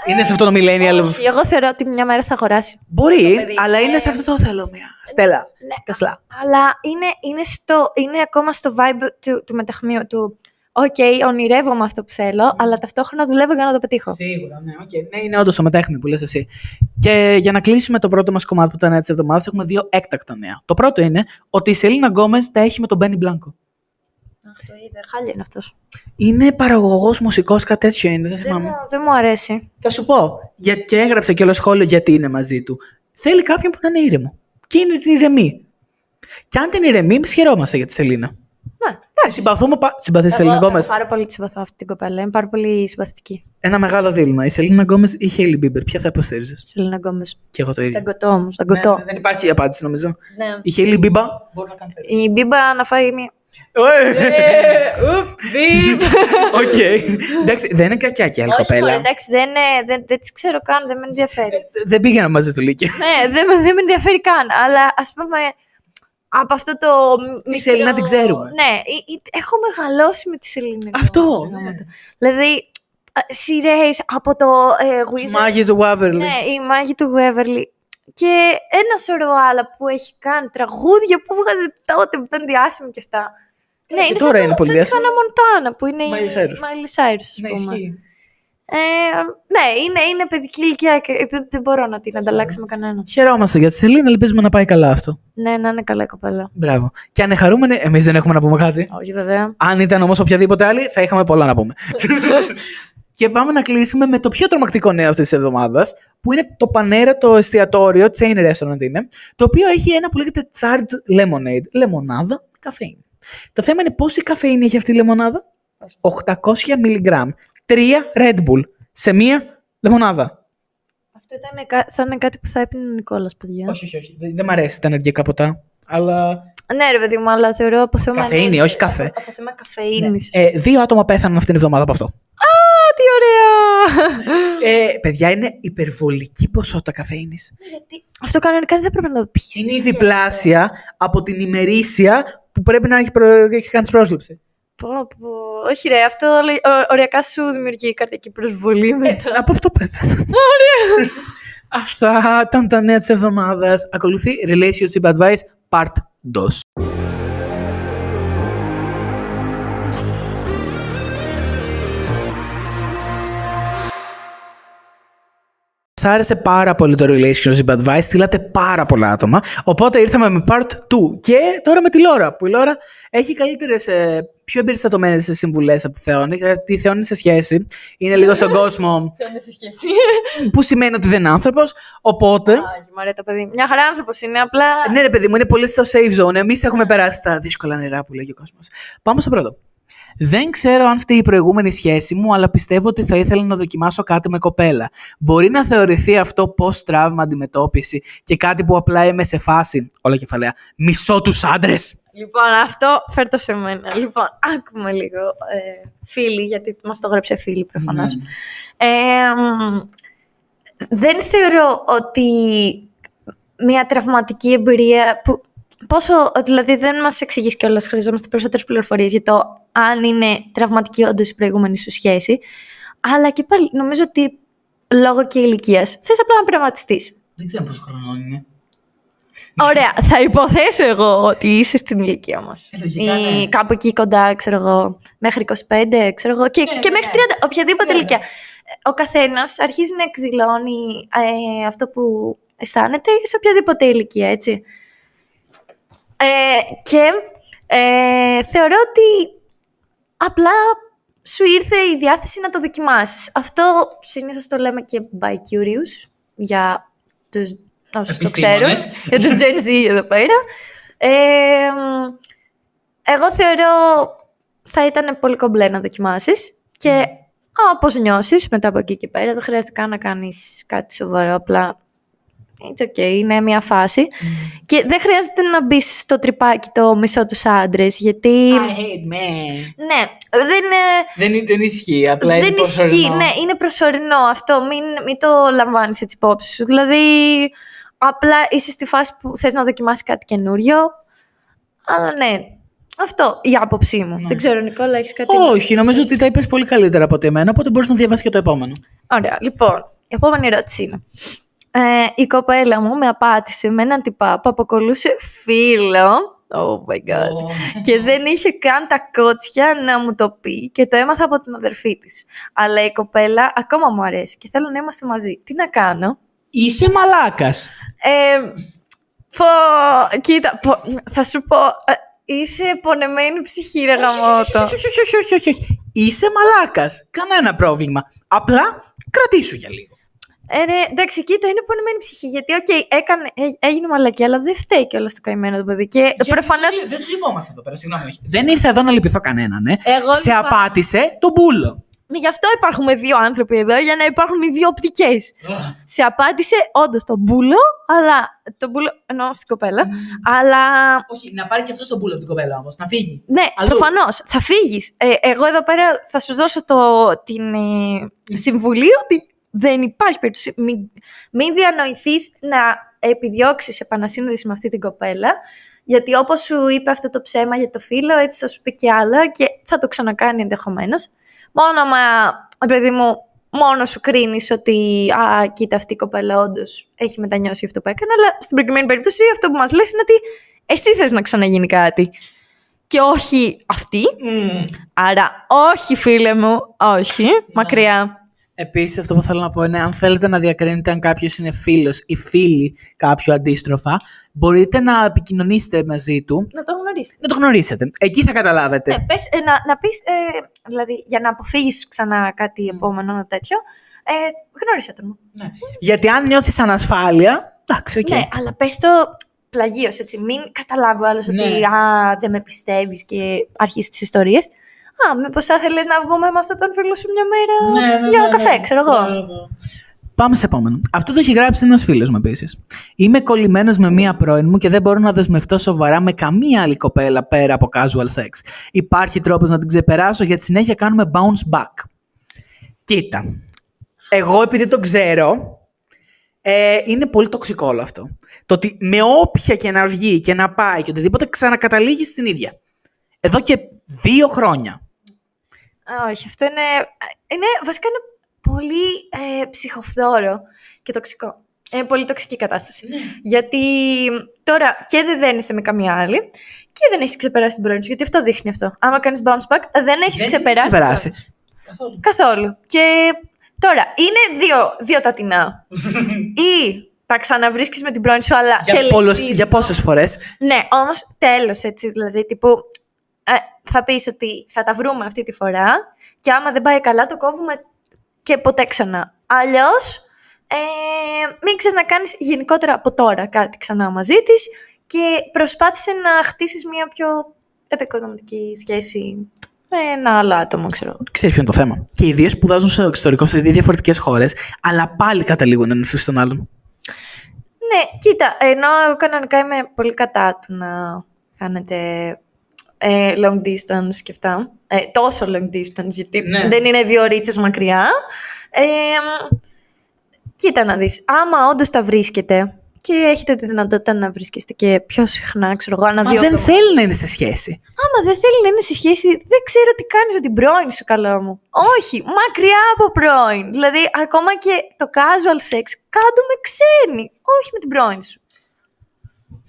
A: Είναι σε αυτό το millennial.
B: Όχι, εγώ θεωρώ ότι μια μέρα θα αγοράσει.
A: Μπορεί,
B: παιδί.
A: αλλά είναι
B: Ε,
A: σε αυτό το θέλω μια. Στέλλα.
B: Ναι.
A: Τέσλα.
B: Αλλά είναι, είναι, στο, είναι ακόμα στο vibe του, του μεταιχμίου του. Οκ, ονειρεύομαι αυτό που θέλω, αλλά ταυτόχρονα δουλεύω για να το πετύχω.
A: Σίγουρα, ναι, οκ. Ναι, είναι όντως το μεταίχμιο που λες εσύ. Και για να κλείσουμε το πρώτο μας κομμάτι που ήταν έτσι εβδομάδα, έχουμε δύο έκτακτα νέα. Το πρώτο είναι ότι η Σελίνα Γκόμες τα έχει με τον Μπένι Μπλάνκο.
B: Αχ, το είδα. Χάλια είναι αυτός.
A: Είναι παραγωγός μουσικός, κάτι τέτοιο είναι, δεν
B: Δεν,
A: θυμάμαι.
B: μου- δεν μου αρέσει.
A: Θα σου πω. Για, και έγραψε και όλο σχόλιο γιατί είναι μαζί του. Θέλει κάποιον που να είναι ήρεμος. Και είναι την ηρεμεί. Και αν την ηρεμεί, εμείς χαιρόμαστε για τη Σελίνα.
B: Ναι,
A: Τη συμπαθούμε. Πα... Συμπαθεί τη Σελίνα
B: εγώ,
A: Γκόμε.
B: εγώ πάρα πολύ τη συμπαθώ αυτή την κοπέλα. Είναι πάρα πολύ συμπαθητική.
A: Ένα μεγάλο δίλημα. Η Σελίνα Γκόμε ή η Χέιλι Μπίμπερ. Ποια θα υποστήριζε.
B: Σελίνα Γκόμε.
A: Και εγώ το ίδιο.
B: Ταγκωτό όμω. Ταγκωτό.
A: Ναι, δεν υπάρχει απάντηση νομίζω.
B: Ναι.
A: Η Χέιλι Μπίμπα. Μπορεί να κάνει
B: Η Μπίμπα να φάει μία.
A: Ε,
B: Μπίμπ.
A: Οκ. Εντάξει, δεν είναι κακιά και άλλη
B: Όχι, μωρέ,
A: κοπέλα.
B: εντάξει, δεν, ε, δεν, δεν τις ξέρω καν, δεν με ενδιαφέρει.
A: Δεν πήγαινα μαζί του Λίκη.
B: ναι, δεν, με- δεν με ενδιαφέρει καν, αλλά ας πούμε από αυτό το
A: Τη Σελίνα την ξέρουμε.
B: Ναι, ε- ε- έχω μεγαλώσει με τη Σελίνα.
A: Αυτό,
B: Γκόμες,
A: ναι.
B: πράγματα. Δηλαδή, σειρές από το ε, Wizard.
A: Μάγοι του Waverly.
B: Ναι, οι μάγοι του Waverly. Και ένα σωρό άλλα που έχει κάνει, τραγούδια που βγάζει τότε που ήταν διάσημη και αυτά. Ναι,
A: και
B: είναι
A: τώρα
B: σαν,
A: είναι
B: το-
A: πολύ
B: σαν τη
A: διάσημη.
B: Hannah Montana που είναι
A: Miley
B: η
A: Cyrus.
B: Miley Cyrus, ας
A: Ναι,
B: πούμε.
A: ισχύει.
B: Ε, ναι, είναι, είναι παιδική ηλικία και δεν, δεν μπορώ να την ανταλλάξω με κανέναν.
A: Χαιρόμαστε για τη Σελήνη, ελπίζουμε να πάει καλά αυτό.
B: Ναι, να είναι καλά η κοπέλα.
A: Μπράβο. Και αν είναι χαρούμενη, εμείς δεν έχουμε να πούμε κάτι.
B: Όχι, βέβαια.
A: Αν ήταν όμως οποιαδήποτε άλλη, θα είχαμε πολλά να πούμε. και πάμε να κλείσουμε με το πιο τρομακτικό νέο αυτής της εβδομάδας, που είναι το Πανέρα, το εστιατόριο, chain restaurant είναι, το οποίο έχει ένα που λέγεται charred lemonade. Λεμονάδα με καφέινη. Το θέμα είναι πόση καφέινη έχει αυτή η λεμονάδα; 800 mg. Τρία Red Bull σε μία λεμονάδα.
B: Αυτό ήταν, κα- θα είναι κάτι που θα έπινε ο Νικόλας, παιδιά.
A: Όχι, όχι, όχι. Δεν, δεν μ' αρέσει τα ενεργειακά ποτά. Αλλά.
B: Ναι, ρε παιδί μου, αλλά θεωρώ από θέμα.
A: Καφέινη,
B: ενέργειας,
A: όχι καφέ.
B: Από, από θέμα καφέινης.
A: Ε, δύο άτομα πέθαναν αυτήν την εβδομάδα από αυτό.
B: Α, τι ωραία!
A: Ε, παιδιά, είναι υπερβολική ποσότητα καφέινης.
B: Γιατί αυτό κανονικά δεν θα πρέπει να το πεις.
A: Είναι η διπλάσια από την ημερήσια που πρέπει να έχει, προ... έχει κάνει πρόσληψη.
B: Πω, πω. Όχι ρε, αυτό λέ- ο- οριακά σου δημιουργεί καρδιακή προσβολή μετά.
A: Από αυτό πέθανα. Αυτά ήταν τα νέα της εβδομάδας. Ακολουθεί Relationship Advice Part 2. Σ' άρεσε πάρα πολύ το Relationship Advice, στείλατε πάρα πολλά άτομα. Οπότε ήρθαμε με Part 2. Και τώρα με τη Λόρα, που η Λόρα έχει καλύτερες, πιο εμπεριστατωμένες συμβουλές από τη Θεόνη. Γιατί η Θεόνη είναι σε σχέση, είναι λίγο στον κόσμο,
B: Δεν είναι σε σχέση.
A: που σημαίνει ότι δεν είναι άνθρωπος. Οπότε.
B: Άγιο, μου αρέσει το παιδί. Μια χαρά άνθρωπος είναι, απλά.
A: Ναι, ρε παιδί μου, είναι πολύ στο safe zone. Εμείς έχουμε περάσει τα δύσκολα νερά που λέγει ο κόσμος. Πάμε στο πρώτο. Δεν ξέρω αν φταίει η προηγούμενη σχέση μου, αλλά πιστεύω ότι θα ήθελα να δοκιμάσω κάτι με κοπέλα. Μπορεί να θεωρηθεί αυτό πώ τραύμα αντιμετώπιση και κάτι που απλά είμαι σε φάση, όλα κεφαλαία, μισό τους άντρες.
B: Λοιπόν, αυτό φέρτο σε μένα. Λοιπόν, άκουμε λίγο. Ε, φίλοι, γιατί μας το γράψε φίλοι προφανώς. Ε, μ, δεν θεωρώ ότι μια τραυματική εμπειρία που. Πόσο, δηλαδή δεν μας εξηγείς κιόλας, χρειαζόμαστε περισσότερες πληροφορίες για το αν είναι τραυματική όντως η προηγούμενη σου σχέση. Αλλά και πάλι νομίζω ότι λόγω και ηλικίας θες απλά να πειραματιστείς.
A: Δεν ξέρω πόσο χρόνο είναι.
B: Ωραία, θα υποθέσω εγώ ότι είσαι στην ηλικία μας.
A: Ε, λογικά,
B: Ή
A: ναι.
B: κάπου εκεί κοντά, ξέρω εγώ, μέχρι 25, ξέρω εγώ, και,
A: Ναι,
B: και
A: ναι,
B: μέχρι
A: ναι.
B: 30, οποιαδήποτε
A: Ναι, ναι.
B: ηλικία. Ο καθένας αρχίζει να εκδηλώνει ε, αυτό που αισθάνεται σε οποιαδήποτε ηλικία, έτσι. Ε, και ε, θεωρώ ότι απλά σου ήρθε η διάθεση να το δοκιμάσεις. Αυτό συνήθως το λέμε και by curious για τους όσους το ξέρουν,
A: Επιστήμονες.
B: για τους Gen Z εδώ πέρα. Ε, εγώ θεωρώ θα ήταν πολύ κομπλέ να δοκιμάσεις και α, πώς νιώσεις μετά από εκεί και πέρα. Δεν χρειάζεται καν να κάνεις κάτι σοβαρό, απλά it's okay, είναι μια φάση. Και δεν χρειάζεται να μπεις στο τρυπάκι το μισό τους άντρες, γιατί...
A: hate men.
B: Ναι, δεν, ε,
A: Δεν, δεν ισχύει, απλά
B: δεν
A: είναι
B: ισχύει.
A: προσωρινό.
B: Ναι, είναι προσωρινό αυτό. Μην, μην το λαμβάνεις έτσι υπόψη σου. Δηλαδή, απλά είσαι στη φάση που θες να δοκιμάσεις κάτι καινούριο. Αλλά ναι, αυτό η άποψή μου. Δεν ξέρω, Νικόλα, έχεις κάτι. να
A: Όχι, νομίζω ότι τα είπες πολύ καλύτερα από ότι εμένα, οπότε μπορείς να διαβάσεις και το επόμενο.
B: Ωραία, λοιπόν, η επόμενη ερώτηση είναι. Ε, η κοπέλα μου με απάτησε με έναν τυπά που αποκολούσε φίλο. Oh my god. και δεν είχε καν τα κότσια να μου το πει και το έμαθα από την αδερφή της. Αλλά η κοπέλα ακόμα μου αρέσει και θέλω να είμαστε μαζί. Τι να κάνω;
A: Είσαι μαλάκας.
B: Ε, πω, κοίτα, πω, θα σου πω, ε, είσαι πονεμένη ψυχή ρε γαμώτο.
A: Όχι, όχι, όχι, όχι, όχι, όχι. Είσαι μαλάκας. Κανένα πρόβλημα. Απλά κρατήσου για λίγο.
B: Ε, ρε, εντάξει, κοίτα, είναι πονεμένη ψυχή. Γιατί, οκ, έκανε, έ- έγινε μαλάκας, αλλά δεν φταίει κιόλας το καημένο το παιδί. Και προφανώς.
A: Δεν τους λυπόμαστε εδώ πέρα, συγγνώμη. όχι. Δεν ήρθα εδώ να λυπηθώ κανέναν, ε.
B: Εγώ
A: Σε
B: λυπάμαι.
A: απάτησε τον μπούλο.
B: Γι' αυτό υπάρχουμε δύο άνθρωποι εδώ, για να υπάρχουν οι δύο οπτικές. Σε απάντησε όντως τον μπούλο, αλλά. Τον μπούλο, εννοώ στην κοπέλα. Αλλά.
A: Όχι, να πάρει και αυτός τον μπούλο από την κοπέλα όμως, να φύγει.
B: Ναι,
A: Αλλού.
B: προφανώς. Θα φύγεις. εγώ εδώ πέρα θα σου δώσω το, την ε, συμβουλή ότι δεν υπάρχει περίπτωση. Μην, μην διανοηθείς να επιδιώξεις επανασύνδεση με αυτή την κοπέλα. Γιατί όπως σου είπε αυτό το ψέμα για το φίλο, έτσι θα σου πει και άλλα και θα το ξανακάνει ενδεχομένως. Μόνο μα, παιδί μου, μόνο σου κρίνεις ότι α, κοίτα αυτή η κοπέλα όντως έχει μετανιώσει αυτό που έκανε, αλλά στην προκειμένη περίπτωση αυτό που μας λες είναι ότι εσύ θες να ξαναγίνει κάτι. Και όχι αυτή. Άρα, όχι φίλε μου, όχι, μακριά.
A: Επίσης, αυτό που θέλω να πω είναι αν θέλετε να διακρίνετε αν κάποιος είναι φίλος ή φίλη κάποιου αντίστροφα, μπορείτε να επικοινωνήσετε μαζί του,
B: Να το γνωρίσει.
A: να το γνωρίσετε. Εκεί θα καταλάβετε.
B: Ναι, πες, ε, να, να πεις, ε, δηλαδή για να αποφύγεις ξανά κάτι επόμενο τέτοιο, ε, γνώρισε τον.
A: Ναι. Γιατί αν νιώθεις ανασφάλεια. Εντάξει, οκ.
B: Ναι, αλλά πες το πλαγίως, έτσι. Μην καταλάβει ο άλλος
A: Ναι.
B: ότι α, δεν με πιστεύεις και αρχίσει τις ιστορίες. Α, μήπως θα ήθελες να βγούμε με αυτόν τον φίλο σου μια μέρα
A: Ναι, ναι,
B: για
A: ναι,
B: καφέ,
A: ναι.
B: ξέρω εγώ.
A: Πάμε σε επόμενο. Αυτό το έχει γράψει ένας φίλος μου επίσης. Είμαι κολλημένος με μία πρώην μου και δεν μπορώ να δεσμευτώ σοβαρά με καμία άλλη κοπέλα πέρα από casual sex. Υπάρχει τρόπος να την ξεπεράσω γιατί συνέχεια κάνουμε bounce back. Κοίτα. Εγώ επειδή το ξέρω, ε, είναι πολύ τοξικό όλο αυτό. Το ότι με όποια και να βγει και να πάει και οτιδήποτε ξανακαταλήγει στην ίδια. Εδώ και δύο χρόνια.
B: Α, όχι, αυτό είναι, είναι βασικά είναι πολύ ε, ψυχοφθόρο και τοξικό. Είναι πολύ τοξική κατάσταση.
A: Ναι.
B: Γιατί τώρα και δεν δένεσαι με καμία άλλη και δεν έχεις ξεπεράσει την πρώην σου. Γιατί αυτό δείχνει αυτό. Άμα κάνεις bounce back, δεν έχεις ξεπεράσει. την
A: ξεπεράσει.
B: πρώην σου. Καθόλου. Και τώρα είναι δύο, δύο τα τεινά. ή τα ξαναβρίσκεις με την πρώην σου, αλλά
A: Για,
B: τελεσίδικο.
A: πολλές, για πόσες φορές.
B: Ναι, όμως τέλος έτσι. Δηλαδή, τύπου, ε, θα πεις ότι θα τα βρούμε αυτή τη φορά και άμα δεν πάει καλά, το κόβουμε και ποτέ ξανά. Αλλιώς, ε, μην ξανακάνεις γενικότερα από τώρα κάτι ξανά μαζί της και προσπάθησε να χτίσεις μια πιο επικοδομητική σχέση με ένα άλλο άτομο, ξέρω.
A: Ξέρεις ποιο είναι το θέμα. Και οι δύο σπουδάζουν στο εξωτερικό σε δύο διαφορετικές χώρες, αλλά πάλι καταλήγουν έναν στον άλλον.
B: Ναι, κοίτα, ενώ εγώ κανονικά είμαι πολύ κατά του να κάνετε ε, long distance και αυτά. Ε, τόσο long distance, γιατί
A: Ναι.
B: δεν είναι δύο ρίτσες μακριά. Ε, μ, κοίτα να δεις, άμα όντως τα βρίσκετε και έχετε τη δυνατότητα να βρίσκεστε και πιο συχνά, ξέρω εγώ, ένα
A: Μα
B: δύο
A: δεν
B: εβδομάδες.
A: θέλει να είναι σε σχέση.
B: Άμα δεν θέλει να είναι σε σχέση, δεν ξέρω τι κάνεις με την πρώην σου, καλό μου. Όχι, μακριά από πρώην. Δηλαδή, ακόμα και το casual sex, κάτω με ξένη. Όχι με την πρώην σου.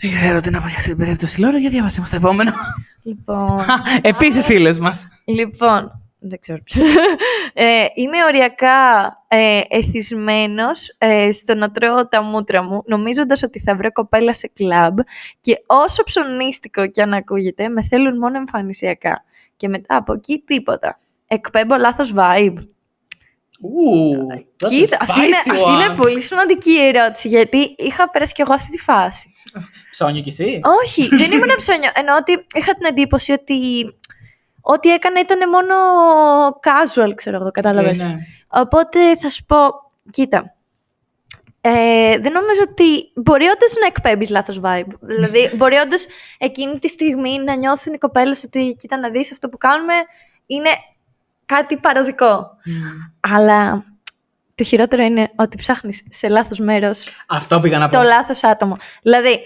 A: Δεν ξέρω τι να πω για αυτή την περίπτωση. Λόρα, για διάβασέ μας το επόμενο.
B: Λοιπόν,
A: Επίσης φίλες μας.
B: λοιπόν, δεν ξέρω ποιος. ε, είμαι οριακά ε, εθισμένος ε, στο να τρώω τα μούτρα μου, νομίζοντας ότι θα βρω κοπέλα σε κλαμπ και όσο ψωνίστικο κι αν ακούγεται, με θέλουν μόνο εμφανισιακά. Και μετά από εκεί τίποτα. Εκπέμπω λάθος vibe. Κοίτα, αυτή είναι, αυτή είναι πολύ σημαντική ερώτηση, γιατί είχα περάσει κι εγώ αυτή τη φάση.
A: Ψώνιο κι εσύ.
B: Όχι, δεν ήμουν ψώνιο. Εννοώ ότι είχα την εντύπωση ότι ό,τι έκανα ήταν μόνο casual, ξέρω εγώ, κατάλαβες.
A: ναι.
B: Οπότε θα σου πω, κοίτα, ε, δεν νομίζω ότι μπορεί όντως να εκπέμπεις λάθος vibe. δηλαδή, μπορεί όντως εκείνη τη στιγμή να νιώθουν οι κοπέλες ότι κοίτα να δεις αυτό που κάνουμε είναι κάτι παροδικό. Αλλά το χειρότερο είναι ότι ψάχνεις σε λάθος μέρος
A: Αυτό πήγα να πω.
B: το λάθος άτομο. Δηλαδή,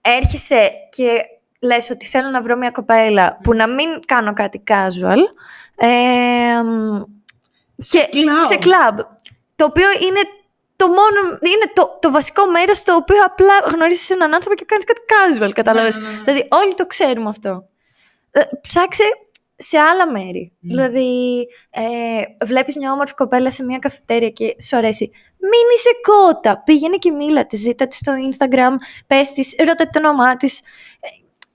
B: έρχεσαι και λες ότι θέλω να βρω μια κοπέλα που να μην κάνω κάτι casual ε, και
A: κλαμπ.
B: σε κλαμπ. Το οποίο είναι το μόνο, είναι το, το βασικό μέρος το οποίο απλά γνωρίζεις έναν άνθρωπο και κάνεις κάτι casual, κατάλαβες.
A: ναι, ναι, ναι.
B: Δηλαδή, όλοι το ξέρουμε αυτό. Ε, ψάξε σε άλλα μέρη. Δηλαδή, ε, βλέπεις μια όμορφη κοπέλα σε μια καφετέρια και σου αρέσει. Μην είσαι κότα. Πήγαινε και μίλα της, ζήτα της στο Instagram, πες της, ρώτα το όνομά της. Ε,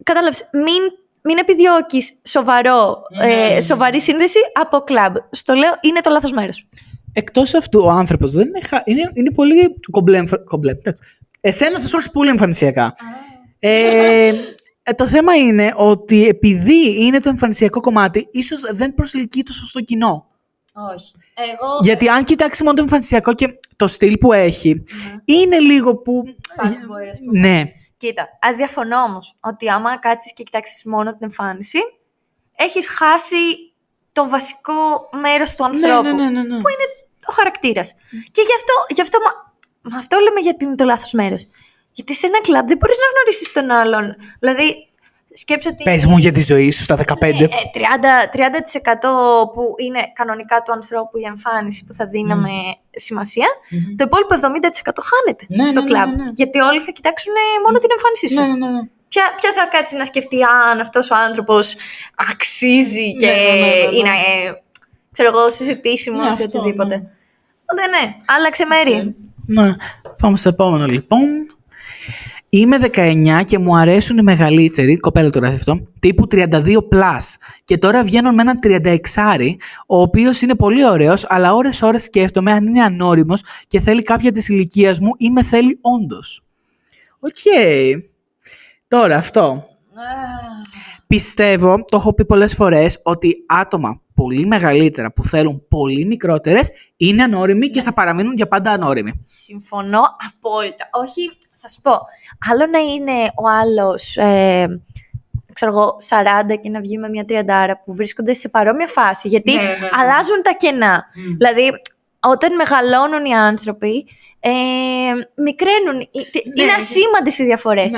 B: κατάλαβες, μην, μην επιδιώκεις σοβαρό, ε, σοβαρή σύνδεση από κλαμπ. Στο λέω, είναι το λάθος μέρος.
A: Εκτός αυτού, ο άνθρωπος δεν είναι, χα- είναι, είναι πολύ κομπλέ. εμφα- κομπλέ, εντάξει. Εσένα θα σου έρθει πολύ εμφανισιακά. Ε, ε, το θέμα είναι ότι επειδή είναι το εμφανισιακό κομμάτι, ίσως δεν προσελκύει το σωστό κοινό.
B: Όχι. Εγώ...
A: Γιατί αν κοιτάξει μόνο το εμφανισιακό και το στυλ που έχει, είναι λίγο που.
B: Fuckboy, ας πούμε.
A: Ναι.
B: Κοίτα, αδιαφωνώ όμως ότι άμα κάτσεις και κοιτάξεις μόνο την εμφάνιση, έχεις χάσει το βασικό μέρος του ανθρώπου.
A: ναι, ναι, ναι, ναι.
B: Που είναι ο χαρακτήρας. Και γι' αυτό, γι αυτό μα, μα αυτό λέμε γιατί είναι το λάθος μέρος. Γιατί σε ένα κλαμπ δεν μπορείς να γνωρίσεις τον άλλον. Δηλαδή, σκέψε ότι.
A: Πες μου για τη ζωή σου στα 15.
B: Ε, 30%, 30% που είναι κανονικά του ανθρώπου η εμφάνιση που θα δίναμε σημασία, το υπόλοιπο 70% χάνεται
A: Ναι,
B: στο
A: ναι, ναι,
B: κλαμπ.
A: ναι, ναι.
B: Γιατί όλοι θα κοιτάξουν ε, μόνο την εμφάνισή σου.
A: Ναι, ναι, ναι.
B: Ποια, ποια θα κάτσει να σκεφτεί αν αυτός ο άνθρωπος αξίζει και
A: Ναι, ναι, ναι, ναι, ναι.
B: είναι, ε, ξέρω εγώ, συζητήσιμος
A: Ναι,
B: ή
A: αυτό,
B: οτιδήποτε.
A: ναι.
B: Οπότε ναι, άλλαξε μέρη.
A: Να, πάμε στο επόμενο λοιπόν. Είμαι 19 και μου αρέσουν οι μεγαλύτεροι, κοπέλα το γράφει αυτό, τύπου 32 plus. Και τώρα βγαίνω με έναν 36 ο οποίος είναι πολύ ωραίος, αλλά ώρες-ώρες σκέφτομαι αν είναι ανώριμος και θέλει κάποια της ηλικίας μου ή με θέλει όντως. Οκ. Τώρα αυτό. Πιστεύω, το έχω πει πολλές φορές, ότι άτομα πολύ μεγαλύτερα που θέλουν πολύ μικρότερες είναι ανώριμοι και θα παραμείνουν για πάντα ανώριμοι.
B: Συμφωνώ απόλυτα. Όχι, θα σου πω. Άλλο να είναι ο άλλος, ε, ξέρω εγώ, 40 και να βγει με μια τριαντάρα που βρίσκονται σε παρόμοια φάση. Γιατί
A: Ναι, ναι, ναι.
B: αλλάζουν τα κενά.
A: Μμ.
B: Δηλαδή, όταν μεγαλώνουν οι άνθρωποι, ε, μικραίνουν. Ε, τε-
A: Ναι,
B: είναι
A: ναι.
B: ασήμαντες οι διαφορές.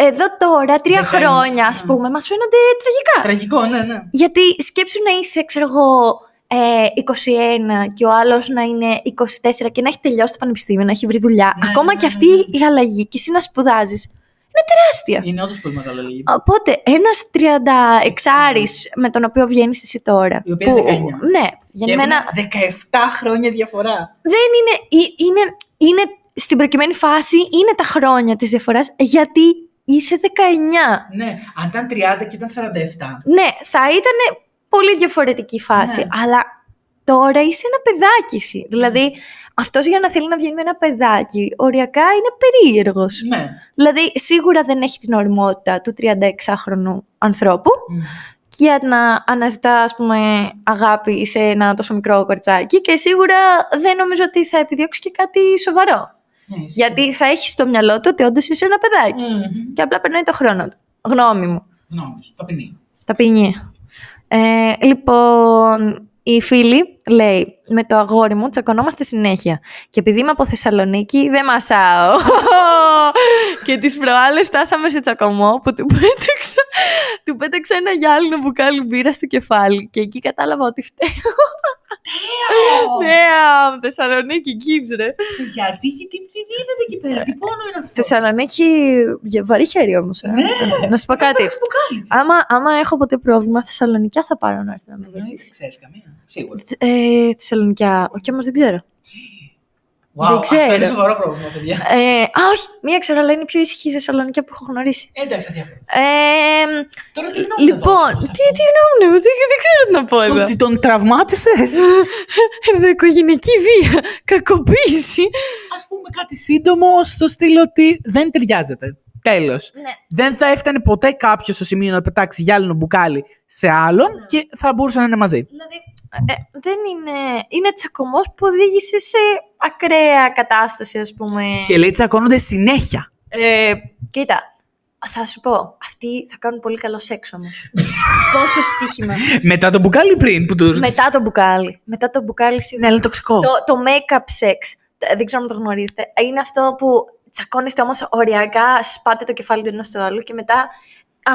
A: Ναι.
B: Εδώ τώρα, τρία
A: Δεν φαίνεται.
B: χρόνια, ας
A: Ναι.
B: πούμε, μας φαίνονται τραγικά.
A: Τραγικό, ναι, ναι.
B: Γιατί σκέψου να είσαι, ξέρω εγώ, ε, 21 και ο άλλος να είναι 24 και να έχει τελειώσει το πανεπιστήμιο, να έχει βρει δουλειά.
A: Ναι,
B: Ακόμα
A: ναι,
B: και
A: ναι,
B: αυτή
A: ναι.
B: η αλλαγή και εσύ να σπουδάζεις, είναι τεράστια.
A: Είναι όντως πολύ μεγάλο λίγη.
B: Οπότε, ένας 36 με τον οποίο βγαίνεις εσύ τώρα.
A: Η οποία είναι 19.
B: Ναι, γεννημένα
A: 17 χρόνια διαφορά.
B: δεν είναι, ε- είναι, είναι, στην προκειμένη φάση είναι τα χρόνια της διαφοράς γιατί είσαι 19.
A: Ναι, αν ήταν 30 και ήταν 47.
B: Ναι, θα ήταν πολύ διαφορετική φάση.
A: Ναι.
B: Αλλά τώρα είσαι ένα παιδάκι εσύ. Δηλαδή, αυτός για να θέλει να βγαίνει με ένα παιδάκι, οριακά είναι περίεργος.
A: Ναι.
B: Δηλαδή, σίγουρα δεν έχει την οριμότητα του 36χρονου ανθρώπου
A: Μμ.
B: για να αναζητά, ας πούμε, αγάπη σε ένα τόσο μικρό κορτσάκι και σίγουρα δεν νομίζω ότι θα επιδιώξει και κάτι σοβαρό.
A: Ναι, ισχύει.
B: Γιατί θα έχεις στο μυαλό του ότι όντως είσαι ένα παιδάκι.
A: Μμμ.
B: Και απλά περνάει το χρόνο του. Γνώμη μου.
A: Γνώμη σου, ταπεινή.
B: Ταπεινή. Ε, λοιπόν, η φίλη λέει, με το αγόρι μου τσακωνόμαστε συνέχεια. Και επειδή είμαι από Θεσσαλονίκη, δεν μασάω. και τις προάλλες φτάσαμε σε τσακωμό που του πέταξα, του πέταξα ένα γυάλινο μπουκάλι μπύρα στο κεφάλι. Και εκεί κατάλαβα ότι φταίω. Ναι, Θεσσαλονίκη, Gibbs, ρε.
A: Γιατί, γιατί, τι είδατε εκεί πέρα, τι πόνο είναι αυτό;
B: Θεσσαλονίκη, για- βαρύ χέρι όμως. ε.
A: Ναι.
B: Να σου πω κάτι.
A: Παίρνεις μπουκάλι.
B: Άμα, άμα έχω ποτέ πρόβλημα, Θεσσαλονικιά θα πάρω να έρθει να με
A: Ναι,
B: βοηθήσει.
A: Δεν ξέρεις καμία. Σίγουρα.
B: Ε, Θεσσαλονικιά. Όχι, όμω δεν ξέρω.
A: Wow,
B: Δεν
A: Αυτό είναι
B: ξέρω.
A: σοβαρό πρόβλημα, παιδιά.
B: Ε, α, όχι, μία ξέρω, αλλά είναι η πιο ήσυχη η Θεσσαλονικιά που έχω γνωρίσει.
A: Ε, Εντάξει, αδιάφορο.
B: Ε,
A: Τώρα τι γνώμη
B: λοιπόν, τι, τι γνώμη μου, δεν, δεν ξέρω τι να πω εδώ.
A: Ότι τον τραυμάτισες;
B: Εδώ οικογενειακή βία, κακοποίηση.
A: Α πούμε κάτι σύντομο στο στυλ ότι δεν ταιριάζεται. Τέλος.
B: Ναι.
A: Δεν θα έφτανε ποτέ κάποιος στο σημείο να πετάξει γυάλινο μπουκάλι σε άλλον
B: Ναι.
A: και θα μπορούσαν να είναι μαζί.
B: Δηλαδή, ε, δεν είναι. Είναι τσακωμός που οδήγησε σε ακραία κατάσταση, ας πούμε.
A: Και λέει τσακώνονται συνέχεια.
B: Ε, κοίτα, θα σου πω, αυτοί θα κάνουν πολύ καλό σεξ όμως. Πόσο στοίχημα.
A: Μετά το μπουκάλι πριν που του.
B: Μετά το μπουκάλι. Μετά το μπουκάλι σίγουρα.
A: Ναι, αλλά τοξικό.
B: Το, το make-up sex, ε, δεν ξέρω αν το γνωρίζετε, είναι αυτό που τσακώνεστε όμως οριακά, σπάτε το κεφάλι του ενός στο άλλο και μετά...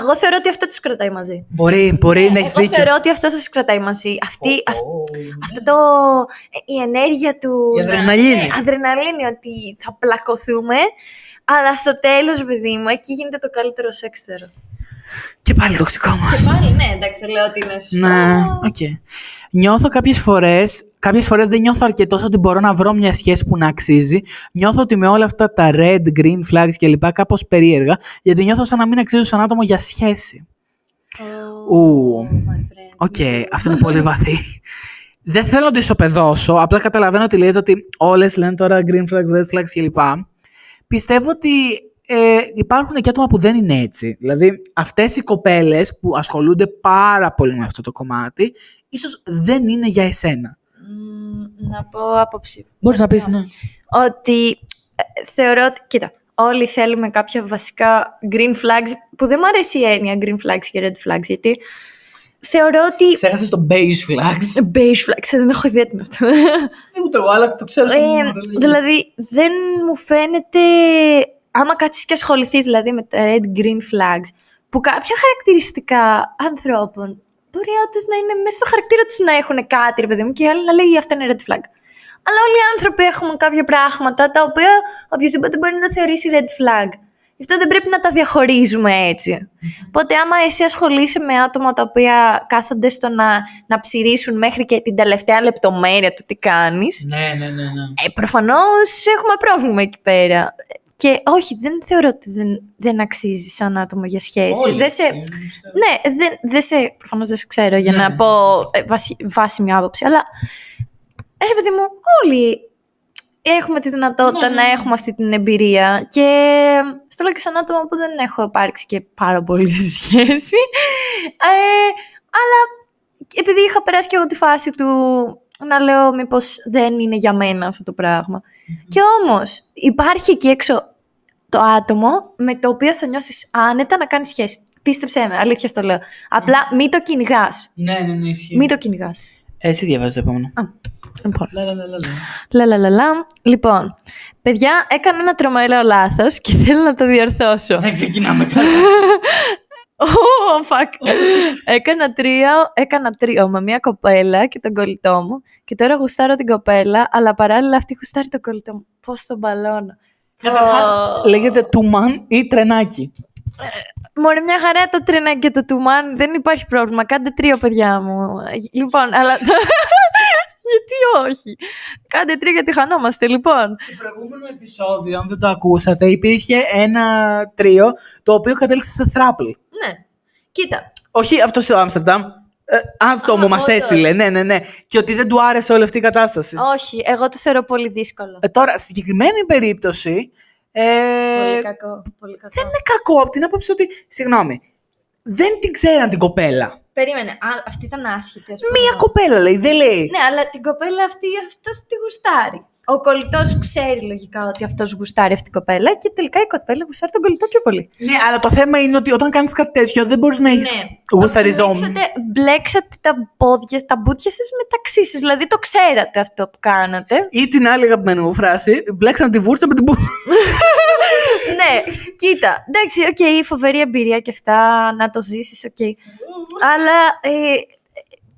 B: Εγώ θεωρώ ότι αυτό τους κρατάει μαζί.
A: Μπορεί, μπορεί να έχεις
B: Εγώ
A: δίκιο.
B: θεωρώ ότι αυτό σας κρατάει μαζί. Αυτή,
A: Ω,
B: αυ-
A: ω,
B: αυτό
A: ναι.
B: το, ε, η ενέργεια του...
A: Η
B: να-
A: αδρεναλίνη.
B: ναι, αδρεναλίνη, ότι θα πλακωθούμε, αλλά στο τέλος, παιδί μου, εκεί γίνεται το καλύτερο σεξ, θεωρώ.
A: Και πάλι τοξικό μας.
B: Πάλι, ναι, εντάξει, δεν λέω ότι είναι σωστό.
A: Ναι, οκ. Νιώθω κάποιες φορές, κάποιες φορές δεν νιώθω αρκετός ότι μπορώ να βρω μια σχέση που να αξίζει. Νιώθω ότι με όλα αυτά τα red, green flags κλπ. κάπως περίεργα, γιατί νιώθω σαν να μην αξίζω σαν άτομο για σχέση. Ου.
B: my friend.
A: Οκ, αυτό είναι πολύ βαθύ. Δεν θέλω να το ισοπεδώσω, απλά καταλαβαίνω ότι λέτε ότι όλες λένε τώρα green flags, red flags κλπ. Πιστεύω ότι ε, υπάρχουν και άτομα που δεν είναι έτσι. Δηλαδή, αυτές οι κοπέλες που ασχολούνται πάρα πολύ με αυτό το κομμάτι, ίσως δεν είναι για εσένα.
B: Μ, να πω άποψη.
A: Μπορείς να πεις, ναι.
B: Ότι ε, θεωρώ ότι, κοίτα, όλοι θέλουμε κάποια βασικά green flags, που δεν μου αρέσει η έννοια green flags και red flags, γιατί θεωρώ ότι...
A: Ξέχασες το beige flags.
B: Beige flags, δεν έχω ιδέα τι είναι αυτό.
A: Ούτε εγώ, αλλά το ξέρω σαν
B: Ε,
A: νούμερο.
B: δηλαδή, δεν μου φαίνεται. Άμα κάτσεις και ασχοληθείς δηλαδή με τα red green flags, που κάποια χαρακτηριστικά ανθρώπων μπορεί όντως να είναι μέσα στο χαρακτήρα τους να έχουν κάτι, ρε παιδί μου, και οι άλλοι να λέει αυτό είναι red flag. Αλλά όλοι οι άνθρωποι έχουμε κάποια πράγματα τα οποία οποιοδήποτε μπορεί να θεωρήσει red flag. Γι' αυτό δεν πρέπει να τα διαχωρίζουμε έτσι. Οπότε άμα εσύ ασχολείσαι με άτομα τα οποία κάθονται στο να, να ψηρίσουν μέχρι και την τελευταία λεπτομέρεια του τι κάνεις,
A: Ναι, ναι, ναι. ναι.
B: ε, προφανώς έχουμε πρόβλημα εκεί πέρα. Και όχι, δεν θεωρώ ότι δεν, δεν αξίζει σαν άτομο για σχέση.
A: Όλοι,
B: Δεν σε,
A: ε, πιστεύω.
B: ναι, δεν, δεν σε, προφανώς δεν σε ξέρω για
A: Ναι,
B: να
A: ναι.
B: πω ε, βάση, βάσιμη άποψη, αλλά ε, ρε παιδί μου, όλοι έχουμε τη δυνατότητα
A: Ναι,
B: να
A: ναι.
B: έχουμε αυτή την εμπειρία και στο λέω και σαν άτομο που δεν έχω υπάρξει και πάρα πολύ στη σχέση, ε, αλλά επειδή είχα περάσει και εγώ τη φάση του να λέω μήπως δεν είναι για μένα αυτό το πραγμα Και όμως υπάρχει εκεί έξω το άτομο με το οποίο θα νιώσεις άνετα να κάνεις σχέση. Πίστεψέ με, αλήθεια στο λέω. Απλά μην το κυνηγάς.
A: Ναι, ναι, ναι, ισχύει.
B: Μην το κυνηγάς.
A: Εσύ διαβάζεις το επόμενο.
B: Λοιπόν.
A: Λα, λα, λα, λα, λα.
B: Λαλαλαλα. Λοιπόν, παιδιά, έκανα ένα τρομερό λάθος και θέλω να το διορθώσω.
A: Δεν ξεκινάμε καλά.
B: Oh, fuck. έκανα τρίο, έκανα τρίο με μια κοπέλα και τον κολλητό μου και τώρα γουστάρω την κοπέλα, αλλά παράλληλα αυτή γουστάρει τον κολλητό μου. Πώς τον μπαλώνω.
A: Καταρχάς,
B: Πω.
A: λέγεται τουμάν ή τρενάκι.
B: Μωρέ, μια χαρά το τρένα και το τουμάν. Δεν υπάρχει πρόβλημα. Κάντε τρίο, παιδιά μου. Λοιπόν, αλλά. γιατί όχι; Κάντε τρίο γιατί χανόμαστε, λοιπόν.
A: Στο προηγούμενο επεισόδιο, αν δεν το ακούσατε, υπήρχε ένα τρίο το οποίο κατέληξε σε θράπλ.
B: Ναι. Κοίτα.
A: Όχι αυτό στο Άμστερνταμ. Ε, αυτό
B: Α,
A: μου μας
B: όντως.
A: έστειλε, ναι, ναι, ναι. Και ότι δεν του άρεσε όλη αυτή η κατάσταση.
B: Όχι, εγώ το θεωρώ πολύ δύσκολο.
A: Ε, τώρα, στη συγκεκριμένη περίπτωση. Ε,
B: πολύ κακό. Πολύ κακό.
A: δεν είναι κακό από την άποψη ότι. Συγγνώμη. Δεν την ξέραν την κοπέλα.
B: Περίμενε. Α, αυτή ήταν άσχητη, ας πούμε.
A: Μία κοπέλα λέει, δεν λέει.
B: Ναι, αλλά την κοπέλα αυτή αυτός τη γουστάρει. Ο κολλητός ξέρει λογικά ότι αυτός γουστάρει αυτή την κοπέλα και τελικά η κοπέλα γουστάρει τον κολλητό πιο πολύ.
A: Ναι, αλλά το θέμα είναι ότι όταν κάνεις κάτι τέτοιο δεν μπορείς να έχεις
B: Ναι.
A: γουσταριζόμενο.
B: Μπλέξατε, μπλέξατε τα πόδια, τα μπούτια σας μεταξύ σας. Δηλαδή το ξέρατε αυτό που κάνατε.
A: Ή την άλλη αγαπημένη μου φράση, μπλέξαν τη βούρτσα με την πούρτσα.
B: ναι, κοίτα. Εντάξει, οκ, φοβερή εμπειρία και αυτά, να το ζήσεις, οκ. Αλλά ε,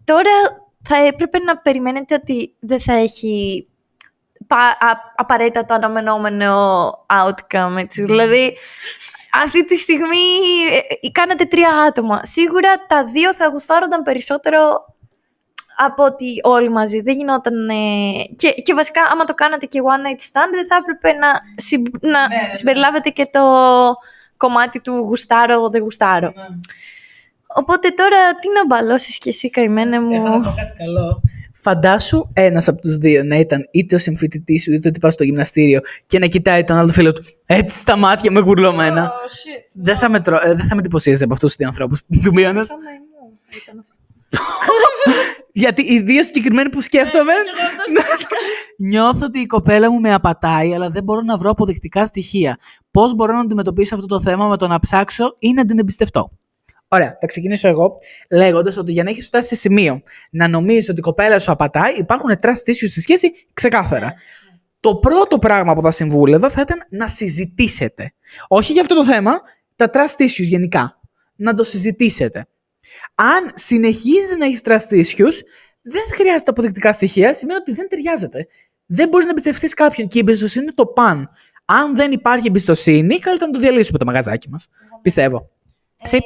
B: τώρα θα έπρεπε να περιμένετε ότι δεν θα έχει πα- α- απαραίτητα το αναμενόμενο outcome, έτσι. Δηλαδή, αυτή τη στιγμή ε, ε, κάνατε τρία άτομα. Σίγουρα τα δύο θα γουστάρονταν περισσότερο από ότι όλοι μαζί. Δεν γινόταν... ε, Και, και βασικά, άμα το κάνατε και one night stand, δεν θα έπρεπε να, συμπ- να
A: ναι, ναι.
B: συμπεριλάβετε και το κομμάτι του γουστάρω, δεν γουστάρω. Οπότε τώρα τι να μπαλώσεις κι εσύ καημένε
A: Έχω να
B: μου.
A: πω κάτι καλό. Φαντάσου ένας από τους δύο να ήταν είτε ο συμφοιτητής σου είτε ότι πα στο γυμναστήριο και να κοιτάει τον άλλο φίλο του έτσι στα μάτια με γουρλωμένα. Δεν θα με, τρο... ε, δεν θα με εντυπωσίαζε από αυτούς τους δύο ανθρώπους. Του be honest. Γιατί οι δύο συγκεκριμένοι που σκέφτομαι. Νιώθω ότι η κοπέλα μου με απατάει, αλλά δεν μπορώ να βρω αποδεικτικά στοιχεία. Πώς μπορώ να αντιμετωπίσω αυτό το θέμα με το να ψάξω ή να την εμπιστευτώ. Ωραία, θα ξεκινήσω εγώ λέγοντας ότι για να έχεις φτάσει σε σημείο να νομίζεις ότι η κοπέλα σου απατάει, υπάρχουν trust issues στη σχέση ξεκάθαρα. Το πρώτο πράγμα που θα συμβούλευα θα ήταν να συζητήσετε. Όχι για αυτό το θέμα, τα trust issues γενικά. Να το συζητήσετε. Αν συνεχίζεις να έχεις trust issues, δεν χρειάζεται αποδεικτικά στοιχεία, σημαίνει ότι δεν ταιριάζεται. Δεν μπορείς να εμπιστευτείς κάποιον και η εμπιστοσύνη είναι το παν. Αν δεν υπάρχει εμπιστοσύνη, καλύτερα να το διαλύσουμε το μαγαζάκι μας. Πιστεύω. Εσύ.
B: Ε,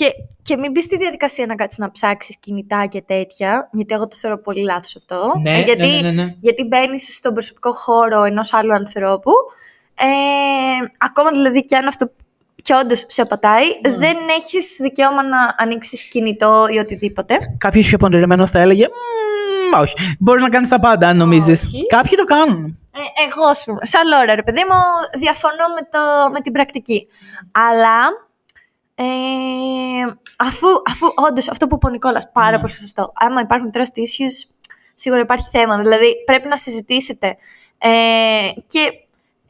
B: και, και μην μπει στη διαδικασία να κάτσεις να ψάξεις κινητά και τέτοια, γιατί εγώ το θεωρώ πολύ λάθος αυτό.
A: Ναι,
B: Ε, γιατί,
A: ναι, ναι, ναι, ναι.
B: γιατί μπαίνεις στον προσωπικό χώρο ενός άλλου ανθρώπου. Ε, ακόμα δηλαδή και αν αυτό και όντως σε πατάει,
A: Ναι.
B: δεν έχεις δικαίωμα να ανοίξεις κινητό ή οτιδήποτε.
A: Κάποιος πιο πονηρεμένος θα έλεγε «Μμμ, Όχι. Μπορείς να κάνεις τα πάντα, αν νομίζεις.
B: Όχι.
A: Κάποιοι το κάνουν.
B: Ε, εγώ, ας πούμε, σαν Λόρα, ρε παιδί μου, διαφωνώ με, το, με την πρακτική. Αλλά ε, αφού, αφού όντως αυτό που είπε ο Νικόλας, πάρα
A: Ναι.
B: πολύ σωστό. Άμα υπάρχουν trust issues, σίγουρα υπάρχει θέμα. Δηλαδή πρέπει να συζητήσετε. Ε, και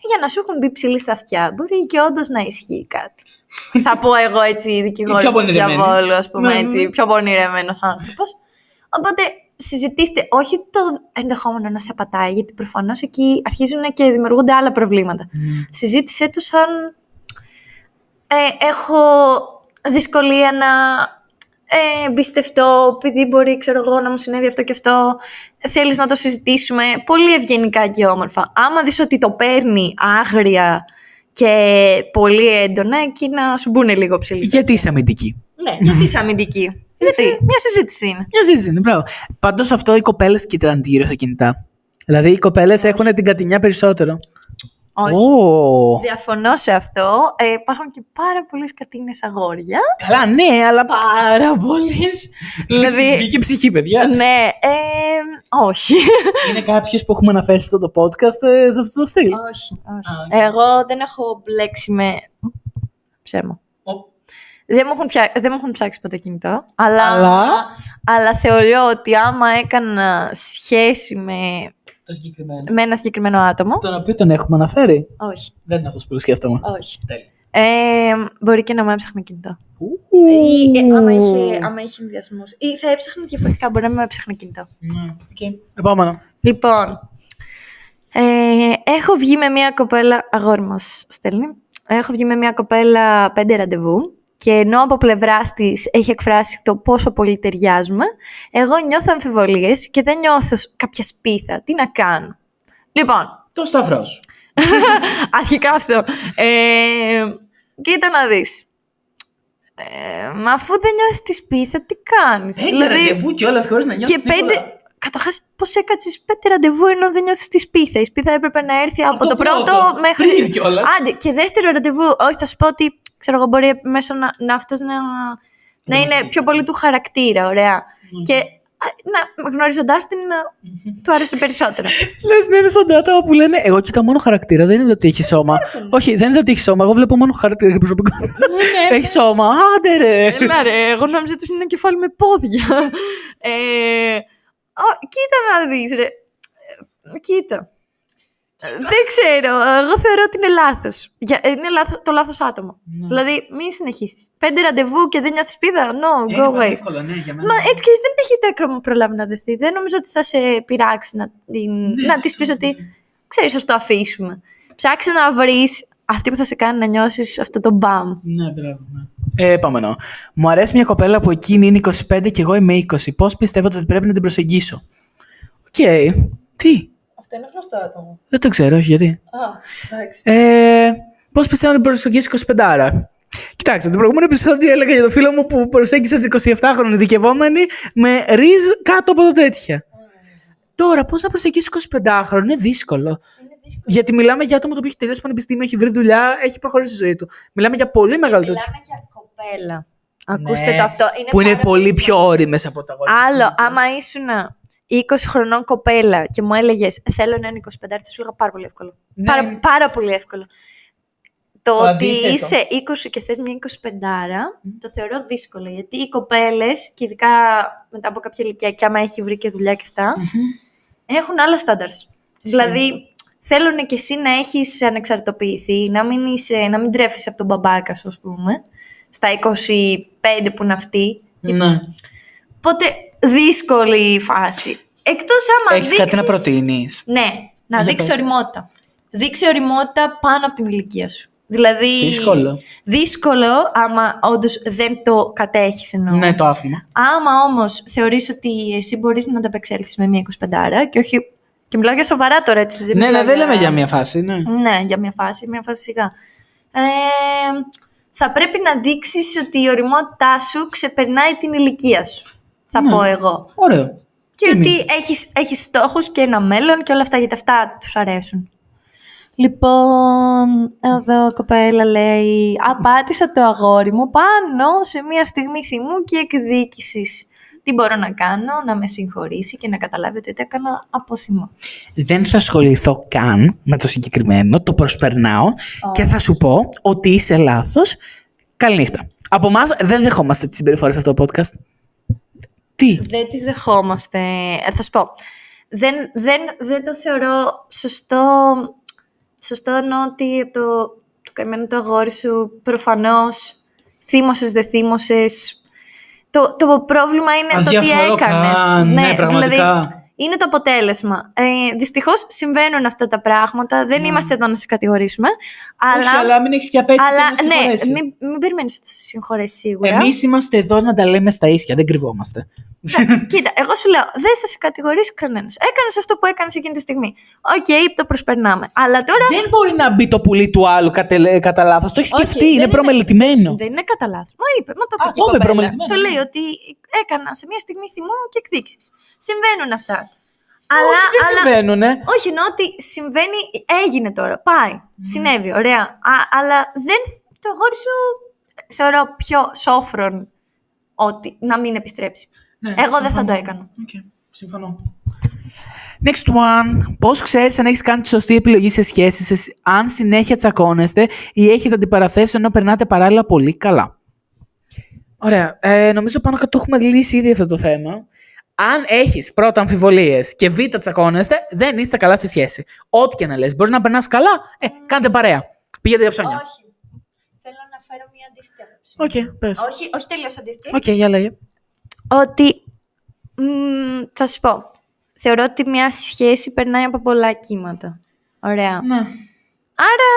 B: για να σου έχουν μπει ψηλή στα αυτιά, μπορεί και όντως να ισχύει κάτι. Θα πω εγώ έτσι, δικηγόρος
A: πιο
B: του
A: πονηρεμένη.
B: διαβόλου, ας πούμε
A: Ναι, ναι.
B: έτσι, πιο πονηρεμένος άνθρωπος. Οπότε συζητήστε, όχι το ενδεχόμενο να σε απατάει, γιατί προφανώς εκεί αρχίζουν και δημιουργούνται άλλα προβλήματα. Συζήτησέ το σαν ε, έχω δυσκολία να ε, εμπιστευτώ, επειδή μπορεί, ξέρω εγώ, να μου συνέβη αυτό και αυτό. Θέλεις να το συζητήσουμε πολύ ευγενικά και όμορφα. Άμα δεις ότι το παίρνει άγρια και πολύ έντονα, εκεί να σου μπουν λίγο ψηλή.
A: Γιατί είσαι αμυντική;
B: Ναι, γιατί είσαι αμυντική. γιατί, μια συζήτηση είναι.
A: Μια συζήτηση είναι, μπράβο. Πάντως αυτό οι κοπέλες κοίταν γύρω στα κινητά. Δηλαδή οι κοπέλες έχουν την κατηνιά περισσότερο.
B: Όχι.
A: Ω.
B: Διαφωνώ σε αυτό. Ε, υπάρχουν και πάρα πολλές κατίνες αγόρια.
A: Καλά, ναι, αλλά.
B: Πάρα πολλές. δηλαδή.
A: Βγήκε ψυχή, παιδιά.
B: ναι, ε, όχι.
A: Είναι κάποιες που έχουμε αναφέρει σε αυτό το podcast ε, σε αυτό το στυλ.
B: όχι, όχι.
A: Α, οκ.
B: Εγώ δεν έχω μπλέξει με. ψέμα. Δεν μου, έχουν πια... δεν μου έχουν ψάξει ποτέ κινητό. Αλλά...
A: Αλλά;
B: αλλά θεωρώ ότι άμα έκανα σχέση με,
A: Το συγκεκριμένο.
B: με ένα συγκεκριμένο άτομο.
A: Τον οποίο τον έχουμε αναφέρει;
B: Όχι,
A: Δεν είναι αυτός που σκέφτομαι.
B: όχι.
A: Τέλεια.
B: Ε, μπορεί και να μου έψαχνα κινητό.
A: Ου.
B: Ή ε, άμα είχε, άμα είχε ενδοιασμούς. Ή θα έψαχνα διαφορετικά, μπορεί να μην μου έψαχνα κινητό.
A: Ναι, οκ. Επόμενο.
B: Λοιπόν, ε, έχω βγει με μια κοπέλα, αγόρι μας στέλνει, έχω βγει με μια κοπέλα πέντε ραντεβού και ενώ από πλευρά της έχει εκφράσει το πόσο πολύ ταιριάζουμε, εγώ νιώθω αμφιβολίες και δεν νιώθω κάποια σπίθα. Τι να κάνω; Λοιπόν,
A: Το σταυρός σου.
B: αρχικά αυτό. Ε, κοίτα να δεις. Ε, μα αφού δεν νιώσεις τη σπίθα, τι κάνεις;
A: ραντεβού κιόλας χωρίς να
B: και πέντε. Καταρχάς, πώς έκατσες πέντε ραντεβού ενώ δεν νιώθεις τη σπίθα. Η σπίθα έπρεπε να έρθει από, το, πρώτο, μέχρι.
A: Πριν κιόλας.
B: Άντε, και δεύτερο ραντεβού. Όχι, θα σου πω ότι ξέρω εγώ, μπορεί μέσω να, να αυτός να, να είναι πιο πολύ του χαρακτήρα, ωραία. Και α, να γνωρίζοντά την να του άρεσε περισσότερο.
A: Λες, ναι, είναι σαν τα άτομα που λένε Εγώ κοίτα μόνο χαρακτήρα, δεν είναι ότι έχει σώμα. Όχι, δεν είναι ότι έχει σώμα. Εγώ βλέπω μόνο χαρακτήρα και προσωπικότητα. έχει σώμα. Άντε ρε.
B: Έλα ρε, εγώ νόμιζα ότι είναι ένα κεφάλι με πόδια. Ε, ο, κοίτα να δεις ρε. Ε, Κοίτα. Ε, Δεν ξέρω. Εγώ θεωρώ ότι είναι λάθος. Για- ε, Είναι λάθος, το λάθος άτομο. Δηλαδή, μην συνεχίσεις. Πέντε ραντεβού και δεν νιώθεις πίδα. No, go away.
A: εύκολο, ναι, για μένα.
B: Μα έτσι και έτσι δεν έχει τέκρο προλάβει να δεθεί. Δεν νομίζω ότι θα σε πειράξει να, την, να της πεις ότι ξέρεις, ας το αφήσουμε. Ψάξε να βρεις αυτή που θα σε κάνει να νιώσεις αυτό το μπαμ.
A: Ναι, μπράβο. Ναι. Ε, επόμενο. Μου αρέσει μια κοπέλα που εκείνη είναι 25 και εγώ είμαι 20. Πώς πιστεύετε ότι πρέπει να την προσεγγίσω; Οκ. Τι;
B: Αυτό είναι γνωστό άτομο.
A: Δεν το ξέρω, όχι γιατί.
B: Α, εντάξει.
A: Ε, Πώς πιστεύω να την προσεγγίσει 25 άρα; Κοιτάξτε, το προηγούμενο επεισόδιο έλεγα για το φίλο μου που προσέγγισε την 27χρονη δικαιωμένη με ρίζ κάτω από το τέτοια. Τώρα, πώς να προσεγγίσεις 25χρονο είναι δύσκολο. Γιατί μιλάμε για άτομο το οποίο έχει τελειώσει πανεπιστήμιο, έχει βρει δουλειά, έχει προχωρήσει στη ζωή του. Μιλάμε για πολύ μεγάλο τέτοιο.
B: Μιλάμε για κοπέλα. Ακούστε το αυτό. Είναι
A: Ναι. που είναι
B: πάρα
A: πολύ πιο όριμε από τα αγόρια.
B: Άλλο, άμα ήσουν 20 χρονών κοπέλα και μου έλεγες Θέλω έναν 25, θα σου έλεγα πάρα πολύ εύκολο.
A: Ναι.
B: Πάρα, πάρα πολύ εύκολο. Το,
A: Το
B: ότι
A: αντίθετο.
B: είσαι 20 και θες μια 25, το θεωρώ δύσκολο. Γιατί οι κοπέλες, και ειδικά μετά από κάποια ηλικία, και άμα έχει βρει και δουλειά και αυτά, έχουν άλλα στάνταρς. Δηλαδή, θέλουν και εσύ να έχεις ανεξαρτητοποιηθεί, να μην, είσαι, να μην τρέφεις από τον μπαμπάκα σου, ας πούμε, στα 25 που είναι αυτή.
A: Ναι.
B: Οπότε, δύσκολη η φάση. Εκτός άμα
A: Έχεις κάτι να
B: δείξεις-
A: προτείνεις.
B: ναι, να
A: Για
B: δείξει
A: πες.
B: οριμότητα. Δείξει οριμότητα πάνω από την ηλικία σου. Δηλαδή.
A: Δύσκολο.
B: Δύσκολο άμα όντως δεν το κατέχεις εννοώ.
A: Ναι, το άφημα.
B: Άμα όμως θεωρείς ότι εσύ μπορείς να ανταπεξέλθεις με μια 25 και όχι. Και μιλάω για σοβαρά τώρα έτσι.
A: Ναι,
B: μιλάω
A: ναι, δεν λέμε για μια φάση. Ναι.
B: Ναι, για μια φάση, μια φάση σιγά. Ε, θα πρέπει να δείξεις ότι η οριμότητά σου ξεπερνάει την ηλικία σου. Θα
A: Ναι.
B: πω εγώ.
A: Ωραίο.
B: Και
A: Τίμη.
B: ότι έχεις, έχεις στόχους και ένα μέλλον και όλα αυτά, γιατί αυτά τους αρέσουν. Λοιπόν, εδώ κοπέλα λέει, απάτησα το αγόρι μου πάνω σε μια στιγμή θυμού και εκδίκησης. Τι μπορώ να κάνω, να με συγχωρήσει και να καταλάβει ότι το έκανα από θυμό.
A: Δεν θα ασχοληθώ καν με το συγκεκριμένο, το προσπερνάω και θα σου πω ότι είσαι λάθος. Καληνύχτα. Από εμάς δεν δεχόμαστε τις συμπεριφορές σε αυτό το podcast. Τι;
B: Δεν τις δεχόμαστε. Ε, θα σου πω. Δεν, δεν, δεν το θεωρώ σωστό. Σωστό εννοώ ότι από το, το καημένο το αγόρι σου προφανώς θύμωσες, δεν θύμωσες. Το, το πρόβλημα είναι το τι
A: Αδιαφορώ
B: έκανες.
A: καν, ναι, πραγματικά.
B: δηλαδή είναι το αποτέλεσμα. Ε, δυστυχώς συμβαίνουν αυτά τα πράγματα. Δεν είμαστε εδώ να σε κατηγορήσουμε. Αλλά,
A: Ναι. Όχι, αλλά μην έχεις και απέτηση
B: αλλά
A: να
B: ναι,
A: συγχωρέσει.
B: μην, μην περιμένεις ότι θα σε συγχωρέσει σίγουρα.
A: Εμείς είμαστε εδώ να τα λέμε στα ίσια, δεν κρυβόμαστε.
B: Ναι, Κοίτα, εγώ σου λέω, δεν θα σε κατηγορήσει κανένας. Έκανες αυτό που έκανες εκείνη τη στιγμή. Οκ, το προσπερνάμε. Αλλά τώρα.
A: Δεν μπορεί να μπει το πουλί του άλλου κατά, κατά λάθος. Το έχει
B: Όχι,
A: σκεφτεί,
B: δεν
A: είναι
B: είναι-
A: προμελετημένο.
B: Δεν είναι κατά λάθος. Μα είπε, μα το είπε.
A: Α,
B: και η
A: το είπε
B: κοπέλα.
A: προμελετημένο,
B: Το
A: ναι.
B: λέει ότι έκανα σε μια στιγμή θυμού και εκδίκησης. Συμβαίνουν αυτά. Αλλά,
A: Όχι, δεν
B: αλλά,
A: συμβαίνουνε.
B: όχι, εννοώ ότι συμβαίνει, έγινε τώρα, πάει, συνέβη, ωραία. Α, αλλά δεν, το αγόρι σου θεωρώ πιο σώφρον ότι να μην επιστρέψει.
A: Ναι,
B: Εγώ δεν θα
A: συμφωνώ.
B: το έκανα.
A: Οκ, συμφωνώ. Next one. Πώς ξέρεις αν έχεις κάνει τη σωστή επιλογή σε σχέσεις, αν συνέχεια τσακώνεστε ή έχετε αντιπαραθέσεις ενώ περνάτε παράλληλα πολύ καλά; Ωραία. Ε, νομίζω πάνω κάτω έχουμε λύσει ήδη αυτό το θέμα. Αν έχεις πρώτα αμφιβολίες και β τσακώνεστε, δεν είστε καλά στη σχέση. Ό,τι και να λες. Μπορείς να περνάς καλά, ε, κάντε παρέα. Πήγαινε για ψώνια.
B: Όχι. Θέλω να φέρω μια αντίθετη άποψη.
A: Οκ, πες.
B: Όχι, όχι τελείως αντίθετη.
A: Οκ, για λέγε.
B: Ότι, μ, θα σου πω, θεωρώ ότι μια σχέση περνάει από πολλά κύματα. Ωραία.
A: Ναι.
B: Άρα,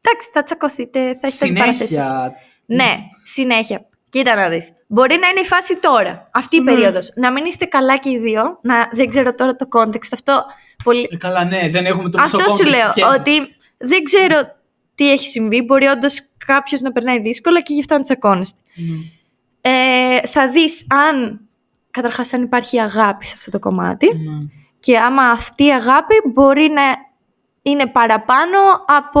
B: εντάξει, θα τσακωθείτε, θα έχετε αντιπαραθέσεις.
A: Συνέχεια.
B: Ναι, συνέχεια. Κοίτα να δεις. Μπορεί να είναι η φάση τώρα, αυτή η
A: Ναι.
B: περίοδος. Να μην είστε καλά και οι δύο. Να, δεν ξέρω τώρα το context. Αυτό, πολύ...
A: Ε, καλά, ναι, δεν έχουμε το
B: Αυτό σου λέω. Ότι δεν ξέρω τι έχει συμβεί. Μπορεί όντως κάποιος να περνάει δύσκολα και γι' αυτό να τσακώνεστε. Ε, θα δεις αν, καταρχάς αν υπάρχει αγάπη σε αυτό το κομμάτι και άμα αυτή η αγάπη μπορεί να είναι παραπάνω από,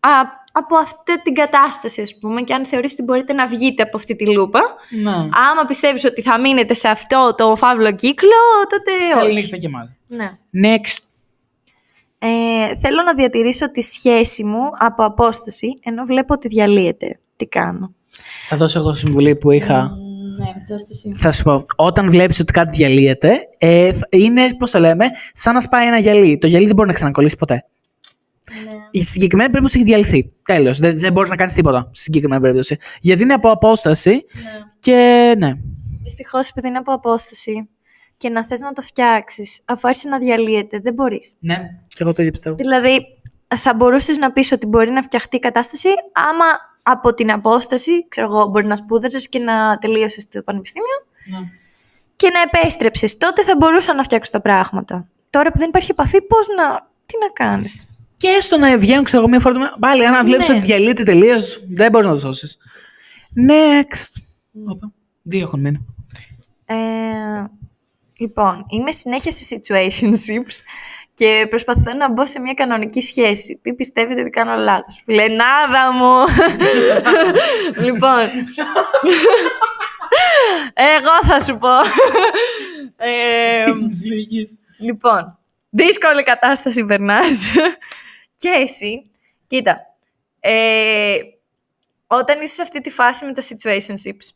B: α, από αυτή την κατάσταση ας πούμε και αν θεωρείς ότι μπορείτε να βγείτε από αυτή τη λούπα
A: Ναι.
B: άμα πιστεύεις ότι θα μείνετε σε αυτό το φαύλο κύκλο τότε
A: Καλή
B: όχι.
A: νύχτα και μάλλον.
B: Ναι.
A: Next.
B: Ε, θέλω να διατηρήσω τη σχέση μου από απόσταση ενώ βλέπω ότι διαλύεται. Τι κάνω.
A: Θα δώσω εγώ συμβουλή που είχα.
B: Ναι, δώστε εσύ.
A: Θα σου πω, όταν βλέπεις ότι κάτι διαλύεται, ε, θα- είναι, πώς το λέμε, σαν να σπάει ένα γυαλί. Το γυαλί δεν μπορεί να ξανακολλήσει ποτέ.
B: Ναι.
A: Η συγκεκριμένη περίπτωση έχει διαλυθεί. Τέλος. Δεν, δεν μπορείς να κάνεις τίποτα στη συγκεκριμένη περίπτωση. Γιατί είναι από απόσταση και ναι.
B: Δυστυχώς, επειδή είναι από απόσταση και να θες να το φτιάξεις, αφού άρχισε να διαλύεται, δεν μπορείς.
A: Ναι. Και εγώ το ίδιο πιστεύω.
B: Δηλαδή, θα μπορούσες να πεις ότι μπορεί να φτιαχτεί η κατάσταση άμα από την απόσταση, ξέρω εγώ, μπορεί να σπούδασε και να τελείωσες το πανεπιστήμιο
A: Ναι.
B: και να επέστρεψες. Τότε θα μπορούσαν να φτιάξουν τα πράγματα. Τώρα που δεν υπάρχει επαφή, πώς να. Τι να κάνεις;
A: Και έστω να βγαίνουν, ξέρω εγώ, μία φορά. το μήνα. Πάλι, αν βλέπεις
B: Ναι.
A: ότι διαλύεται τελείως, δεν μπορείς να το σώσεις. Next. Όπα. Δύο έχουν μείνει.
B: Ε, λοιπόν, είμαι συνέχεια σε situationships και προσπαθώ να μπω σε μια κανονική σχέση. Τι πιστεύετε ότι κάνω λάθος; Φιλενάδα μου! λοιπόν, εγώ θα σου πω. Ε, λοιπόν, δύσκολη κατάσταση περνάς. Και εσύ, κοίτα, ε, όταν είσαι σε αυτή τη φάση με τα situationships,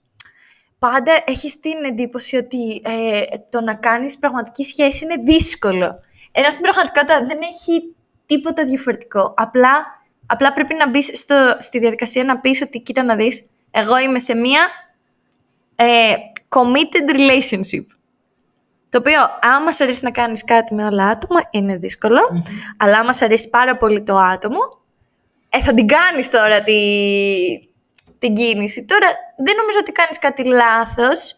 B: πάντα έχεις την εντύπωση ότι ε, το να κάνεις πραγματική σχέση είναι δύσκολο. Ενώ στην πραγματικότητα δεν έχει τίποτα διαφορετικό. Απλά, απλά πρέπει να μπεις στη διαδικασία να πεις ότι κοίτα να δεις, εγώ είμαι σε μία ε, committed relationship. Το οποίο, άμα σ' αρέσει να κάνεις κάτι με άλλα άτομα, είναι δύσκολο. Αλλά άμα σ' αρέσει πάρα πολύ το άτομο, ε, θα την κάνεις τώρα τη, την κίνηση. Τώρα, δεν νομίζω ότι κάνεις κάτι λάθος.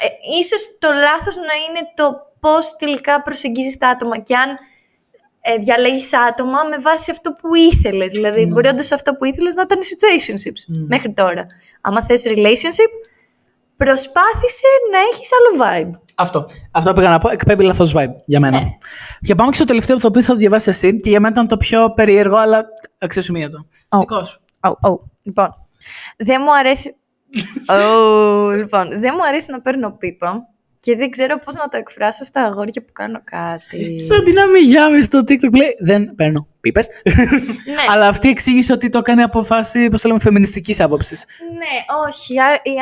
B: Ε, ίσως το λάθος να είναι το πώς τελικά προσεγγίζεις τα άτομα και αν ε, διαλέγεις άτομα με βάση αυτό που ήθελες. Δηλαδή, μπορείς όντως αυτό που ήθελες να ήταν situationships μέχρι τώρα. Άμα θες relationship, προσπάθησε να έχεις άλλο vibe.
A: Αυτό. Αυτό πήγα να πω. Εκπέμπει λάθος vibe για μένα.
B: Ναι.
A: Και πάμε και στο τελευταίο το οποίο θα το διαβάσει εσύ και για μένα ήταν το πιο περίεργο, αλλά αξιοσημείωτο.
B: Oh.
A: Δικός σου.
B: Oh, oh. Λοιπόν, δεν μου αρέσει... oh, λοιπόν, δεν μου αρέσει να παίρνω πίπα και δεν ξέρω πώς να το εκφράσω στα αγόρια που κάνω κάτι.
A: Σαν την αμυγιάμι στο TikTok που λέει Δεν παίρνω πίπες.
B: Ναι.
A: αλλά αυτή εξήγησε ότι το έκανε από φάση, πώς το λέμε, φεμινιστικής άποψης.
B: ναι, όχι. α- Η, η,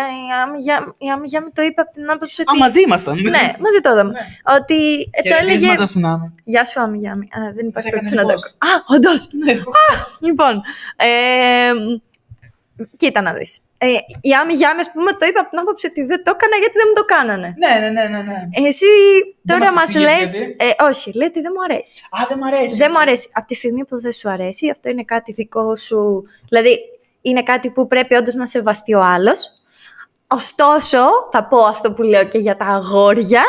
B: άμυγια- η άμυγια μου το είπε από την άποψη ότι...
A: Α, μαζί ήμασταν.
B: Ναι, μαζί το είδαμε. Ότι ε, το έλεγε...
A: Χαιρετίσματα στην Άμυ.
B: Γεια σου, άμυγια μου. Α, δεν υπάρχει
A: Σε
B: περίπτωση
A: έκανε
B: να το
A: post.
B: ακούω. Α, όντως.
A: Ναι,
B: Λοιπόν, ε, κοίτα να δεις. Ε, η Άμι Γιάμι, ας πούμε, το είπε από την άποψη ότι δεν το έκανα γιατί δεν μου το κάνανε.
A: ναι, ναι, ναι, ναι, ναι.
B: Εσύ τώρα
A: μας
B: μας
A: εξηγείς
B: λες...
A: γιατί;
B: Ε, όχι, λέει ότι δεν μου αρέσει.
A: Α, δεν μ' αρέσει.
B: Δεν μου αρέσει. Από τη στιγμή που δεν σου αρέσει, αυτό είναι κάτι δικό σου. Δηλαδή, είναι κάτι που πρέπει όντως να σεβαστεί ο άλλος. Ωστόσο, θα πω αυτό που λέω και για τα αγόρια,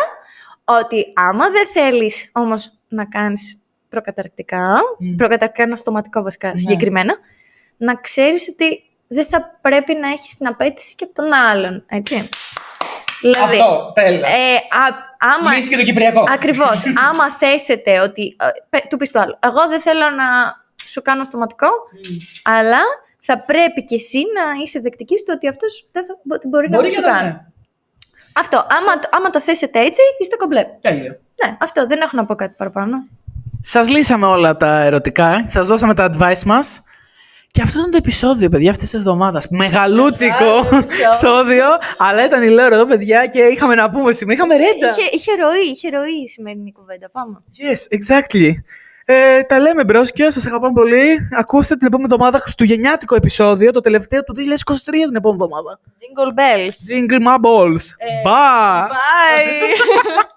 B: ότι άμα δεν θέλεις όμως να κάνεις προκαταρκτικά,
A: Μμ.
B: προκαταρκτικά ένα στοματικό βασικά συγκεκριμένα, να ξέρεις ότι δεν θα πρέπει να έχεις την απέτηση και από τον άλλον, έτσι. Δηλαδή,
A: τέλεια.
B: ε, α, άμα,
A: το Κυπριακό.
B: Ακριβώς. Άμα θέσετε ότι. ε, πε- του πεις το άλλο. Εγώ δεν θέλω να σου κάνω στοματικό, αλλά θα πρέπει και εσύ να είσαι δεκτική στο ότι αυτός δεν θα, ότι μπορεί, να μην σου κάνει. Αυτό. Άμα, άμα το θέσετε έτσι, είστε κομπλέ.
A: Τέλειο.
B: Ναι, αυτό. Δεν έχω να πω κάτι παραπάνω.
A: Σας λύσαμε όλα τα ερωτικά, σας δώσαμε τα advice μας. Και αυτό ήταν το επεισόδιο, παιδιά, αυτής της εβδομάδας. Μεγαλούτσικο
B: Μεγάλο επεισόδιο.
A: επεισόδιο, αλλά ήταν ηλέωρο εδώ, παιδιά, και είχαμε να πούμε σήμερα. Είχαμε ρέντα.
B: Είχε, είχε ροή, είχε ροή η σημερινή κουβέντα. Πάμε.
A: Yes, exactly. Ε, τα λέμε μπρόσκια, σας αγαπάμε πολύ. Ακούστε την επόμενη εβδομάδα χριστουγεννιάτικο επεισόδιο, το τελευταίο του 2023 την επόμενη εβδομάδα.
B: Jingle bells.
A: Jingle my balls. Bye.
B: Bye.